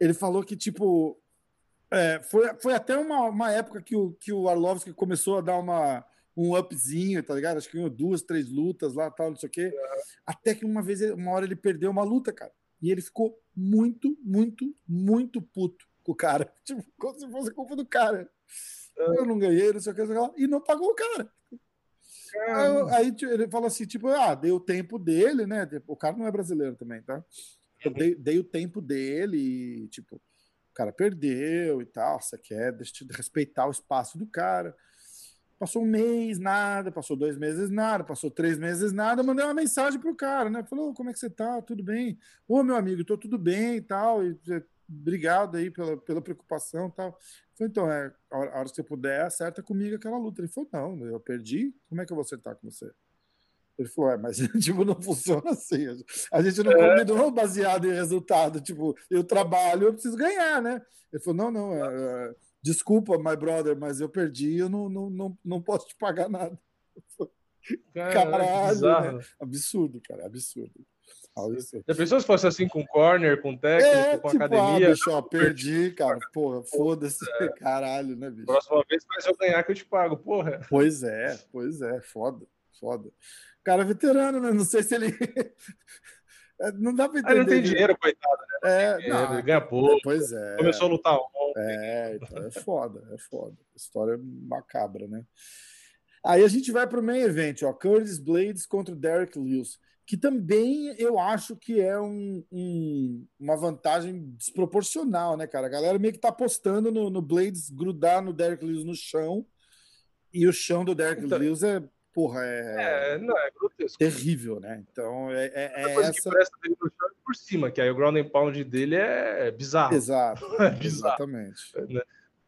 ele falou que, tipo, é, foi, foi até uma, uma época que o, que o Arlovski começou a dar uma, um upzinho, tá ligado? Acho que ganhou duas, três lutas lá, tal, não sei o quê. Até que uma vez, uma hora ele perdeu uma luta, cara. E ele ficou muito, muito, muito puto com o cara. Tipo, como se fosse culpa do cara. Eu não ganhei, não sei o que, sei e não pagou o cara. Aí, aí, ele fala assim, tipo, ah, deu tempo dele, né? O cara não é brasileiro também, tá? Eu dei, dei, o tempo dele e, tipo, o cara perdeu e tal. Você quer respeitar o espaço do cara. Passou um mês, nada. Passou dois meses, nada. Passou três meses, nada. Mandei uma mensagem pro cara, né? Falou, como é que você tá? Tudo bem? Ô, meu amigo, tô tudo bem e tal. E, obrigado aí pela, pela preocupação e tal. Falei, então, é, a hora que você puder, acerta comigo aquela luta. Ele falou, não, eu perdi. Como é que eu vou acertar com você? Ele falou, é, mas tipo, não funciona assim. A gente não é. combinou baseado em resultado. Tipo, eu trabalho, eu preciso ganhar, né? Ele falou, não, não, é, é, desculpa, my brother, mas eu perdi, eu não, não, não, não posso te pagar nada. Caralho, né? absurdo, cara, absurdo. Já pensou se fosse assim com corner, com técnico, é, com tipo, academia? Ah, bicho, ó, perdi, cara. Porra, foda-se. É. Caralho, né, bicho? Próxima vez faz eu ganhar que eu te pago, porra. Pois é, pois é, foda, foda. Cara veterano, né? Não sei se ele. É, não dá pra entender. Ele não tem dinheiro, coitado, né? É, não, ele ganha pouco. Pois é. Começou a lutar ontem. É, então é foda, é foda. História macabra, né? Aí a gente vai para o main event, ó, Curtis Blades contra Derek Lewis que também eu acho que é um, um, uma vantagem desproporcional, né, cara? A galera meio que tá apostando no, no Blades grudar no Derek Lewis no chão, e o chão do Derek então, Lewis é, porra, é, é, não, é grotesco. terrível, né? Então é, é, é essa. Que presta dele no chão é por cima, que aí o ground and pound dele é bizarro. Exato, é bizarro, exatamente. Né?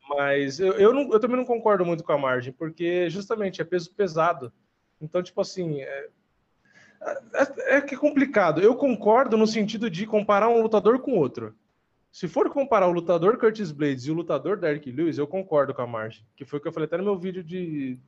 Mas eu, eu, não, eu também não concordo muito com a margem, porque justamente é peso pesado. Então, tipo assim, é, é, é, que é complicado. Eu concordo no sentido de comparar um lutador com outro. Se for comparar o lutador Curtis Blades e o lutador Derek Lewis, eu concordo com a margem. Que foi o que eu falei até no meu vídeo de,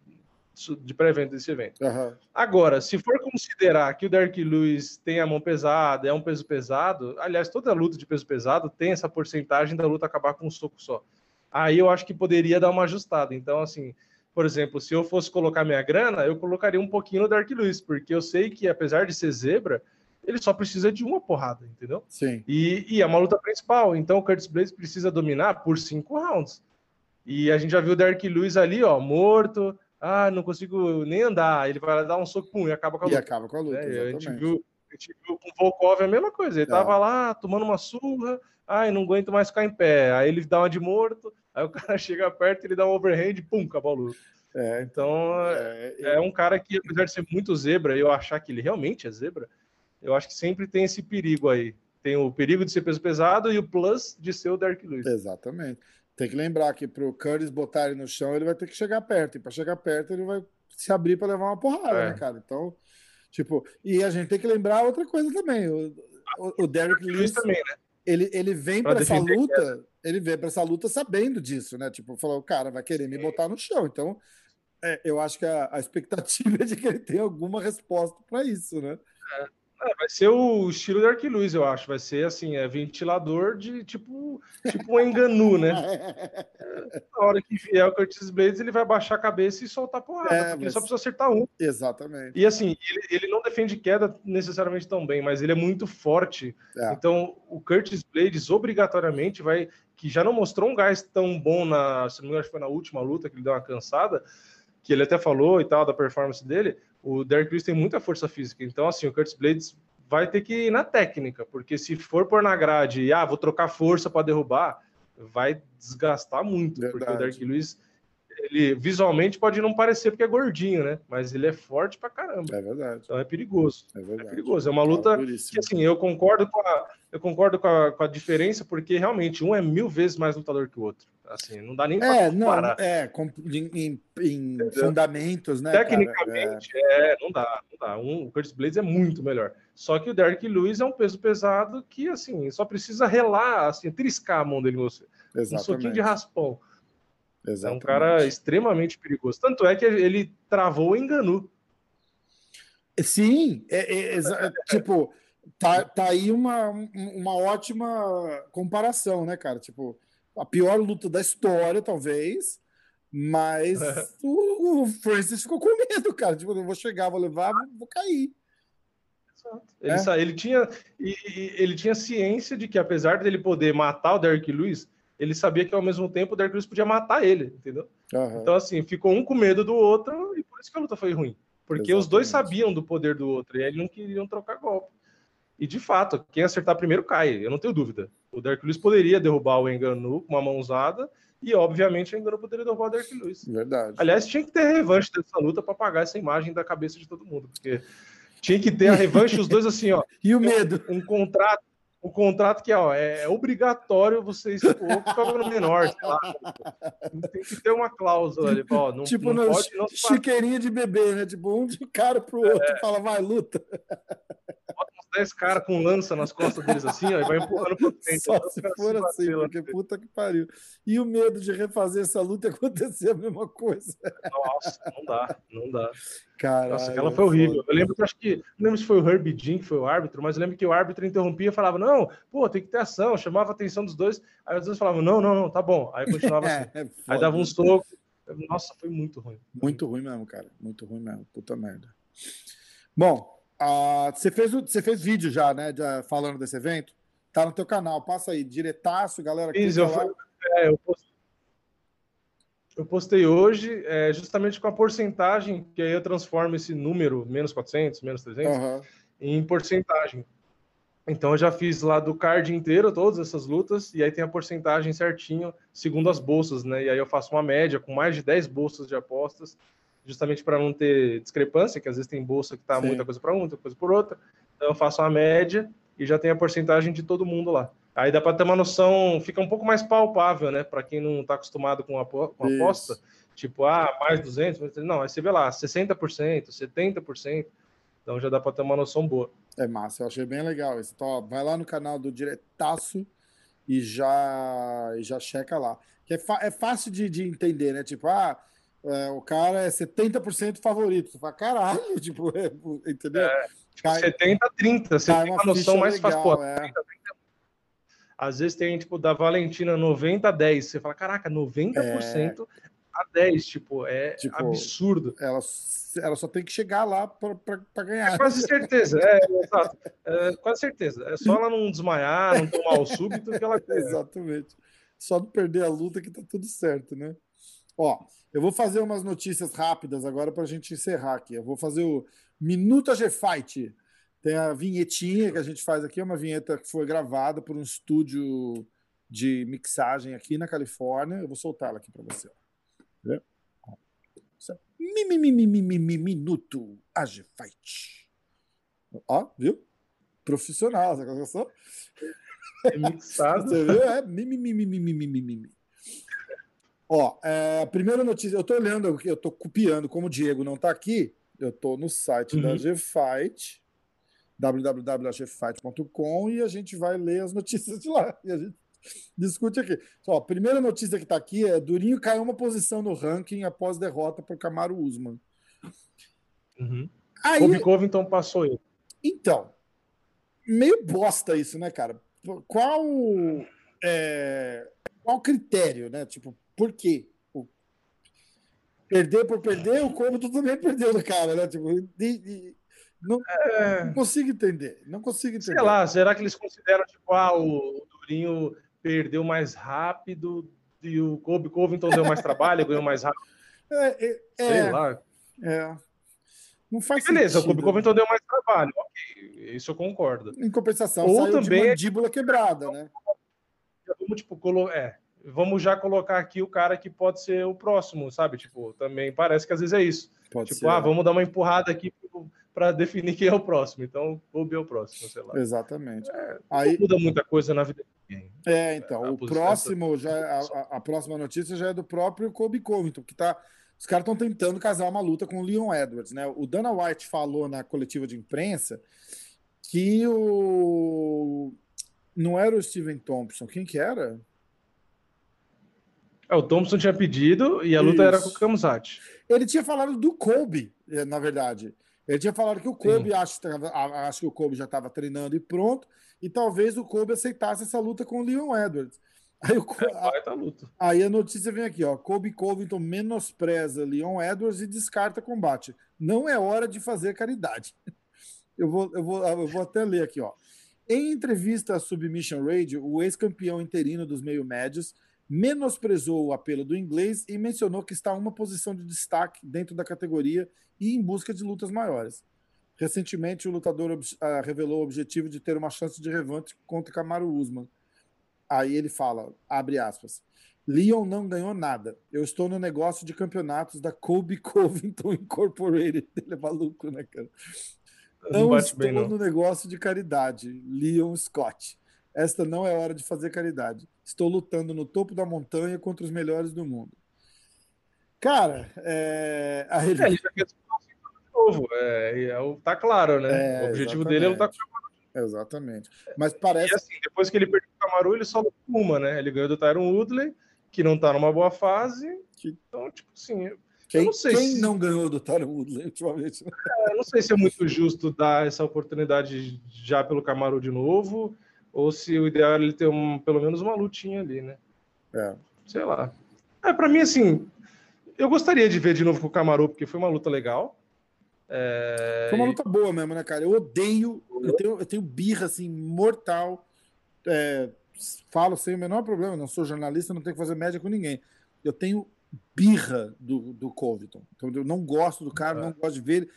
de pré-evento desse evento. Uhum. Agora, se for considerar que o Derek Lewis tem a mão pesada, é um peso pesado, aliás, toda luta de peso pesado tem essa porcentagem da luta acabar com um soco só. Aí eu acho que poderia dar uma ajustada. Então, assim, por exemplo, se eu fosse colocar minha grana, eu colocaria um pouquinho no Dark Lewis, porque eu sei que, apesar de ser zebra, ele só precisa de uma porrada, entendeu? Sim. E, e é uma luta principal. Então o Curtis Blades precisa dominar por cinco rounds. E a gente já viu o Dark Lewis ali, ó, morto. Ah, não consigo nem andar. Ele vai dar um soco pum, e acaba com a luta. E acaba com a luta. É, a, gente viu, a gente viu com o Volkov a mesma coisa. Ele é. tava lá tomando uma surra. Ai, não aguento mais ficar em pé. Aí ele dá uma de morto. Aí o cara chega perto, ele dá um overhand, pum, acabou a luta. É, então é, é, um cara que, apesar de ser muito zebra, eu achar que ele realmente é zebra, eu acho que sempre tem esse perigo aí. Tem o perigo de ser peso pesado e o plus de ser o Dark Lewis. Exatamente. Tem que lembrar que para o Curtis botar ele no chão, ele vai ter que chegar perto. E para chegar perto, ele vai se abrir para levar uma porrada, é. né, cara? Então, tipo, e a gente tem que lembrar outra coisa também. O, o, o Derek Lewis também, né? Ele, ele vem para essa luta, ele vem para essa luta sabendo disso, né? Tipo, falou, o cara vai querer me botar no chão. Então, é, eu acho que a, a, expectativa é de que ele tenha alguma resposta para isso, né? É. É, vai ser o estilo do Arquiluz, eu acho. Vai ser assim, é ventilador de tipo, tipo um enganu, né? Na hora que vier o Curtis Blades, ele vai baixar a cabeça e soltar porrada, é, porque mas... só precisa acertar um. Exatamente. E assim, ele, ele, não defende queda necessariamente tão bem, mas ele é muito forte. É. Então, o Curtis Blades obrigatoriamente vai. Que já não mostrou um gás tão bom na. Se não me engano, foi na última luta que ele deu uma cansada que ele até falou e tal, da performance dele, o Derek Lewis tem muita força física. Então, assim, o Curtis Blades vai ter que ir na técnica, porque se for por na grade e, ah, vou trocar força para derrubar, vai desgastar muito, Verdade. porque o Derek Lewis ele visualmente pode não parecer porque é gordinho, né? Mas ele é forte pra caramba. É verdade. Então é perigoso. É, verdade. é perigoso. É uma luta que, assim, eu concordo com a, eu concordo com a, com a diferença, porque realmente um é mil vezes mais lutador que o outro. Assim, não dá nem é, não, É, em, em fundamentos, né? Tecnicamente, é... é... não dá, não dá. Um, o Curtis Blades é muito melhor. Só que o Derek Lewis é um peso pesado que, assim, só precisa relar, assim, triscar a mão dele em você. Exatamente. Um soquinho de raspão. Exatamente. É um cara extremamente perigoso. Tanto é que ele travou o enganu. Sim, é, é, é, tipo, tá, tá aí uma, uma ótima comparação, né, cara? Tipo, a pior luta da história, talvez, mas o, o, Francis ficou com medo, cara. Tipo, eu vou chegar, vou levar, vou cair. Ele, é. ele, tinha, ele tinha ciência de que, apesar dele poder matar o Derrick Lewis, ele sabia que ao mesmo tempo o Derrick Lewis podia matar ele, entendeu? Uhum. Então, assim, ficou um com medo do outro e por isso que a luta foi ruim. Porque Exatamente. os dois sabiam do poder do outro e aí não queriam trocar golpe. E de fato, quem acertar primeiro cai, eu não tenho dúvida. O Derrick Lewis poderia derrubar o Enganu com uma mãozada e, obviamente, o Enganu poderia derrubar o Derrick Lewis. Verdade. Aliás, tinha que ter revanche dessa luta para apagar essa imagem da cabeça de todo mundo, porque tinha que ter a revanche, os dois assim, ó. e o medo? Um, um contrato um contrato que ó, é obrigatório você expor o menor, sei. Tem que ter uma cláusula ali, ó, não, tipo não pode, não chiqueirinha de bebê, né? Tipo, um de cara pro outro, é. fala, vai, luta. Bota uns 10 caras com lança nas costas deles assim, ó, e vai empurrando pra frente. Só se for assim, porque puta que pariu. E o medo de refazer essa luta acontecer a mesma coisa. Nossa, não dá, não dá. Caralho, Nossa, aquela foi horrível. Foda. Eu lembro que acho que. Não lembro se foi o Herbie Jean que foi o árbitro, mas eu lembro que o árbitro interrompia e falava: não, pô, tem que ter ação, chamava a atenção dos dois. Aí os dois falavam: não, não, não, tá bom. Aí continuava assim. é, aí dava um soco. Nossa, foi muito ruim. Muito ruim mesmo, cara. Muito ruim mesmo. Puta merda. Bom, uh, você, fez, você fez vídeo já, né? De, falando desse evento? Tá no teu canal. Passa aí, diretaço, galera. Fiz, eu, fui, é, eu, postei, eu, postei, hoje, é, justamente com a porcentagem, que aí eu transformo esse número, menos 400, menos 300, uhum. em porcentagem. Então eu já fiz lá do card inteiro todas essas lutas e aí tem a porcentagem certinho segundo as bolsas, né? E aí eu faço uma média com mais de 10 bolsas de apostas, justamente para não ter discrepância, que às vezes tem bolsa que tá Sim. muita coisa para uma, muita coisa por outra. Então eu faço uma média e já tem a porcentagem de todo mundo lá. Aí dá para ter uma noção, fica um pouco mais palpável, né, para quem não está acostumado com a, com a aposta, tipo, ah, mais 200, não, aí você vê lá, 60%, 70%. Então já dá para ter uma noção boa. É massa, eu achei bem legal isso. Então, ó, vai lá no canal do Diretaço e já, e já checa lá. Que é, é fácil de, de entender, né? Tipo, ah, é, o cara é 70% favorito. Você fala, caralho, tipo, é, entendeu? É, tipo, cai, 70 30, você tem uma noção mais legal, fácil. Pô, é. 30, 30. Às vezes tem, tipo, da Valentina 90 a 10. Você fala, caraca, 90% é... a 10, tipo, é tipo, absurdo. Ela ela só tem que chegar lá para ganhar. É quase certeza, é, exato. É, quase certeza. É só ela não desmaiar, não tomar o súbito que ela quer. Exatamente. Só não perder a luta que tá tudo certo, né? Ó, eu vou fazer umas notícias rápidas agora para a gente encerrar aqui. Eu vou fazer o Minuta G-Fight. Tem a vinhetinha que a gente faz aqui, é uma vinheta que foi gravada por um estúdio de mixagem aqui na Califórnia. Eu vou soltar ela aqui para você. Ó. Minuto Age Fight. Ó, viu? Profissional, você gostou? É mixado. Você viu? É mimimi. Ó, é, primeira notícia, eu tô olhando, eu tô copiando, como o Diego não tá aqui, eu tô no site uhum. da Gfight, www.gfight.com e a gente vai ler as notícias de lá. E a gente discute aqui. Só, a primeira notícia que está aqui é: Durinho caiu uma posição no ranking após derrota para o Camaro Usman. Uhum. Aí, Kobe Covington passou ele. Então, meio bosta isso, né, cara? Qual é, qual critério, né? Tipo, por quê? perder por perder, o Covington também perdeu do cara, né? Tipo, de, de, não, é... não, consigo entender. Não consigo entender. Sei lá, será que eles consideram, tipo, ah, o Durinho perdeu mais rápido e o Kobe Covington deu mais trabalho, ganhou mais rápido. É, é, Sei é, lá. É. Não faz Beleza, sentido. o Kobe Covington deu mais trabalho. Ok, isso eu concordo. Em compensação, Ou também mandíbula quebrada, né? Vamos, tipo, colo... é, vamos já colocar aqui o cara que pode ser o próximo, sabe? Tipo, também parece que às vezes é isso. Pode tipo, ser. ah, vamos dar uma empurrada aqui para definir quem é o próximo. Então, o é o próximo, sei lá. Exatamente. É, Aí muda muita coisa na vida de ninguém. É, então, é, o próximo já é, a, a, próxima notícia já é do próprio Kobe Covington, que tá os caras estão tentando casar uma luta com o Leon Edwards, né? O Dana White falou na coletiva de imprensa que o não era o Steven Thompson, quem que era? É, o Thompson tinha pedido e a luta Isso. era com o Kamzat. Ele tinha falado do Kobe, eh, na verdade. Ele tinha falado que o Kobe, acho, acho que o Kobe já estava treinando e pronto, e talvez o Kobe aceitasse essa luta com o Leon Edwards. Aí, o, é, a, luta. aí a notícia vem aqui, ó. Kobe Covington menospreza Leon Edwards e descarta combate. Não é hora de fazer caridade. Eu vou, eu vou, eu vou até ler aqui, ó. Em entrevista à Submission Radio, o ex-campeão interino dos meio-médios menosprezou o apelo do inglês e mencionou que está em uma posição de destaque dentro da categoria e em busca de lutas maiores. Recentemente, o lutador uh, revelou o objetivo de ter uma chance de revanche contra Kamaru Usman. Aí ele fala, abre aspas, Leon não ganhou nada. Eu estou no negócio de campeonatos da Kobe Covington Incorporated. Ele é maluco, né, cara? Não, não estou bem, não. no negócio de caridade. Leon Scott. Esta não é hora de fazer caridade. Estou lutando no topo da montanha contra os melhores do mundo. Cara, é... a ele... é, ele já novo. É, é, tá claro, né? É, o objetivo exatamente. dele é lutar com Exatamente. Mas parece. E assim, depois que ele perdeu o Camaru, ele só uma, né? Ele ganhou do Tyron Woodley, que não tá numa boa fase. Então, tipo assim. Quem, não, quem se... não ganhou do Tyron Woodley ultimamente? É, não sei se é muito justo dar essa oportunidade já pelo Camaru de novo, ou se o ideal é ele ter um, pelo menos uma lutinha ali, né? É. Sei lá. É, para mim, assim, eu gostaria de ver de novo com o Camaru, porque foi uma luta legal. É... Foi uma luta boa mesmo, né, cara? Eu odeio, eu tenho, eu tenho birra assim, mortal. É, falo sem o menor problema, não sou jornalista, não tenho que fazer média com ninguém. Eu tenho birra do, do Covington. Então, eu não gosto do cara, é. não gosto de ver ele.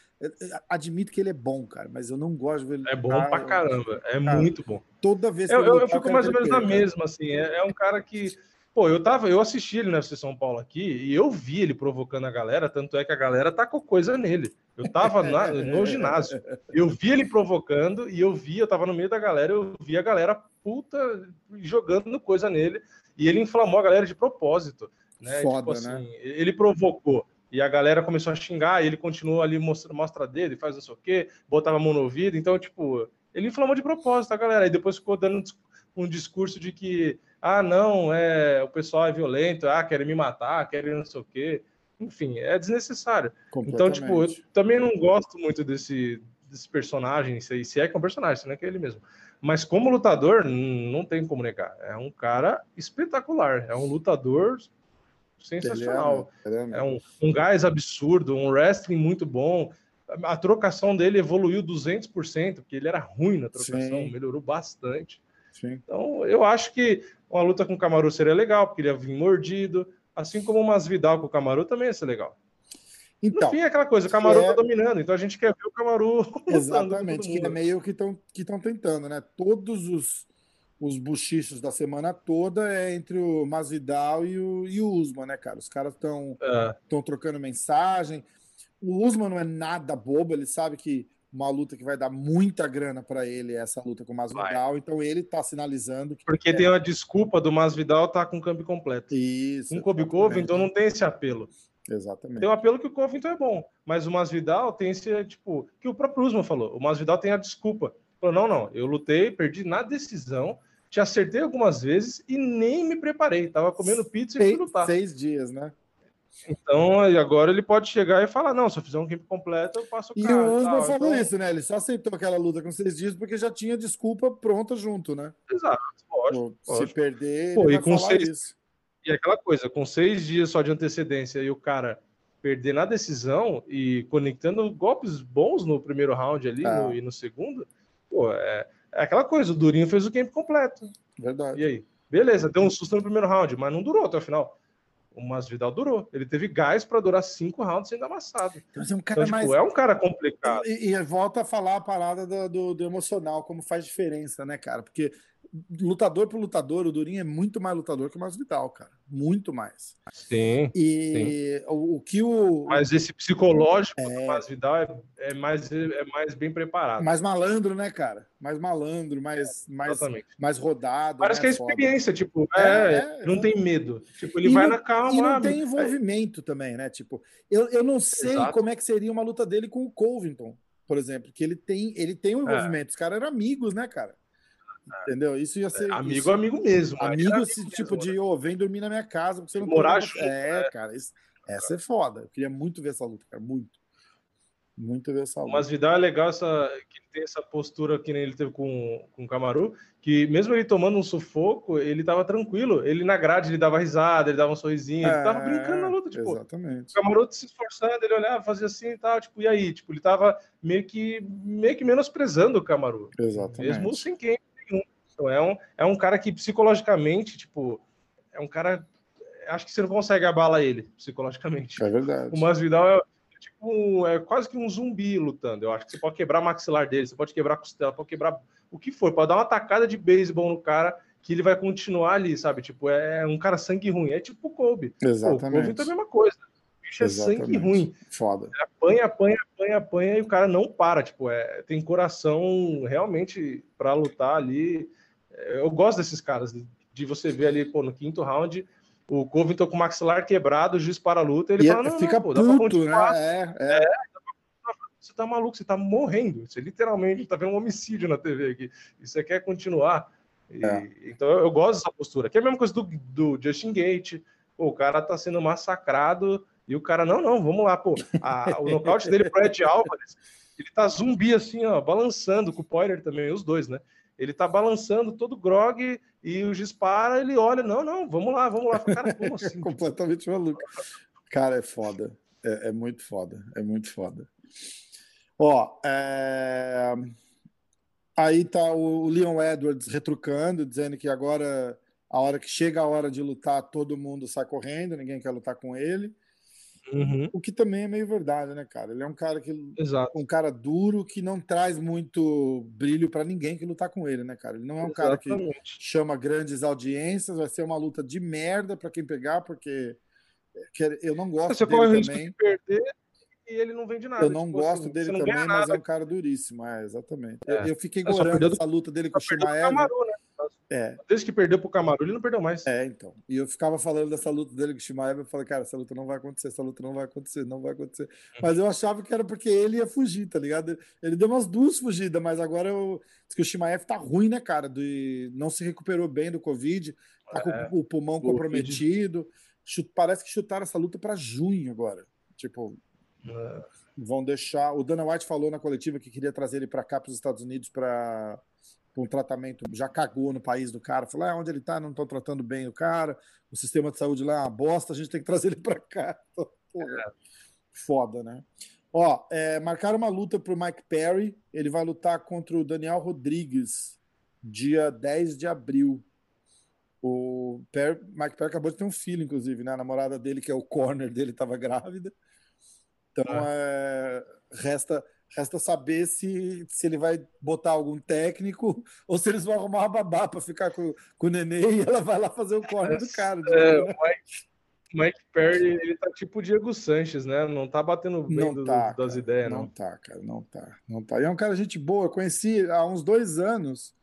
Admito que ele é bom, cara, mas eu não gosto de ver ele. É bom cara, pra caramba, é cara, muito bom. Toda vez que eu, eu, eu fico mais ou menos na mesma, assim. É, é um cara que Pô, eu tava, eu assisti ele na São Paulo aqui e eu vi ele provocando a galera, tanto é que a galera tacou coisa nele. Eu tava na, no ginásio, eu vi ele provocando e eu vi, eu tava no meio da galera, eu vi a galera puta jogando coisa nele e ele inflamou a galera de propósito, né? Foda, tipo assim, né? ele provocou. E a galera começou a xingar, e ele continuou ali, mostra, mostra dele, faz não sei o quê, botava a mão no ouvido. Então, tipo, ele inflamou de propósito a galera. E depois ficou dando um discurso de que ah, não, é, o pessoal é violento, ah, querem me matar, querem não sei o quê. Enfim, é desnecessário. Então, tipo, eu também não gosto muito desse, desse personagem, se, se é que é um personagem, se não é que é ele mesmo. Mas como lutador, não tem como negar. É um cara espetacular, é um lutador sensacional. É, é um, um gás absurdo, um wrestling muito bom. A trocação dele evoluiu 200%, porque ele era ruim na trocação, Sim. melhorou bastante. Sim. Então, eu acho que uma luta com o Camaru seria legal, porque ele ia vir mordido, assim como umas Vidal com o Camaru também ia ser legal. Então, no fim, é aquela coisa, o Camaru é... tá dominando, então a gente quer ver o Camaru. Exatamente, que é meio que estão que tentando, né? Todos os, os buchichos da semana toda é entre o Masvidal e o, e o Usman, né, cara? Os caras estão é. trocando mensagem. O Usman não é nada bobo, ele sabe que uma luta que vai dar muita grana para ele, essa luta com o Masvidal. Vai. Então ele está sinalizando que. Porque é... tem a desculpa do Masvidal tá com o câmbio completo. Isso. Com o Kobe Covington não tem esse apelo. Exatamente. Tem o apelo que o Covington é bom, mas o Masvidal tem esse, tipo, que o próprio Usman falou. O Masvidal tem a desculpa. Falou: não, não, eu lutei, perdi na decisão, te acertei algumas vezes e nem me preparei. Tava comendo pizza e fui lutar. Seis dias, né? Então, agora ele pode chegar e falar: não, se eu fizer um camp completo, eu passo o cara. E o Usman falou então... isso, né? Ele só aceitou aquela luta com seis dias porque já tinha desculpa pronta junto, né? Exato, lógico. Se perder, Pô, e com seis... Isso. E aquela coisa, com seis dias só de antecedência e o cara perder na decisão e conectando golpes bons no primeiro round ali ah. no, e no segundo, pô, é, é aquela coisa, o Durinho fez o camp completo. Verdade. E aí? Beleza, deu um susto no primeiro round, mas não durou até o final o Masvidal durou. Ele teve gás para durar cinco rounds sendo amassado. Então, é um cara então, tipo, mais... é um cara complicado. E, e, volta a falar a parada do, do, do, emocional, como faz diferença, né, cara? Porque lutador por lutador, o Durinho é muito mais lutador que o Masvidal, cara. Muito mais. Sim. E sim. O, o, que o. Mas esse psicológico é... do Masvidal é, é, mais, é mais bem preparado. Mais malandro, né, cara? Mais malandro, mais, é, mais, mais rodado. Parece né? que é experiência, Foda. tipo, é, é, não tem medo. Tipo, ele e vai não, na calma. E não tem envolvimento também, né? Tipo, eu, eu não sei Exato. como é que seria uma luta dele com o Covington, por exemplo, que ele tem, ele tem um envolvimento. Os caras eram amigos, né, cara? Entendeu? Isso ia ser. amigo, isso, amigo mesmo. Amigo, amigo tipo mesmo, de, né? ô, oh, vem dormir na minha casa, porque você não Morar junto, É, né? cara, isso, essa é foda. Eu queria muito ver essa luta, cara, muito. Muito ver essa luta. Mas Vidal é legal essa, que tem essa postura que ele teve com, com o Camaru, que mesmo ele tomando um sufoco, ele tava tranquilo. Ele na grade, ele dava risada, ele dava um sorrisinho, é, ele tava brincando na luta, tipo. Exatamente. O Camaru se esforçando, ele olhava, fazia assim e tal, tipo, e aí? Tipo, ele tava meio que, meio que menosprezando o Camaru. Exatamente. Mesmo sem quem então é um, é um cara que psicologicamente, tipo, é um cara. Acho que você não consegue abalar ele psicologicamente. É verdade. O Masvidal é, tipo, é quase que um zumbi lutando. Eu acho que você pode quebrar maxilar dele, você pode quebrar a costela, pode quebrar o que for, pode dar uma tacada de beisebol no cara que ele vai continuar ali, sabe? Tipo, é um cara sangue ruim. É tipo o Kobe. Exatamente. Pô, o Kobe é a mesma coisa. O bicho é sangue ruim. Foda. Ele apanha, apanha, apanha, apanha e o cara não para. Tipo, é, tem coração realmente para lutar ali eu gosto desses caras, de você ver ali, pô, no quinto round, o Covington com o maxilar quebrado, o juiz para a luta, ele e fala, não, fica não, pô, puto, né? É, é. é você tá maluco, você tá morrendo. Você literalmente tá vendo um homicídio na TV aqui. E você quer continuar. E, é. Então eu, eu, gosto dessa postura. Que é a mesma coisa do, do Justin Gate. Pô, o cara tá sendo massacrado e o cara, não, não, vamos lá, pô. A, o nocaute dele pro Ed Alvarez, ele tá zumbi assim, ó, balançando, com o Poirier também, os dois, né? Ele tá balançando todo grog e o juiz para, ele olha, não, não, vamos lá, vamos lá. Cara, como assim? Completamente maluco. Cara, é foda. É, é, muito foda. É muito foda. Ó, é... aí tá o Leon Edwards retrucando, dizendo que agora, a hora que chega a hora de lutar, todo mundo sai correndo, ninguém quer lutar com ele. Uhum. O que também é meio verdade, né, cara? Ele é um cara que Exato. um cara duro que não traz muito brilho para ninguém que lutar com ele, né, cara? Ele não é um Exatamente. cara que chama grandes audiências, vai ser uma luta de merda para quem pegar, porque eu não gosto Você dele corre também. De perder e ele não vende nada. Eu não tipo, gosto assim, dele também, mas é um cara duríssimo, é, exatamente. É. Eu, eu, fiquei gorando essa luta dele com o Shimaev. Né? É. Desde que perdeu pro Camaro, ele não perdeu mais. É, então. E eu ficava falando dessa luta dele com o Shimaev, eu falei, cara, essa luta não vai acontecer, essa luta não vai acontecer, não vai acontecer. Uhum. Mas eu achava que era porque ele ia fugir, tá ligado? Ele deu umas duas fugidas, mas agora eu... Diz que o Shimaev tá ruim, né, cara? De... Não se recuperou bem do Covid, tá é. com o pulmão comprometido. Parece que chutaram essa luta para junho agora. Tipo, é. vão deixar. O Dana White falou na coletiva que queria trazer ele para cá, para os Estados Unidos, para um tratamento, já cagou no país do cara, falou: ah, onde ele tá, não estão tratando bem o cara, o sistema de saúde lá é uma bosta, a gente tem que trazer ele para cá. Porra, é. Foda, né? Ó, é, marcaram uma luta pro Mike Perry, ele vai lutar contra o Daniel Rodrigues, dia 10 de abril. O Perry, Mike Perry acabou de ter um filho, inclusive, né? A namorada dele, que é o corner dele, estava grávida. Então, ah. é, resta Resta saber se, se ele vai botar algum técnico ou se eles vão arrumar uma babá para ficar com, com o neném e ela vai lá fazer o corre do cara. É, o Mike, Mike, Perry, ele tá tipo o Diego Sanches, né? Não tá batendo bem não do, tá, das cara, ideias, não. Não tá, cara, não tá, não tá. E é um cara gente boa. Eu conheci há uns dois anos,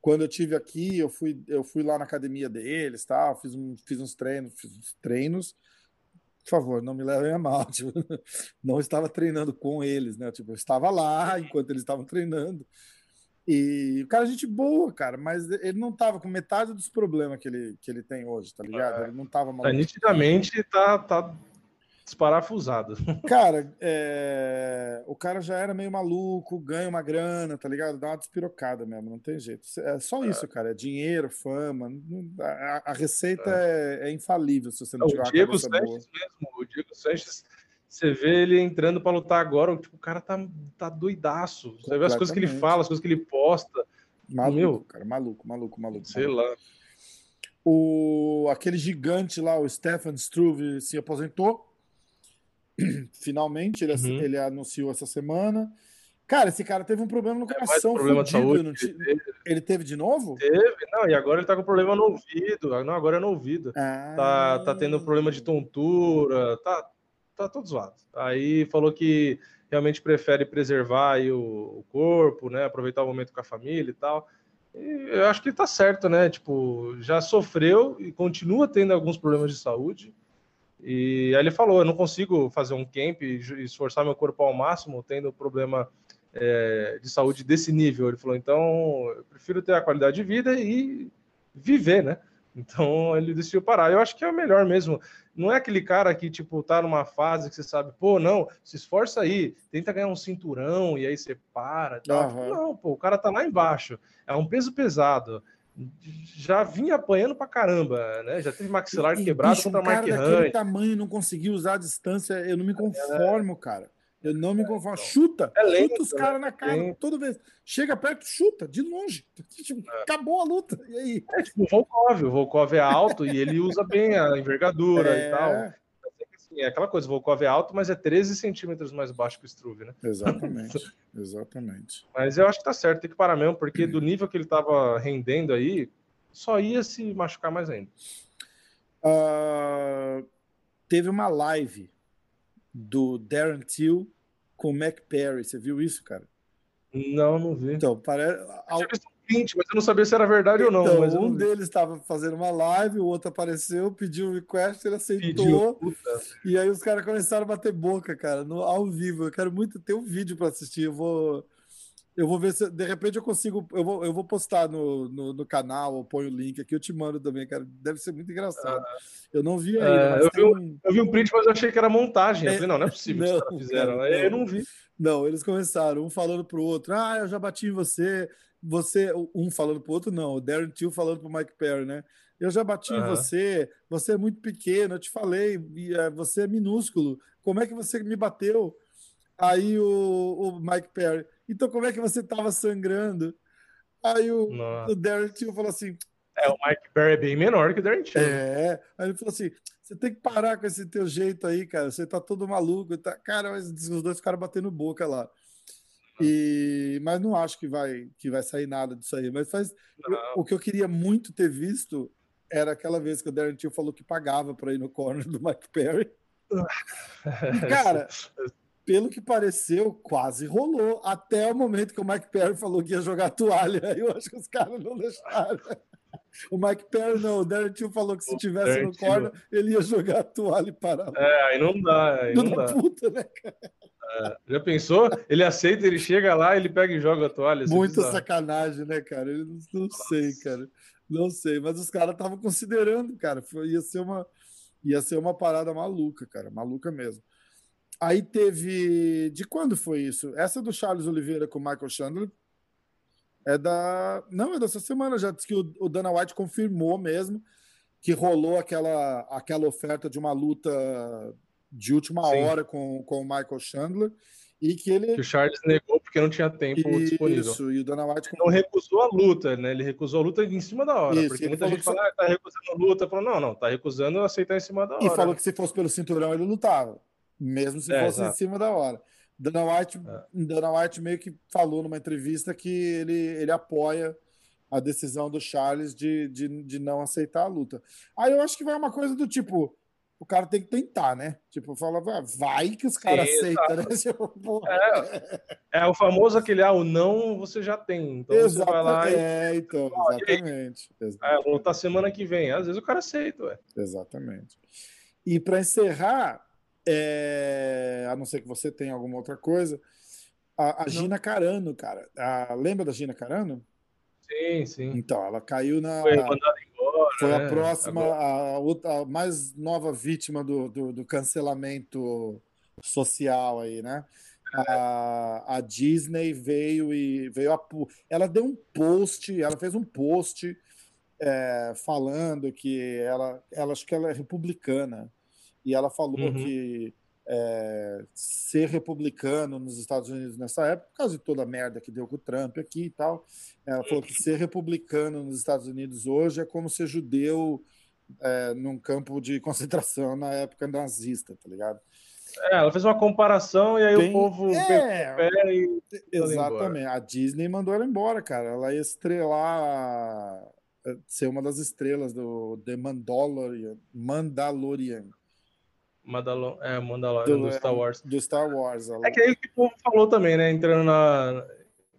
quando eu tive aqui, eu fui, eu fui lá na academia deles, tá? Fiz, um, fiz uns treinos, fiz uns treinos por favor, não me levem a mal. Tipo, não estava treinando com eles, né? Tipo, eu estava lá enquanto eles estavam treinando. E o cara é gente boa, cara, mas ele não estava com metade dos problemas que ele, que ele tem hoje, tá ligado? É. Ele não estava maluco. É, nitidamente tá, tá desparafusado. Cara, é... o cara já era meio maluco, ganha uma grana, tá ligado? Dá uma despirocada mesmo, não tem jeito. É só é. isso, cara. É dinheiro, fama. A, a receita é. é. é. infalível se você não tiver o Diego Sanches boa. mesmo, o Diego Sanches, você vê ele entrando para lutar agora, tipo, o cara tá, tá doidaço. Você vê as coisas que ele fala, as coisas que ele posta. Maluco, Meu, cara, maluco, maluco, maluco. Sei maluco. lá. O, aquele gigante lá, o Stefan Struve, se aposentou Finalmente, ele, uhum. ele anunciou essa semana. Cara, esse cara teve um problema no coração. Problema fudido, de saúde, ele, ele, teve de novo? Teve, não, e agora ele tá com problema no ouvido. Não, agora é no ouvido. Ah. Tá, tá tendo problema de tontura, tá, tá todo zoado. Aí falou que realmente prefere preservar aí o, o corpo, né? Aproveitar o momento com a família e tal. E eu acho que tá certo, né? Tipo, já sofreu e continua tendo alguns problemas de saúde. E aí ele falou: eu não consigo fazer um camp e esforçar meu corpo ao máximo, tendo problema é, de saúde desse nível. Ele falou: então eu prefiro ter a qualidade de vida e viver, né? Então ele decidiu parar. Eu acho que é o melhor mesmo. Não é aquele cara que, tipo, tá numa fase que você sabe, pô, não, se esforça aí, tenta ganhar um cinturão e aí você para. Uhum. Não, pô, o cara tá lá embaixo. É um peso pesado já vinha apanhando pra caramba, né? Já teve maxilar e, quebrado bicho, contra um Mark daquele tamanho não conseguiu usar a distância, eu não me conformo, é, cara. Eu não me conformo. Então, chuta, é lento, chuta os caras né? na cara é toda vez. Chega perto, chuta, de longe. Tipo, é. Acabou a luta. E aí? É tipo o Volkov. O Volkov é alto e ele usa bem a envergadura e tal. É é aquela coisa, o Volkov é alto, mas é 13 centímetros mais baixo que o Struve, né? Exatamente, exatamente. Mas eu acho que tá certo, tem que parar mesmo, porque do nível que ele tava rendendo aí, só ia se machucar mais ainda. Uh, teve uma live do Darren Till com o Mac Perry, você viu isso, cara? Não, não vi. Então, parece. Print, mas eu não sabia se era verdade então, ou não. Mas um deles estava fazendo uma live, o outro apareceu, pediu um request, ele aceitou. Pediu, e aí os caras começaram a bater boca, cara, no, ao vivo. Eu quero muito ter um vídeo para assistir. Eu vou. Eu vou ver se de repente eu consigo. Eu vou, eu vou postar no, no, no canal, eu ponho o link aqui, eu te mando também, cara. Deve ser muito engraçado. Ah, eu não vi ainda. É, eu, vi um, eu vi um print, mas eu achei que era montagem. Eu falei, não, não é possível não, que os fizeram. Cara, eu não vi. Não, eles começaram, um falando pro outro, ah, eu já bati em você, você, um falando pro outro, não, o Darren Till falando pro Mike Perry, né? Eu já bati uhum. em você, você é muito pequeno, eu te falei, é, você é minúsculo, como é que você me bateu? Aí o, o Mike Perry, então como é que você tava sangrando? Aí o, o Darren Till falou assim, é, o Mike Perry é bem menor que o Darren Till. É, aí ele falou assim, você tem que parar com esse teu jeito aí, cara. Você tá todo maluco. Tá... Cara, mas os dois ficaram batendo boca lá. E... Mas não acho que vai, que vai sair nada disso aí. Mas faz... o que eu queria muito ter visto era aquela vez que o Darren Till falou que pagava para ir no corner do Mike Perry. E, cara, pelo que pareceu, quase rolou. Até o momento que o Mike Perry falou que ia jogar toalha. Eu acho que os caras não deixaram. O Mike Perry não, o Darren Till falou que se tivesse no corner, ele ia jogar a toalha e parar. É, aí não dá, aí não, não dá. Puta, né, cara? É, já pensou? Ele aceita, ele chega lá, ele pega e joga a toalha. Muita sacanagem, né, cara? Eu não, não sei, cara. Não sei, mas os caras estavam considerando, cara. Foi, ia, ser uma, ia ser uma parada maluca, cara. Maluca mesmo. Aí teve. De quando foi isso? Essa do Charles Oliveira com o Michael Chandler é da. Não, é dessa semana já. Diz que o, o Dana White confirmou mesmo que rolou aquela, aquela oferta de uma luta de última Sim. hora com, com o Michael Chandler e que ele. Que o Charles negou porque não tinha tempo Isso, disponível. Isso, e o Dana White. Não recusou a luta, né? Ele recusou a luta em cima da hora. Isso, porque muita gente fala, ah, tá recusando a luta. Falou, não, não, tá recusando aceitar em cima da hora. E falou que se fosse pelo cinturão ele lutava, mesmo se é, fosse exato. em cima da hora. Dana White, é. Dana White meio que falou numa entrevista que ele, ele apoia a decisão do Charles de, de, de não aceitar a luta. Aí eu acho que vai uma coisa do tipo, o cara tem que tentar, né? Tipo, fala, vai que os caras aceitam, né? Tipo, é, é, o famoso aquele, ah, o não você já tem. Então exatamente, você vai lá e... É, então, exatamente. exatamente. É, lutar semana que vem. Às vezes o cara aceita, ué. Exatamente. E para encerrar, é... a não ser que você tenha alguma outra coisa, a, a Gina Carano, cara. A... Lembra da Gina Carano? Sim, sim. Então, ela caiu na. Foi mandada. Foi a né? próxima, a, a mais nova vítima do, do, do cancelamento social aí, né? A, a, Disney veio e veio a, ela deu um post, ela fez um post é, falando que ela, ela acho que ela é republicana e ela falou uhum. que é, ser republicano nos Estados Unidos nessa época, por causa de toda a merda que deu com o Trump aqui e tal. Ela falou que ser republicano nos Estados Unidos hoje é como ser judeu é, num campo de concentração na época nazista, tá ligado? É, ela fez uma comparação e aí o povo é, e exatamente. A Disney mandou ela embora, cara. Ela ia estrelar, ser uma das estrelas do The Mandalorian. Mandalorian Mandalor é, Mandalorian do, do, Star Wars. Do Star Wars. É que aí o que o povo falou também, né? Entrando na.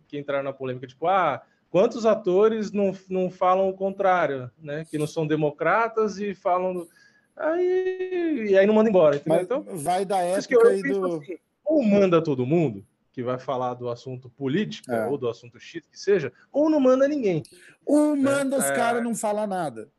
Que entraram na polêmica, tipo, ah, quantos atores não, não falam o contrário, né? Que não são democratas e falam. Aí, e aí não manda embora. Entendeu? Mas então, vai da época aí do. Assim, ou manda todo mundo, que vai falar do assunto político, é. ou do assunto X que seja, ou não manda ninguém. Ou manda né? os é... caras não falar nada.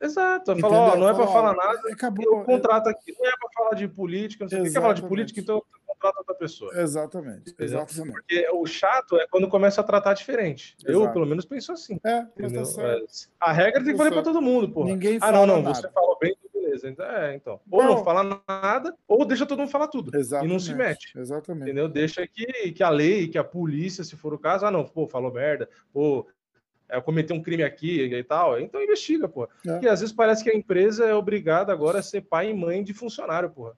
Exato, falou, ó, não é para falar nada, acabou. o contrato aqui não é para falar de política, não sei o que quer falar de política, então contrata outra pessoa. Exatamente, exatamente. Porque o chato é quando começa a tratar diferente. Exato. Eu, pelo menos, penso assim. É, tá a regra tem que valer para todo mundo, pô. Ninguém ah, não, não, nada. você falou bem, beleza. Então, é, então. Ou não. não fala nada, ou deixa todo mundo falar tudo. Exatamente. E não se mete. Exatamente. Entendeu? Deixa que, que a lei, que a polícia, se for o caso, ah, não, pô, falou merda, pô, é, cometer um crime aqui e tal, então investiga, pô. É. Porque às vezes parece que a empresa é obrigada agora a ser pai e mãe de funcionário, porra.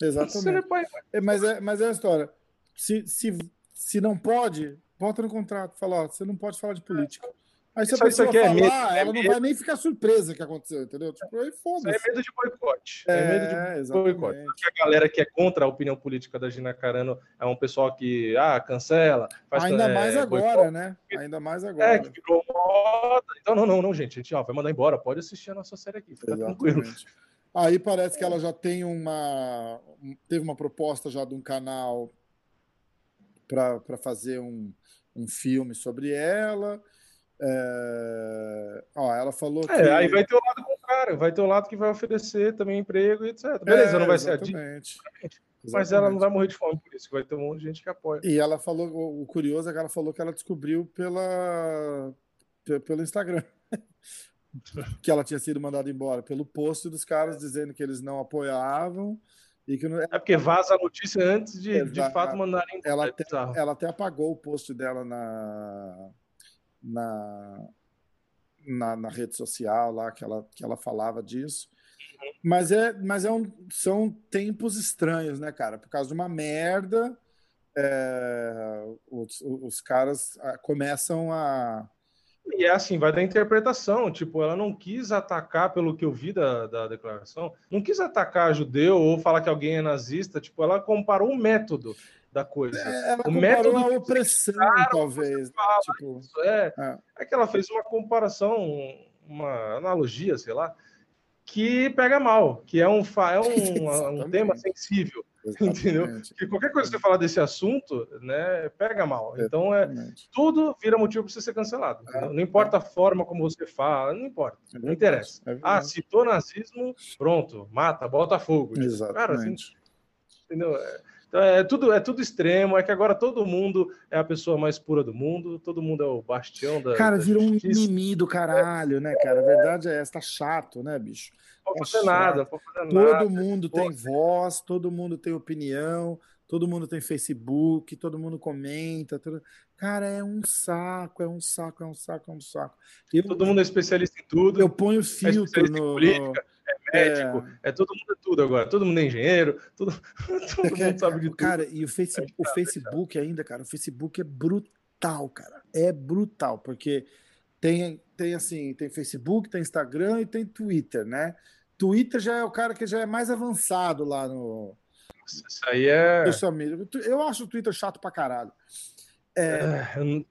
Exatamente. Pai, é, mas, é, mas é a história. Se, se, se não pode, bota no contrato, fala, ó, você não pode falar de política. Aí se a pessoa falar, é medo, ela é não vai nem ficar surpresa que aconteceu, entendeu? Tipo, aí foda-se. É medo de boicote. É, é medo de exatamente. boicote. Porque a galera que é contra a opinião política da Gina Carano é um pessoal que, ah, cancela. Ainda é, mais agora, boicote. né? Ainda mais é, agora. É, que virou moda. Então, não, não, não, gente. A gente ó, vai mandar embora. Pode assistir a nossa série aqui. Fica exatamente. tranquilo. Aí parece que ela já tem uma. Teve uma proposta já de um canal para fazer um, um filme sobre ela. É... Ó, ela falou é, que. Aí vai ter o lado contrário, vai ter o lado que vai oferecer também emprego e etc. Beleza, é, não vai ser a mas ela não vai morrer de fome por isso, vai ter um monte de gente que apoia. E ela falou, o curioso é que ela falou que ela descobriu pela, pelo Instagram. que ela tinha sido mandada embora pelo post dos caras dizendo que eles não apoiavam e que não... é porque vaza a notícia antes de Exato. de fato mandarem ela até, ela até apagou o post dela na na, na, na, rede social lá que ela, que ela falava disso. Mas, é, mas é um, são tempos estranhos, né, cara? Por causa de uma merda, é, os, os caras ah, começam a. E é assim, vai da interpretação. Tipo, ela não quis atacar, pelo que eu vi da, da declaração, não quis atacar judeu ou falar que alguém é nazista. Tipo, ela comparou o método da coisa. É, o método a opressão, talvez. Né? Tipo, é, é. é que ela fez uma comparação, uma analogia, sei lá, que pega mal, que é um, é um, um tema sensível. Exatamente. Entendeu? Que qualquer coisa que você falar desse assunto, né, pega mal. Então é tudo vira motivo para você ser cancelado. É, não importa é. a forma como você fala, não importa, é não interessa. É ah, citou nazismo, pronto, mata, bota fogo. Exatamente. Cara, assim, entendeu? É, então é tudo, é tudo extremo, é que agora todo mundo é a pessoa mais pura do mundo, todo mundo é o bastião da. Cara, virou um mimimi do caralho, né, cara? A verdade é essa, tá chato, né, bicho? Não pode fazer nada, não pode fazer todo nada. mundo tem voz, todo mundo tem opinião, todo mundo tem Facebook, todo mundo comenta. Todo... Cara, é um saco, é um saco, é um saco, é um saco. Eu, todo mundo é especialista em tudo. Eu ponho é filtro é no, no médico, é, é todo mundo é tudo agora, todo mundo é engenheiro, todo, todo mundo sabe de tudo. Cara, e o, face, é o Facebook ainda, cara, o Facebook é brutal, cara. É brutal, porque tem, tem assim, tem Facebook, tem Instagram e tem Twitter, né? Twitter já é o cara que já é mais avançado lá no. Isso aí é. Eu acho o Twitter chato pra caralho. É, é eu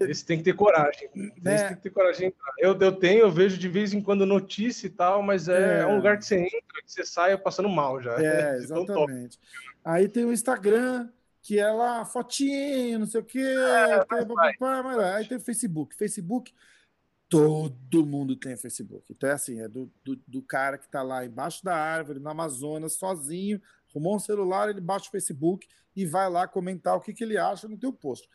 esse tem que ter coragem. Né? Esse tem que ter coragem. Eu, eu tenho, eu vejo de vez em quando notícia e tal, mas é, é. um lugar que você entra, que você sai passando mal já. É, exatamente. Aí tem o Instagram, que é lá, fotinho, não sei o quê. É, tem, vai, vai. Aí tem o Facebook. Facebook, todo mundo tem Facebook. Então é assim, é do, do, do cara que está lá embaixo da árvore, no Amazonas, sozinho, arrumou um celular, ele baixa o Facebook e vai lá comentar o que, que ele acha no teu post.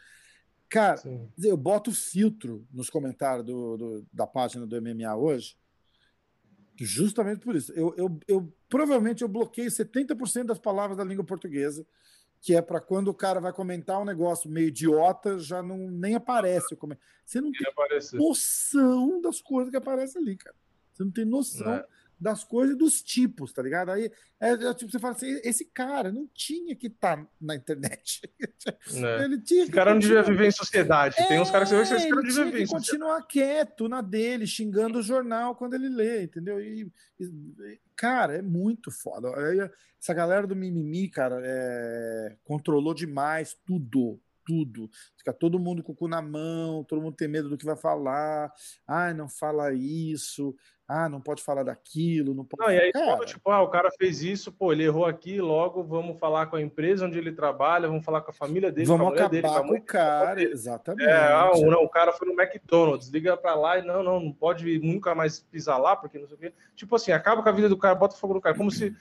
Cara, Sim. eu boto filtro nos comentários do, do, da página do MMA hoje, justamente por isso. Eu, eu, eu provavelmente eu bloqueio 70% das palavras da língua portuguesa, que é para quando o cara vai comentar um negócio meio idiota, já não nem aparece o comentário. Você não tem noção das coisas que aparecem ali, cara. Você não tem noção. É das coisas e dos tipos, tá ligado? Aí é, é, tipo, você fala assim: esse cara não tinha que estar tá na internet. É. Ele tinha esse cara não devia viver em sociedade. É, Tem uns caras que você vê que devia viver em continuar quieto na dele, xingando o jornal quando ele lê, entendeu? E, e cara, é muito foda. Essa galera do mimimi, cara, é, controlou demais tudo tudo. Fica todo mundo com o cu na mão, todo mundo tem medo do que vai falar. Ai, não fala isso ah, não pode falar daquilo, não pode. Não, e aí, quando, tipo, ah, o cara fez isso, pô, ele errou aqui, logo vamos falar com a empresa onde ele trabalha, vamos falar com a família dele, vamos acabar dele, com, com o cara, exatamente. É, ah, o, não, o cara foi no McDonald's, liga para lá e não, não, não pode nunca mais pisar lá, porque não sei o quê. Tipo assim, acaba com a vida do cara, bota fogo no cara, como se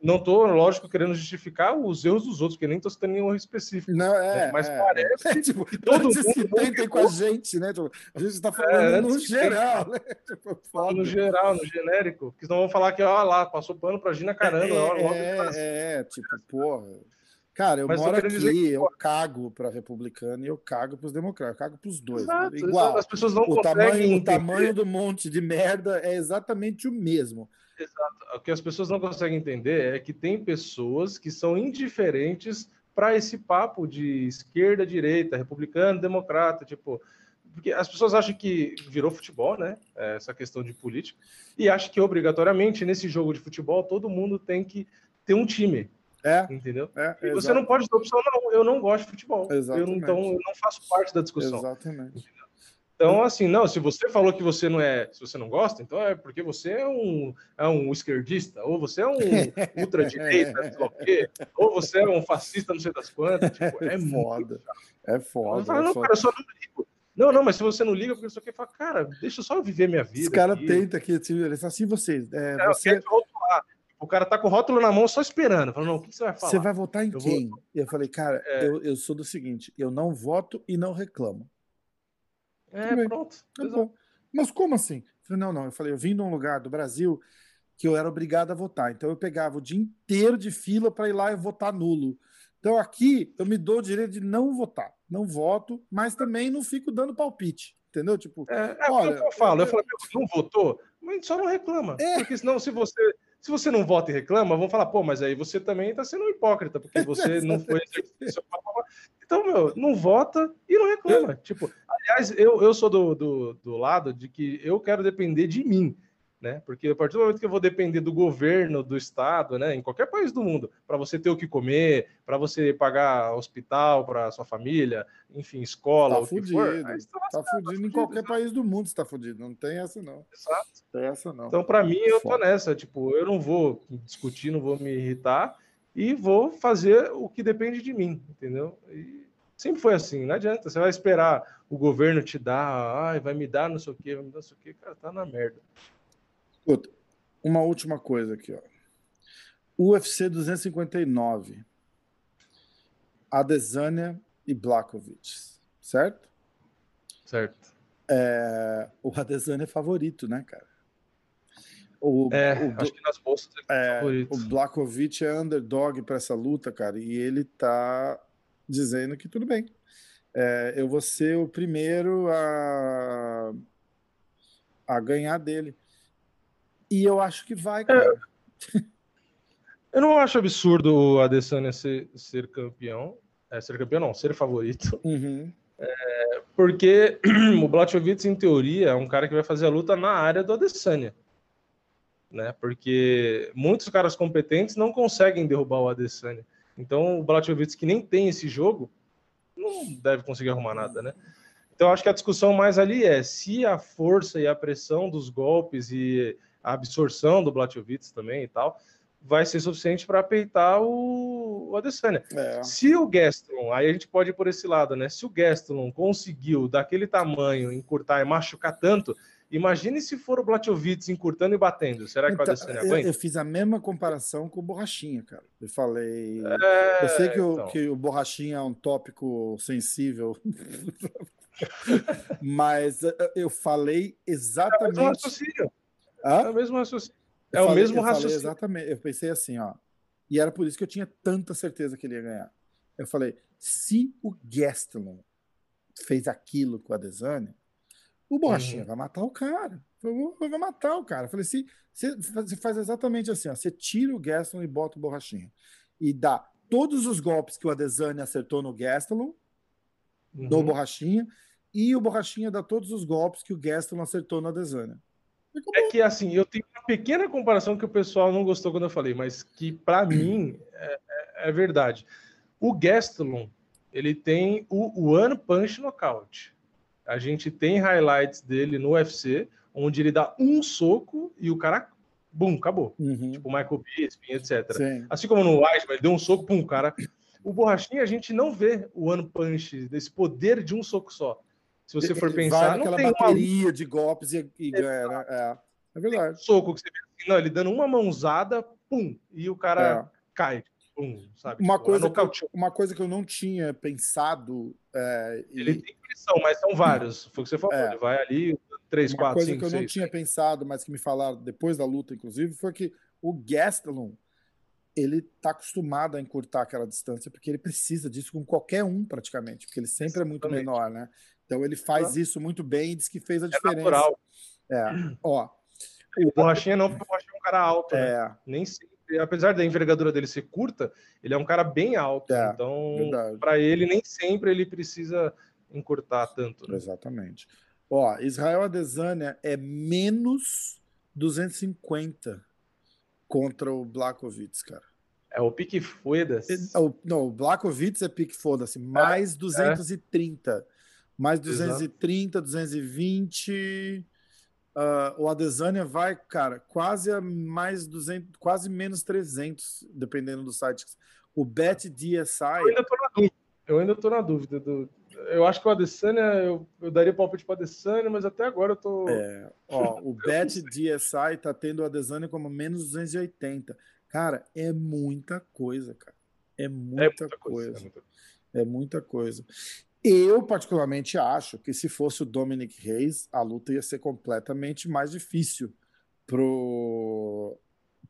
não estou, lógico, querendo justificar os erros dos outros, porque nem estou citando nenhum específico. Não, é, né? mas é, parece é, tipo, que todo mundo se tentem com a gente, né? Tipo, a gente está falando é, no geral, né? Tipo, no geral, no genérico. Porque senão vão falar que, ó lá, passou pano para Gina Carano. É, ó, é, é, tipo, porra. Cara, eu mas moro aqui, dizer... eu cago para republicano e eu cago para os democratas, eu cago para os dois. Exato, Igual. As pessoas não o tamanho, o tamanho do monte de merda é exatamente o mesmo. Exato. O que as pessoas não conseguem entender é que tem pessoas que são indiferentes para esse papo de esquerda, direita, republicano, democrata. Tipo, porque as pessoas acham que virou futebol, né? É, essa questão de política, e acham que obrigatoriamente nesse jogo de futebol todo mundo tem que ter um time. É. Entendeu? É, e você não pode ter opção, não. Eu não gosto de futebol. Exatamente. Eu, então eu não faço parte da discussão. Exatamente. Entendeu? Então, assim, não, se você falou que você não é, se você não gosta, então é porque você é um, é um esquerdista, ou você é um ultradireita, sei lá o quê, ou você é um fascista, não sei das quantas. Tipo, é, é foda. É foda. Falo, é não, foda. cara, eu só não ligo. Não, não, mas se você não liga, porque isso aqui fala, cara, deixa só eu viver minha vida. Os caras tentam aqui, assim, eles assim, vocês. É, é, você... O cara tá com o rótulo na mão só esperando. Falando, não, o que você vai falar? Você vai votar em eu quem? Vou... Eu falei, cara, é... eu, eu sou do seguinte: eu não voto e não reclamo. É, pronto. Tá. Mas como assim? Eu falei, não, não. Eu falei, eu vim de um lugar do Brasil que eu era obrigado a votar. Então eu pegava o dia inteiro de fila para ir lá e votar nulo. Então aqui eu me dou o direito de não votar. Não voto, mas também não fico dando palpite. Entendeu? Tipo, é, é olha, eu falo, eu, eu falo, não votou, mas só não reclama. É. Porque senão, se você se você não vota e reclama, vão falar, pô, mas aí você também está sendo um hipócrita, porque você não foi. Então, meu, não vota e não reclama. Tipo, aliás, eu, eu sou do, do, do lado de que eu quero depender de mim né? Porque a partir do momento que eu vou depender do governo, do estado, né, em qualquer país do mundo, para você ter o que comer, para você pagar hospital para sua família, enfim, escola, tá o fudido, que for, tá, tá fudido em qualquer país do mundo, está fudido, não tem essa não. Exato. Tem essa não. Então, para mim, eu tô nessa, tipo, eu não vou discutir, não vou me irritar e vou fazer o que depende de mim, entendeu? E sempre foi assim, não adianta, você vai esperar o governo te dar, ai, vai me dar não sei o quê, vai me dar não sei o quê, cara, tá na merda. Uma última coisa aqui, ó. UFC 259. Adesanya e Blakovic, certo? Certo. É, o Adesanya é favorito, né, cara? O, é, o, acho que nas bolsas ele é, é favorito. O Blakovic é underdog para essa luta, cara, e ele tá dizendo que tudo bem. É, eu vou ser o primeiro a, a ganhar dele. E eu acho que vai. É, eu não acho absurdo o Adesanya ser, ser campeão. É, ser campeão não, ser favorito. Uhum. É, porque o Blachowicz, em teoria, é um cara que vai fazer a luta na área do Adesanya. Né? Porque muitos caras competentes não conseguem derrubar o Adesanya. Então o Blachowicz, que nem tem esse jogo, não deve conseguir arrumar nada, né? Então acho que a discussão mais ali é se a força e a pressão dos golpes e a absorção do Blachowicz também e tal, vai ser suficiente para peitar o, o Adesanya. É. Se o Gastelum, aí a gente pode ir por esse lado, né? Se o Gastelum conseguiu daquele tamanho encurtar e machucar tanto, imagine se for o Blachowicz encurtando e batendo. Será que então, o Adesanya aguenta? Eu, eu, fiz a mesma comparação com o Borrachinha, cara. Eu falei... É, eu sei que, então. o, que o Borrachinha é um tópico sensível... Mas eu falei exatamente. É, Hã? É o mesmo raciocínio. É falei, o mesmo raciocínio. exatamente. Eu pensei assim, ó. E era por isso que eu tinha tanta certeza que ele ia ganhar. Eu falei, se o Gastelum fez aquilo com a Desane, o Borrachinha uhum. vai matar o cara. Vai matar o cara. Eu falei, se você faz exatamente assim, ó, você tira o Gastelum e bota o Borrachinha. E dá todos os golpes que o Adesanya acertou no Gastelum, uhum. do Borrachinha, e o Borrachinha dá todos os golpes que o Gastelum acertou no Adesanya. É que assim, eu tenho uma pequena comparação que o pessoal não gostou quando eu falei, mas que para mim é, é, é, verdade. O Gastelum, ele tem o One Punch Knockout. A gente tem highlights dele no UFC, onde ele dá um soco e o cara, bum, acabou. Uhum. Tipo o Michael Bisping, etc. Sim. Assim como no Weidman, ele deu um soco, pum, cara. O Borrachinha, a gente não vê o One Punch, desse poder de um soco só. Se você for pensar, não tem bateria uma... de golpes e, e né? É, é verdade. soco que você vê assim, não, ele dando uma mãozada, pum, e o cara é. cai. Pum, sabe? Uma, tipo, coisa que eu, uma coisa que eu não tinha pensado. É, ele e... tem pressão, mas são vários. Foi o que você falou. É. Ele vai ali, 3, 4, 5, 6. Uma coisa que eu não tinha pensado, mas que me falaram depois da luta, inclusive, foi que o Gastelum ele tá acostumado a encurtar aquela distância porque ele precisa disso com qualquer um praticamente, porque ele sempre Exatamente. é muito menor, né? Então ele faz isso muito bem e diz que fez a é diferença. Natural. É, ó. O Borrachinha não, porque o Borrachinha é um cara alto, né? é. né? Nem sempre, apesar da envergadura dele ser curta, ele é um cara bem alto. É, então, para ele, nem sempre ele precisa encurtar tanto. Né? Exatamente. Ó, Israel Adesanya é menos 250 contra o Blakovic, cara. É o pique foda-se. É, não, o Blakovic é pique foda-se, mais é, 230. É. Mais 230, Exato. 220. Uh, o Adesanya vai, cara, quase a mais 200, quase menos 300, dependendo do site. O Bet DSI. Eu ainda tô na dúvida. Eu ainda tô na dúvida do, eu acho que o Adesanya, eu, eu daria palpite para o Adesanya, mas até agora eu tô. É, ó, o Bet DSI tá tendo o Adesanya como menos 280. Cara, é muita coisa, cara. É muita, é muita coisa. coisa. É, muita... é muita coisa. Eu, particularmente, acho que se fosse o Dominic Reis, a luta ia ser completamente mais difícil pro,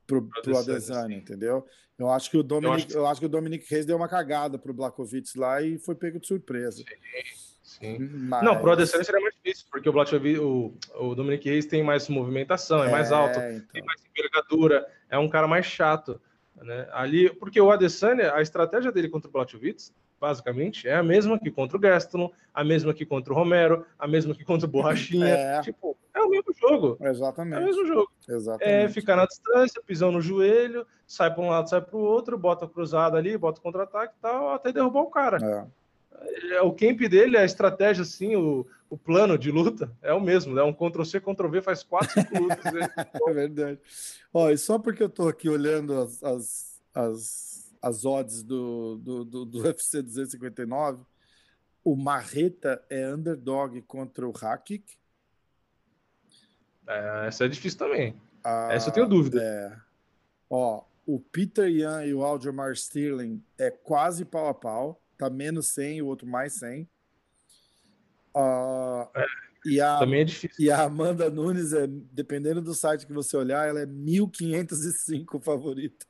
pro, pro Adesanya, entendeu? Eu acho que o Dominic, eu acho que... eu acho que o Dominic Reis deu uma cagada pro Blakovic lá e foi pego de surpresa. Sim. Sim. Mas... Não, pro Adesanya seria mais difícil, porque o Blakovic, o, o Dominic Reis tem mais movimentação, é, é mais alto, então. tem mais envergadura, é um cara mais chato. Né? Ali, porque o Adesanya, a estratégia dele contra o Blachowicz, basicamente, é a mesma que contra o Gaston, a mesma que contra o Romero, a mesma que contra o Borrachinha. É. Tipo, é o mesmo jogo. Exatamente. É o mesmo jogo. Exatamente. É ficar na distância, pisão no joelho, sai para um lado, sai para o outro, bota cruzada ali, bota contra-ataque e tal, até derrubar o cara. É. É, o camp dele, a estratégia, assim, o, o plano de luta é o mesmo, é um Ctrl-C, Ctrl-V, faz quatro, cinco lutas. é verdade. Ó, e só porque eu tô aqui olhando as, as, as, as odds do, do, do, do UFC 259, o Marreta é underdog contra o Hakik. É, essa é difícil também. Ah, essa eu tenho dúvida. É. Ó, o Peter Yan e o Aljamain Sterling é quase pau a pau tá menos 100, o outro mais 100. Uh, ah, é, e a, também é difícil. E a Amanda Nunes, é, dependendo do site que você olhar, ela é 1505 favorita.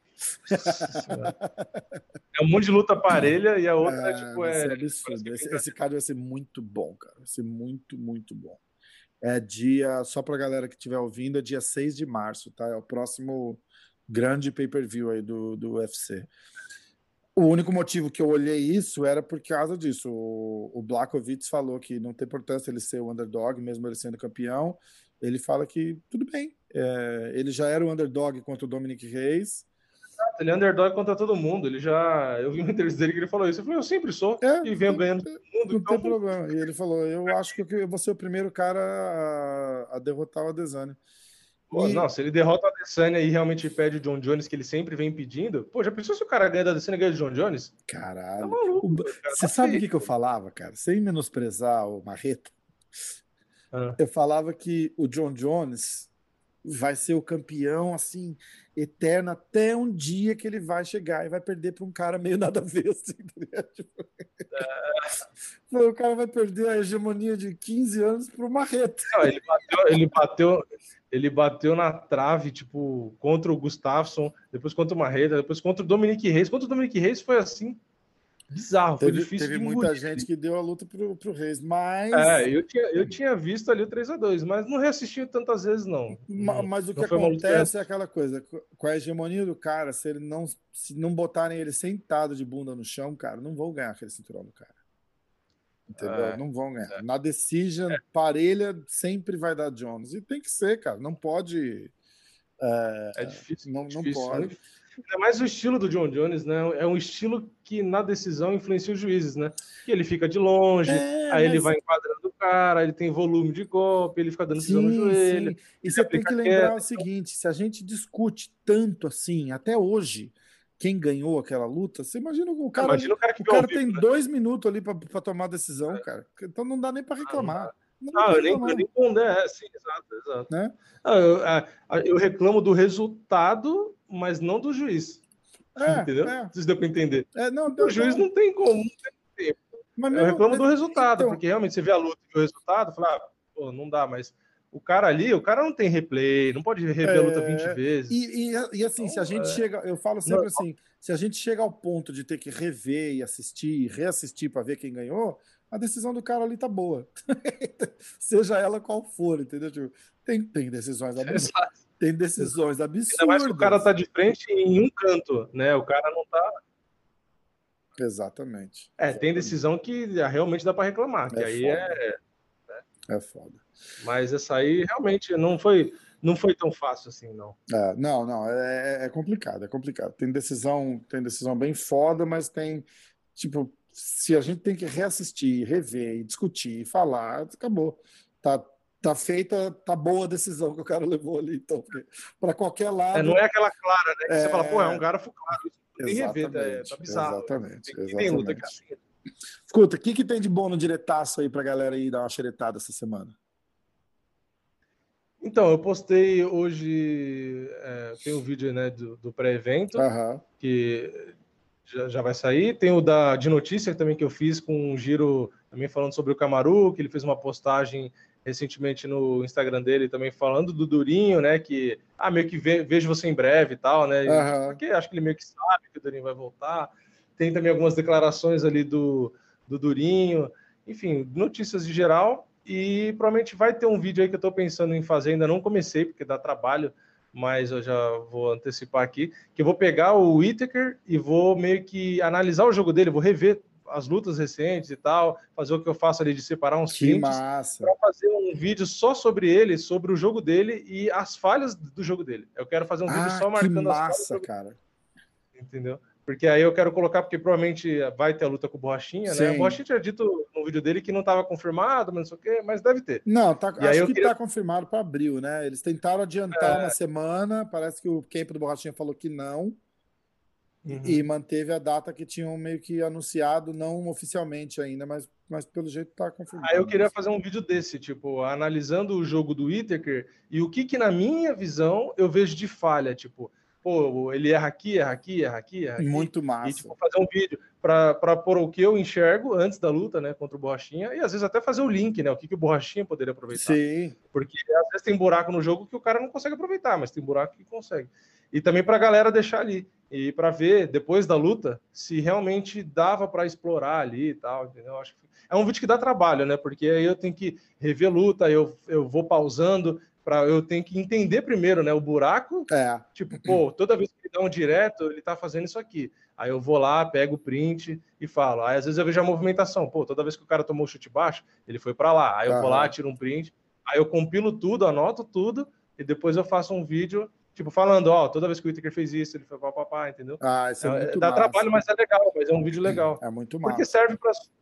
é um monte de luta parelha e a outra é, tipo é. é absurdo. Esse, esse cara vai ser muito bom, cara. Vai ser muito, muito bom. É dia, só pra galera que estiver ouvindo, é dia 6 de março, tá? É o próximo grande pay-per-view aí do, do UFC. O único motivo que eu olhei isso era por causa disso. O, o Blakovic falou que não tem importância ele ser o underdog, mesmo ele sendo campeão. Ele fala que tudo bem. É, ele já era o underdog contra o Dominic Reis. Ele é underdog contra todo mundo. Ele já. Eu vi uma entrevista dele que ele falou isso. Eu falei, eu sempre sou. É, e venho ganhando todo mundo. Não então... tem problema. E ele falou: eu acho que eu vou ser o primeiro cara a, a derrotar o Adesanya. Pô, e... Não, se ele derrota a Adesanya e realmente pede o John Jones, que ele sempre vem pedindo, pô, já pensou se o cara ganha da Adesanya e ganha de John Jones? Caralho. Tá maluco, cara, Você tá sabe o que, que eu falava, cara? Sem menosprezar o Marreta, ah. eu falava que o John Jones vai ser o campeão, assim, eterno, até um dia que ele vai chegar e vai perder para um cara meio nada a ver, assim, tá tipo... é... O cara vai perder a hegemonia de 15 anos para o Marreta. Não, ele bateu, ele bateu, ele bateu na trave, tipo, contra o Gustafsson, depois contra o Marreta, depois contra o Dominique Reis. Contra o Dominique Reis foi assim, bizarro, teve, foi difícil Teve muita gente que deu a luta pro, pro Reis, mas... É, eu tinha, eu tinha visto ali o 3x2, mas não reassisti tantas vezes, não. Mas, mas o que acontece é aquela coisa, com a hegemonia do cara, se ele não, se não botarem ele sentado de bunda no chão, cara, não vão ganhar aquele cinturão do cara. Entendeu? É, não vão ganhar. É. Na decision, é. parelha sempre vai dar Jones. E tem que ser, cara. Não pode. É, é difícil. Não, não difícil, pode. Ainda mais o estilo do John Jones, né? É um estilo que na decisão influencia os juízes, né? Que ele fica de longe, é, aí mas... ele vai enquadrando o cara, ele tem volume de golpe, ele fica dando decisão no joelho. Sim. E você tem que lembrar o seguinte: se a gente discute tanto assim, até hoje, quem ganhou aquela luta, você imagina o cara. Imagina o cara, o cara tem né? dois minutos ali para tomar a decisão, é. cara. Então não dá nem para reclamar. Não, não, eu nem, nem ponder, é, sim, exato, exato. Né? Ah, eu, eu, reclamo do resultado, mas não do juiz. É, entendeu? É. Deu para entender. É, não, o juiz não tem como, não tem. Mas eu reclamo do resultado, então... porque realmente você vê a luta e o resultado, fala, ah, pô, não dá, mas o cara ali, o cara não tem replay, não pode rever é... a luta 20 vezes. E, e, e assim, então, se a gente é... chega, eu falo sempre não, assim, se a gente chega ao ponto de ter que rever e assistir, e reassistir para ver quem ganhou, a decisão do cara ali tá boa. Seja ela qual for, entendeu? Tipo, tem, tem decisões absurdas. Tem decisões absurdas. Ainda mais que o cara tá de frente em um canto, né? O cara não tá. Exatamente. É, Exatamente. tem decisão que realmente dá para reclamar, que é aí foda. é. Né? É foda. Mas essa aí realmente não foi, não foi tão fácil assim, não. É, não, não, é, é complicado, é complicado. Tem decisão, tem decisão bem foda, mas tem, tipo, se a gente tem que reassistir, rever, discutir, falar, acabou. Tá, tá feita, tá boa a decisão que o cara levou ali. Então, para qualquer lado. É, não é aquela clara, né? Que é... você fala, pô, é um garfo claro. Tem rever, é, tá bizarro. Exatamente. Tem, exatamente. Tem luta. Escuta, o que, que tem de bom no diretaço aí pra galera aí dar uma xeretada essa semana? Então, eu postei hoje, é, tem um vídeo né, do, do pré-evento, uhum. que já, já, vai sair. Tem o da, de notícia também que eu fiz com um giro também falando sobre o Camaru, que ele fez uma postagem recentemente no Instagram dele também falando do Durinho, né? Que ah, meio que ve, vejo você em breve e tal, né? Uhum. Porque acho que ele meio que sabe que o Durinho vai voltar. Tem também algumas declarações ali do, do Durinho, enfim, notícias de geral. E provavelmente vai ter um vídeo aí que eu estou pensando em fazer, ainda não comecei, porque dá trabalho, mas eu já vou antecipar aqui, que eu vou pegar o Whittaker e vou meio que analisar o jogo dele, vou rever as lutas recentes e tal, fazer o que eu faço ali de separar uns que para fazer um vídeo só sobre ele, sobre o jogo dele e as falhas do jogo dele. Eu quero fazer um ah, vídeo só marcando massa, as falhas. cara. Entendeu? Porque aí eu quero colocar, porque provavelmente vai ter a luta com o Borrachinha, Sim. né? O Borrachinha tinha dito no vídeo dele que não estava confirmado, mas não sei o quê, mas deve ter. Não, tá, e acho que queria... tá confirmado para abril, né? Eles tentaram adiantar é... uma semana, parece que o camp do Borrachinha falou que não. Uhum. E manteve a data que tinham meio que anunciado, não oficialmente ainda, mas, mas pelo jeito está confirmado. Aí eu queria fazer um vídeo desse, tipo, analisando o jogo do Whittaker e o que, que, na minha visão, eu vejo de falha. Tipo, pô, ele erra aqui, erra aqui, erra aqui, erra aqui. Muito massa. E, tipo, fazer um vídeo para pôr o que eu enxergo antes da luta, né, contra o Borrachinha, e às vezes até fazer o link, né, o que, que o Borrachinha poderia aproveitar. Sim. Porque às vezes tem buraco no jogo que o cara não consegue aproveitar, mas tem buraco que consegue. E também para a galera deixar ali e para ver depois da luta se realmente dava para explorar ali e tal, entendeu? Acho que é um vídeo que dá trabalho, né? Porque aí eu tenho que rever luta, eu, eu vou pausando para eu tenho que entender primeiro, né, o buraco. É. Tipo, pô, toda vez que ele dá um direto, ele tá fazendo isso aqui. Aí eu vou lá, pego o print e falo. Aí às vezes eu vejo a movimentação, pô, toda vez que o cara tomou o chute baixo, ele foi para lá. Aí eu uhum. vou lá, tiro um print, aí eu compilo tudo, anoto tudo e depois eu faço um vídeo tipo, falando, ó, toda vez que o Whittaker fez isso, ele foi papapá, entendeu? Ah, isso é, é muito Dá massa. trabalho, mas é legal, mas é um vídeo legal. É muito massa. Porque serve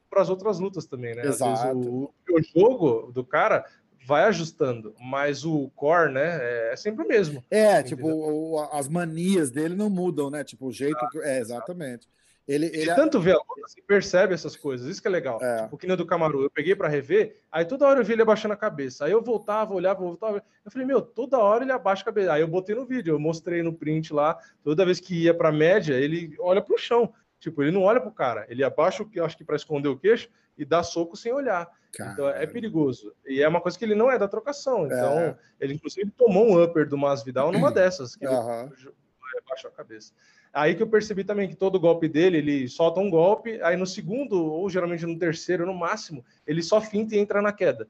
para as outras lutas também, né? Exato. O, o, jogo do cara vai ajustando, mas o core, né, é sempre o mesmo. É, tipo, o, as manias dele não mudam, né? Tipo, o jeito ah, que... É, exatamente. Ele, ele... tanto vê a luta, você percebe essas coisas, isso que é legal. É. Tipo, que nem do Camaru, eu peguei para rever, aí toda hora eu vi ele abaixando a cabeça. Aí eu voltava, olhava, voltava. Eu falei, meu, toda hora ele abaixa a cabeça. Aí eu botei no vídeo, eu mostrei no print lá, toda vez que ia para média, ele olha para o chão. Tipo, ele não olha pro cara, ele abaixa o que acho que para esconder o queixo e dá soco sem olhar. Caramba. Então é perigoso. E é uma coisa que ele não é da trocação. Então, é. ele inclusive tomou um upper do Masvidal numa dessas, que uhum. ele abaixou a cabeça. Aí que eu percebi também que todo golpe dele, ele solta um golpe, aí no segundo, ou geralmente no terceiro, no máximo, ele só finta e entra na queda.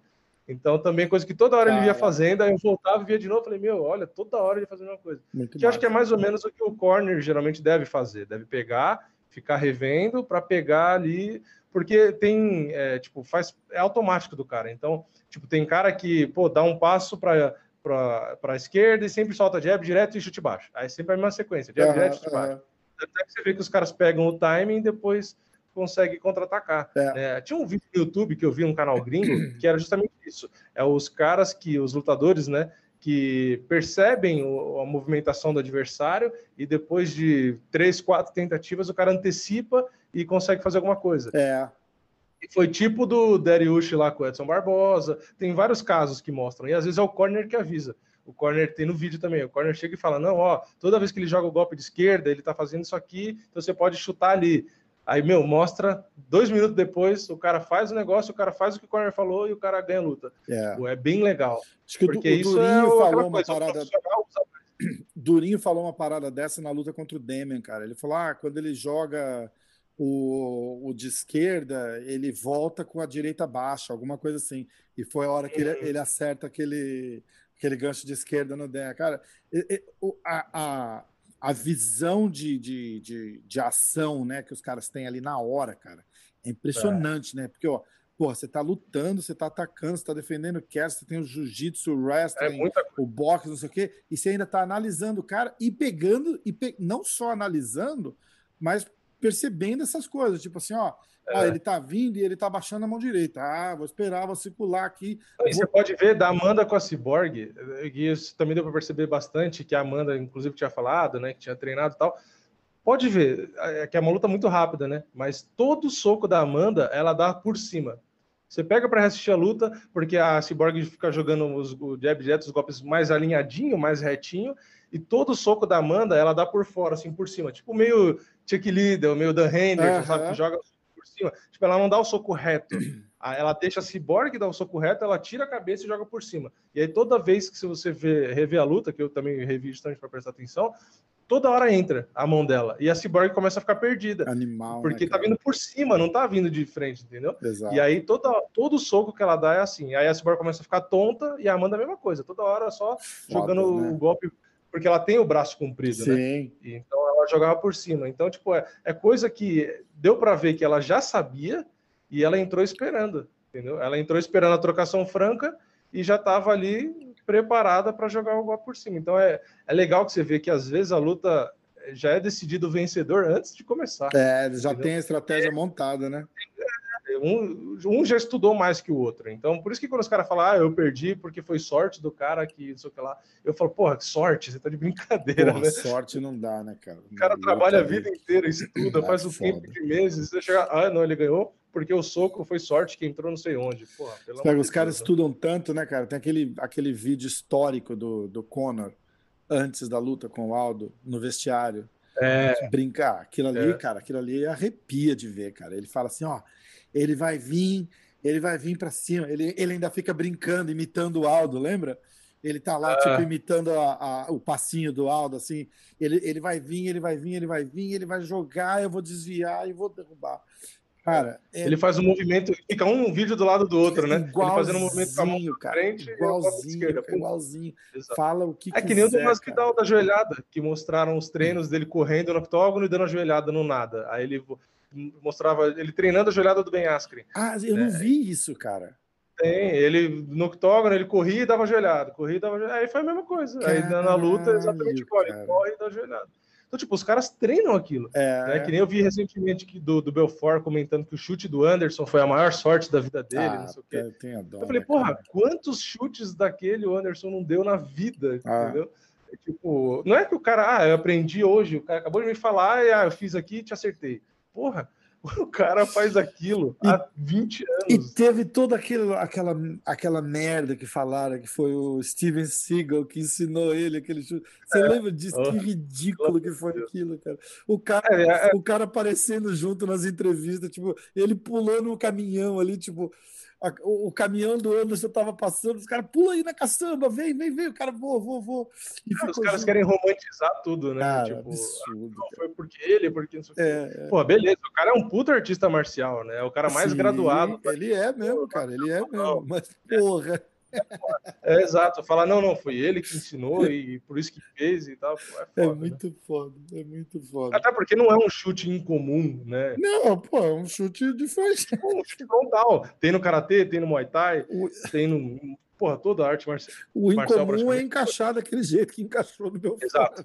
Então, também coisa que toda hora ele via fazendo, aí eu voltava e via de novo, falei, meu, olha, toda hora ele fazendo uma coisa. Muito que eu acho que é mais ou menos o que o corner geralmente deve fazer, deve pegar, ficar revendo para pegar ali, porque tem, é, tipo, faz, é automático do cara. Então, tipo, tem cara que, pô, dá um passo para para a esquerda e sempre solta jab direto e chute baixo. Aí sempre a mesma sequência, jab uhum, direto e chute uhum. baixo. Até que você vê que os caras pegam o timing e depois consegue contra-atacar. É. É, tinha um vídeo no YouTube que eu vi um canal gringo que era justamente isso. É os caras que, os lutadores, né, que percebem o, a movimentação do adversário e depois de três, quatro tentativas o cara antecipa e consegue fazer alguma coisa. É. Foi tipo do Dariush lá com o Edson Barbosa. Tem vários casos que mostram. E às vezes é o corner que avisa. O corner tem no vídeo também. O corner chega e fala: Não, ó, toda vez que ele joga o golpe de esquerda, ele tá fazendo isso aqui, então você pode chutar ali. Aí, meu, mostra dois minutos depois, o cara faz o negócio, o cara faz o que o corner falou e o cara ganha a luta. É, é bem legal. Acho que porque o, isso Durinho é falou uma parada. Durinho falou uma parada dessa na luta contra o Demian, cara. Ele falou: ah, quando ele joga o, o de esquerda, ele volta com a direita baixa, alguma coisa assim. E foi a hora que ele, uhum. ele acerta aquele, aquele gancho de esquerda no Dé. Cara, a, a, a visão de, de, de, de, ação né, que os caras têm ali na hora, cara. É impressionante, é. né? Porque, ó, porra, você tá lutando, você tá atacando, você tá defendendo o cast, você tem o jiu-jitsu, o wrestling, é o boxe, não sei o quê, e você ainda tá analisando o cara e pegando, e pe... não só analisando, mas percebendo essas coisas, tipo assim, ó, é. ó, ele tá vindo e ele tá baixando a mão direita. Ah, vou esperar, vou circular aqui. E você pode ver da Amanda com a Cyborg, e isso também deu para perceber bastante, que a Amanda, inclusive, tinha falado, né, que tinha treinado e tal. Pode ver, é que é uma luta muito rápida, né? Mas todo soco da Amanda, ela dá por cima. Você pega para assistir a luta, porque a Cyborg fica jogando os, o jab direto, os golpes mais alinhadinho, mais retinho, e todo soco da Amanda, ela dá por fora, assim, por cima. Tipo meio Chuck Liddell, meio Dan Henderson, uhum. sabe? Que joga por cima. Tipo, ela não dá o soco reto. Ela deixa a Cyborg dar o soco reto, ela tira a cabeça e joga por cima. E aí, toda vez que você vê, rever a luta, que eu também revi bastante para prestar atenção, toda hora entra a mão dela. E a Cyborg começa a ficar perdida. Animal. Porque né, tá vindo por cima, não tá vindo de frente, entendeu? Exato. E aí toda, todo soco que ela dá é assim. Aí a Cyborg começa a ficar tonta e a Amanda a mesma coisa. Toda hora só Foda, jogando né? o golpe. Porque ela tem o braço comprido, né? Sim. né? Então ela jogava por cima. Então, tipo, é, é coisa que deu para ver que ela já sabia e ela entrou esperando, entendeu? Ela entrou esperando a trocação franca e já estava ali preparada para jogar o golpe por cima. Então é, é legal que você vê que às vezes a luta já é decidido o vencedor antes de começar. É, já entendeu? tem a estratégia é, montada, né? Um, um já estudou mais que o outro. Então, por isso que quando os caras falam, ah, eu perdi porque foi sorte do cara que não sei o que lá, eu falo, porra, que sorte, você tá de brincadeira, porra, né? Sorte não dá, né, cara? O cara trabalha a vida inteira, estuda, faz o tempo de meses, você chega, ah, não, ele ganhou porque o soco foi sorte que entrou não sei onde. Porra, Pega, os caras né? estudam tanto, né, cara? Tem aquele, aquele vídeo histórico do, do Conor antes da luta com o Aldo no vestiário. É. Brincar. Aquilo ali, é. cara, aquilo ali arrepia de ver, cara. Ele fala assim: ó, ele vai vir, ele vai vir para cima. Ele, ele ainda fica brincando, imitando o Aldo, lembra? Ele tá lá, tipo, imitando a, a, o passinho do Aldo, assim. Ele, ele vai vir, ele vai vir, ele vai vir, ele vai jogar, eu vou desviar e vou derrubar. Cara, é... ele faz um movimento, fica um vídeo do lado do outro, né? Ele fazendo um movimento com a mão cara, frente igualzinho, esquerda. Igualzinho. Exato. Fala o que É que nem o Thomas Vidal da joelhada, que mostraram os treinos dele correndo no octógono e dando a joelhada no nada. Aí ele mostrava ele treinando a joelhada do Ben Askren. Ah, eu né? não vi isso, cara. Tem, ele no octógono ele corria e dava joelhada, corria e dava joelhada. Aí foi a mesma coisa. Caralho, Aí na luta, exatamente igual, ele corre e dá joelhada. Então, tipo, os caras treinam aquilo. É. Né? Que nem eu vi recentemente que do, do Belfort comentando que o chute do Anderson foi a maior sorte da vida dele, ah, não sei o quê. Eu, dó, eu falei, né, porra, cara? quantos chutes daquele o Anderson não deu na vida, ah. entendeu? Tipo, não é que o cara, ah, eu aprendi hoje, o cara acabou de me falar, ah, eu fiz aqui e te acertei. Porra, O cara faz aquilo e, há 20 anos. E teve toda aquele, aquela, aquela merda que falaram que foi o Steven Seagal que ensinou ele aquele chute. Você é. lembra disso? Oh, que ridículo que foi aquilo, cara. O cara, é, é, é, o cara aparecendo junto nas entrevistas, tipo, ele pulando no caminhão ali, tipo, a, o, o, caminhão do Anderson tava passando, os caras pula aí na caçamba, vem, vem, vem, o cara, vou, vou, vou. E os caras junto. querem romantizar tudo, né? Cara, tipo, absurdo, não foi porque ele, porque não sei é, é. Pô, beleza, o cara é um puto artista marcial, né? É o cara mais Sim, graduado. Ele é mesmo, cara, ele é mesmo, mas porra. É, exato, falar, não, não, foi ele que ensinou e por isso que fez e tal. é, foda, é, muito né? foda, é muito foda. Até porque não é um chute incomum, né? Não, pô, é um chute de frente. um chute frontal. Tem no karatê, tem no muay thai, o... tem no. Porra, toda a arte marcial. O incomum é encaixar daquele jeito que encaixou no meu Exato.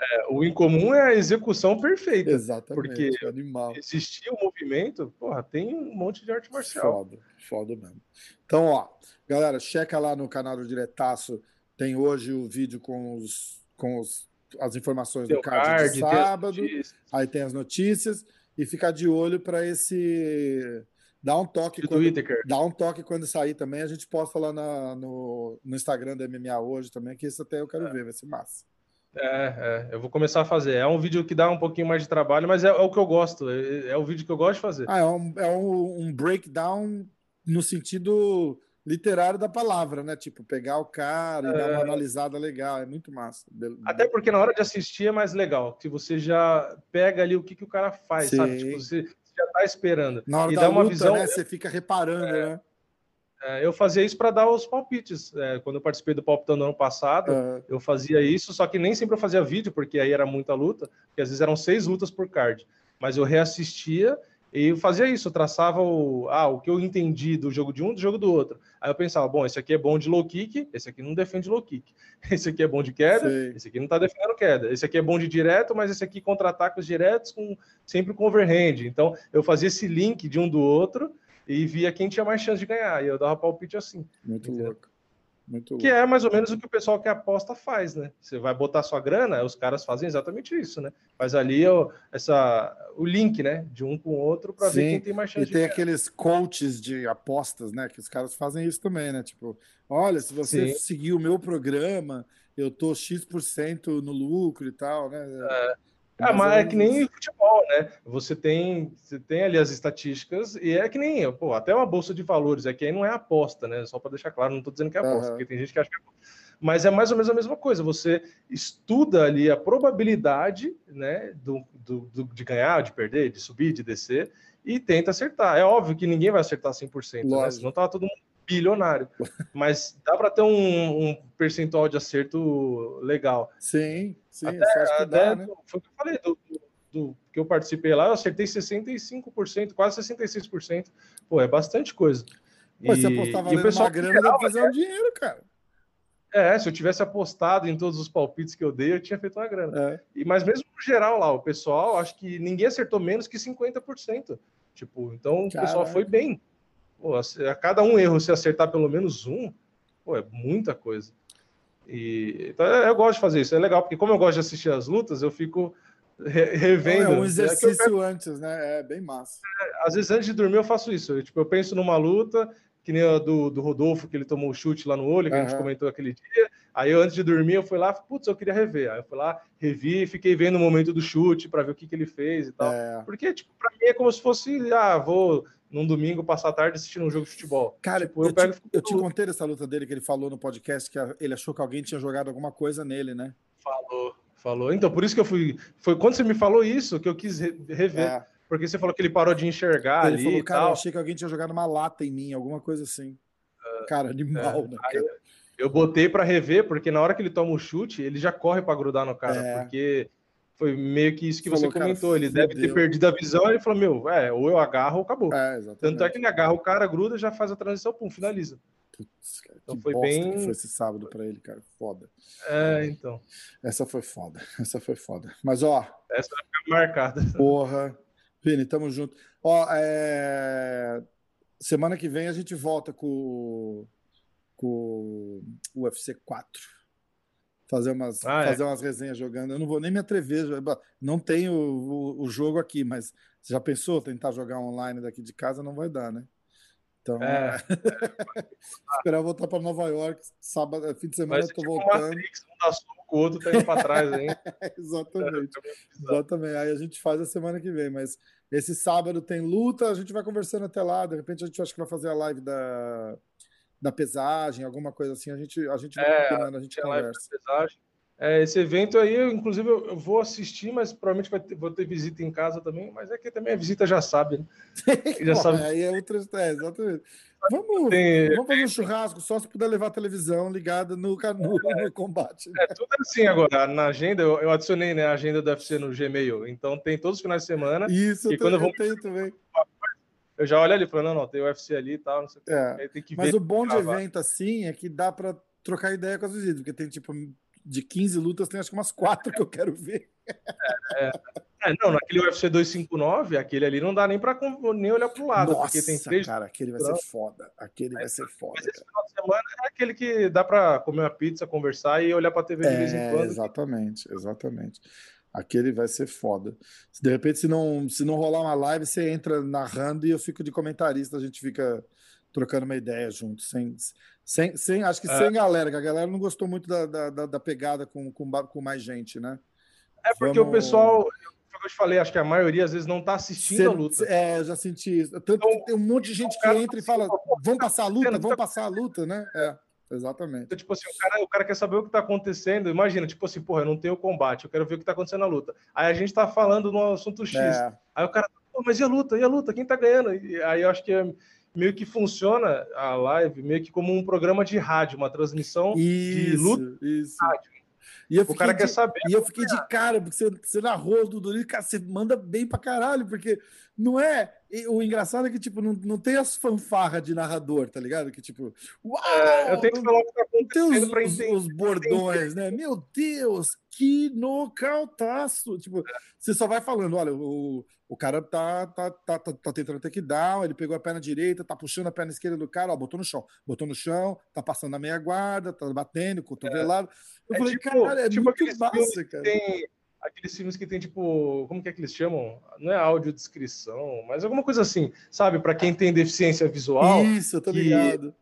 É, o incomum é a execução perfeita. Exatamente. Porque animal. existir o movimento, porra, tem um monte de arte marcial. Foda, foda mesmo. Então, ó, Galera, checa lá no canal do Diretaço. Tem hoje o vídeo com, os, com os, as informações tem do card, card de sábado. Aí tem as notícias. E ficar de olho para esse. Dá um toque quando, Twitter, dá um toque quando sair também. A gente posta lá na, no, no Instagram da MMA hoje também, que isso até eu quero é. ver, vai ser massa. É, é, eu vou começar a fazer. É um vídeo que dá um pouquinho mais de trabalho, mas é, é o que eu gosto. É, é, o vídeo que eu gosto de fazer. Ah, é um, é um, um breakdown no sentido literário da palavra, né? Tipo, pegar o cara e é... dar uma é. analisada legal, é muito massa. Até porque na hora de assistir é mais legal, que você já pega ali o que, que o cara faz, Sim. sabe? Tipo, você já tá esperando. Na hora e da dá luta, uma visão, né? Você fica reparando, é... né? É, eu fazia isso para dar os palpites. É, quando eu participei do Palpitando ano passado, uhum. eu fazia isso, só que nem sempre eu fazia vídeo, porque aí era muita luta, porque às vezes eram seis lutas por card. Mas eu reassistia e eu fazia isso, eu traçava o, ah, o que eu entendi do jogo de um, do jogo do outro. Aí eu pensava, bom, esse aqui é bom de low kick, esse aqui não defende low kick. Esse aqui é bom de queda, esse aqui não tá defendendo queda. Esse aqui é bom de direto, mas esse aqui contra-ataques diretos com sempre com overhand. Então, eu fazia esse link de um do outro e via quem tinha mais chance de ganhar. E eu dava palpite assim. Muito entendeu? louco. Muito que é mais ou menos o que o pessoal que aposta faz, né? Você vai botar sua grana, os caras fazem exatamente isso, né? Faz ali o, essa, o link, né? De um com o outro para ver quem tem mais chance. E tem aqueles coaches de apostas, né? Que os caras fazem isso também, né? Tipo, olha, se você Sim. seguir o meu programa, eu tô X% no lucro e tal, né? É. Ah, mas é que nem futebol, né? Você tem, você tem ali as estatísticas e é que nem, pô, até uma bolsa de valores, é que aí não é aposta, né? Só para deixar claro, não estou dizendo que é aposta, uhum. porque tem gente que acha que é aposta. Mas é mais ou menos a mesma coisa, você estuda ali a probabilidade, né, do, do, do de ganhar, de perder, de subir, de descer e tenta acertar. É óbvio que ninguém vai acertar 100%, Lógico. né? Senão tava todo mundo bilionário. Mas dá para ter um, um, percentual de acerto legal. Sim, sim. Até, até dá, né? Foi o que eu falei, do, do, que eu participei lá, eu acertei 65%, quase 66%. Pô, é bastante coisa. Pô, e, você apostava e o pessoal uma grana, dá pra fazer um dinheiro, cara. É, se eu tivesse apostado em todos os palpites que eu dei, eu tinha feito uma grana. É. E, mas mesmo no geral lá, o pessoal, acho que ninguém acertou menos que 50%. Tipo, então Caraca. o pessoal foi bem. Pô, a cada um erro, se acertar pelo menos um, pô, é muita coisa. E, então eu gosto de fazer isso, é legal, porque como eu gosto de assistir as lutas, eu fico re revendo. É um exercício é pego... antes, né? É bem massa. É, às vezes antes de dormir eu faço isso. Eu, tipo, eu penso numa luta, que nem a do, do Rodolfo, que ele tomou o chute lá no olho, que uhum. a gente comentou aquele dia. Aí eu, antes de dormir, eu fui lá, putz, eu queria rever. Aí eu fui lá, revi e fiquei vendo o momento do chute para ver o que, que ele fez e tal. É. Porque, tipo, pra mim é como se fosse, ah, vou num domingo passar a tarde assistindo um jogo de futebol. Cara, tipo, eu, eu, pego, te, eu te contei essa luta dele que ele falou no podcast que ele achou que alguém tinha jogado alguma coisa nele, né? Falou, falou. Então, por isso que eu fui. Foi quando você me falou isso que eu quis rever. É. Porque você falou que ele parou de enxergar ele ali. Falou, cara, eu achei que alguém tinha jogado uma lata em mim, alguma coisa assim. Uh, cara, animal, é, né? Cara? Eu botei para rever, porque na hora que ele toma o chute, ele já corre para grudar no cara, é. porque foi meio que isso que falou, você comentou. Cara, ele deve ter perdido a visão. Ele falou: Meu, é, ou eu agarro ou acabou. É, Tanto é que ele agarra o cara, gruda, já faz a transição, pum, finaliza. Putz, cara, então foi bem. Que foi esse sábado para ele, cara. Foda. É, então. Essa foi foda. Essa foi foda. Mas, ó. Essa vai ficar marcada. Porra. Vini, tamo junto. Ó, é... semana que vem a gente volta com, com o UFC 4 fazer umas, ah, é. fazer é. umas resenhas jogando. Eu não vou nem me atrever, não tenho o, o, jogo aqui, mas você já pensou tentar jogar online daqui de casa? Não vai dar, né? Então, é. esperar voltar para Nova York, sábado, fim de semana, eu tô tipo voltando. Matrix, um dá soco, o outro tá indo para trás, hein? exatamente. exatamente. Aí a gente faz a semana que vem, mas esse sábado tem luta, a gente vai conversando até lá, de repente a gente acha que vai fazer a live da da pesagem, alguma coisa assim, a gente, a gente é, a gente conversa. Pesagem. É, esse evento aí, eu, inclusive, eu, eu, vou assistir, mas provavelmente ter, vou ter visita em casa também, mas é que também a visita já sabe, né? já sabe. Aí é outra é, exatamente. Vamos, Tem... vamos fazer um churrasco só se puder levar a televisão ligada no, no, é, no combate. Né? É tudo assim agora. Na agenda, eu, eu, adicionei né, a agenda do UFC no Gmail, então tem todos os finais de semana. Isso, e quando eu, vou... tenho também eu já olho ali falando, não, não, tem UFC ali e tal, não sei o é. que. Mas o bom de evento assim é que dá para trocar ideia com as visitas, porque tem tipo de 15 lutas, tem acho que umas quatro que eu quero ver. É, é, é, não, naquele UFC 259, aquele ali não dá nem para nem olhar pro lado, Nossa, porque tem três. Cara, aquele vai ser foda. Aquele vai ser foda. Mas esse final de semana é aquele que dá para comer uma pizza, conversar e olhar pra TV de vez em é, quando. Exatamente, exatamente. Aquele vai ser foda. De repente, se não, se não rolar uma live, você entra narrando e eu fico de comentarista, a gente fica trocando uma ideia junto, sem, sem, sem acho que é. sem galera, que a galera não gostou muito da, da, da pegada com, com, com, mais gente, né? É porque Vamos... o pessoal, como eu te falei, acho que a maioria às vezes não está assistindo Cê, a luta. É, eu já senti isso. Tanto então, que tem um monte de gente que entra e fala, vamos passar a luta, vamos passar a luta, né? É. Exatamente. Então, tipo assim, o cara, o cara quer saber o que tá acontecendo. Imagina, tipo assim, porra, eu não tenho combate, eu quero ver o que tá acontecendo na luta. Aí a gente tá falando no assunto X. É. Aí o cara, mas e a luta? E a luta? Quem tá ganhando? E aí eu acho que meio que funciona a live meio que como um programa de rádio, uma transmissão isso, de luta isso. rádio. E o cara de, quer saber. E eu fiquei de é. cara, porque você, você narrou do Durinho, cara, você manda bem pra caralho, porque não é. O engraçado é que, tipo, não, não tem as fanfarras de narrador, tá ligado? Que, tipo, uau! É, eu tenho que falar o que tá acontecendo tem os, os, os bordões, né? Meu Deus, que nocautaço! Tipo, você só vai falando, olha, o, o cara tá, tá, tá, tá, tá tentando takedown, ele pegou a perna direita, tá puxando a perna esquerda do cara, ó, botou no chão, botou no chão, tá passando na meia guarda, tá batendo, cotovelado. É. Eu é falei, tipo, cara, é tipo muito massa, cara. Tem aqueles filmes que tem tipo, como que é que eles chamam? Não é audiodescrição, mas alguma coisa assim, sabe? Para quem tem deficiência visual. Isso, eu tô ligado.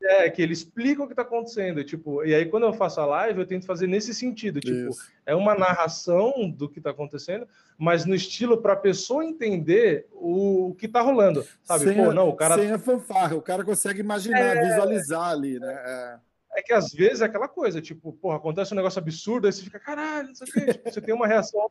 É, que ele explica o que está acontecendo, tipo, e aí quando eu faço a live, eu tento fazer nesse sentido, tipo, Isso. é uma narração do que está acontecendo, mas no estilo para a pessoa entender o, que está rolando, sabe? Sem, Pô, não, o cara sem a fanfarra, o cara consegue imaginar, é... visualizar ali, né? É. é. que às vezes é aquela coisa, tipo, porra, acontece um negócio absurdo, aí você fica, caralho, não sei o quê, tipo, você tem uma reação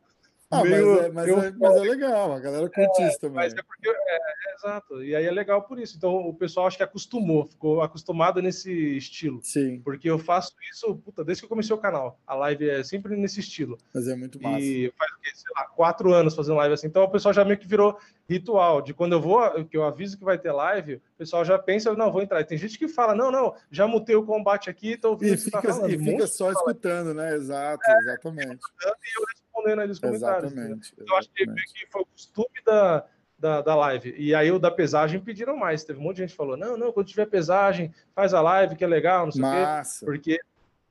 ah, meio, mas, é, mas, é, mas, é, legal, a galera curte é, isso também. Mas é porque, é, é, exato, e aí é legal por isso. Então o pessoal acho que acostumou, ficou acostumado nesse estilo. Sim. Porque eu faço isso, puta, desde que eu comecei o canal. A live é sempre nesse estilo. Mas é muito massa. E faz o quê? Sei lá, quatro anos fazendo live assim. Então o pessoal já meio que virou ritual. De quando eu vou, que eu aviso que vai ter live, o pessoal já pensa, não, vou entrar. E tem gente que fala, não, não, já mutei o combate aqui, tô ouvindo e fica, tá. E fica só escutando, né? Exato, é, exatamente. E eu respondendo aí nos comentários. Exatamente, Então, acho que, que foi o costume da, da, da live. E aí o da pesagem pediram mais. Teve um monte de gente que falou: não, não, quando tiver pesagem, faz a live, que é legal, não sei Massa. o quê. Porque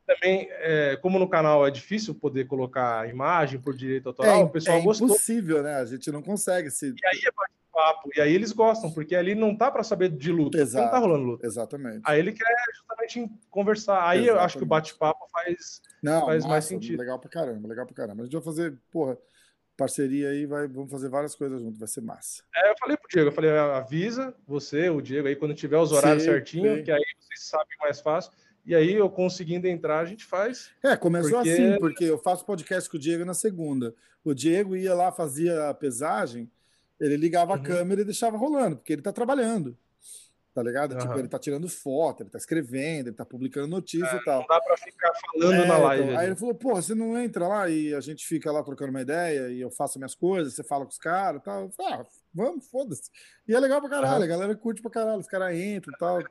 também, é, como no canal é difícil poder colocar imagem por direito autoral, é, o pessoal é gostou. É impossível, né? A gente não consegue se. E aí bate-papo, e aí eles gostam, porque ali não tá para saber de luta, Exato, não tá rolando luta. Exatamente. Aí ele quer justamente conversar. Aí exatamente. eu acho que o bate-papo faz, não, faz massa, mais sentido. Legal pra caramba, legal pra caramba. A gente vai fazer, porra, parceria aí, vai, vamos fazer várias coisas juntos, vai ser massa. É, eu falei pro Diego, eu falei, avisa você, o Diego aí, quando tiver os horários sim, certinho, sim. que aí vocês sabem mais fácil. E aí, eu conseguindo entrar, a gente faz. É, começou porque... assim, porque eu faço podcast com o Diego na segunda. O Diego ia lá, fazia a pesagem, ele ligava uhum. a câmera e deixava rolando, porque ele tá trabalhando. Tá ligado? Uhum. Tipo, ele tá tirando foto, ele tá escrevendo, ele tá publicando notícia é, e tal. Não dá pra ficar falando é, na live. Então, aí ele falou, pô, você não entra lá e a gente fica lá trocando uma ideia e eu faço minhas coisas, você fala com os caras e tal. Eu falei, ah, vamos, foda-se. E é legal pra caralho, uhum. a galera curte pra caralho, os caras entram e tal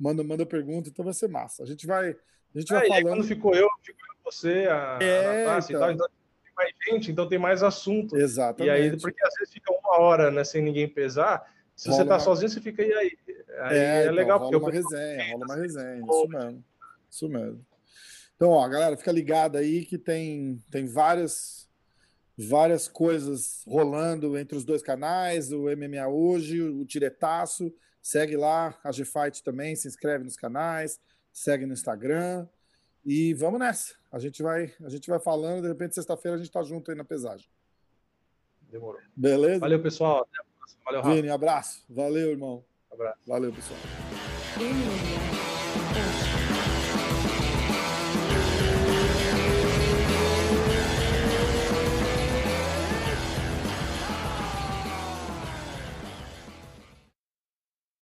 manda, manda pergunta, então vai ser massa. A gente vai, a gente vai é, falando. quando ficou eu, ficou você, a, é, a Natácia então. e tal, então tem mais gente, então tem mais assunto. Exatamente. E aí, porque às vezes fica uma hora, né, sem ninguém pesar. Se rola você tá uma... sozinho, você fica e aí. aí é, é então, legal rola uma resenha, rola uma resenha, isso mesmo. Isso mesmo. Então, ó, galera, fica ligado aí que tem, tem várias várias coisas rolando entre os dois canais, o MMA hoje, o Tiretaço. Segue lá, a G-Fight também, se inscreve nos canais, segue no Instagram. E vamos nessa. A gente vai, a gente vai falando, de repente sexta-feira a gente tá junto aí na pesagem. Demorou. Beleza? Valeu, pessoal. Valeu, Rafa. Vini, abraço. Valeu, irmão. Abraço. Valeu, pessoal.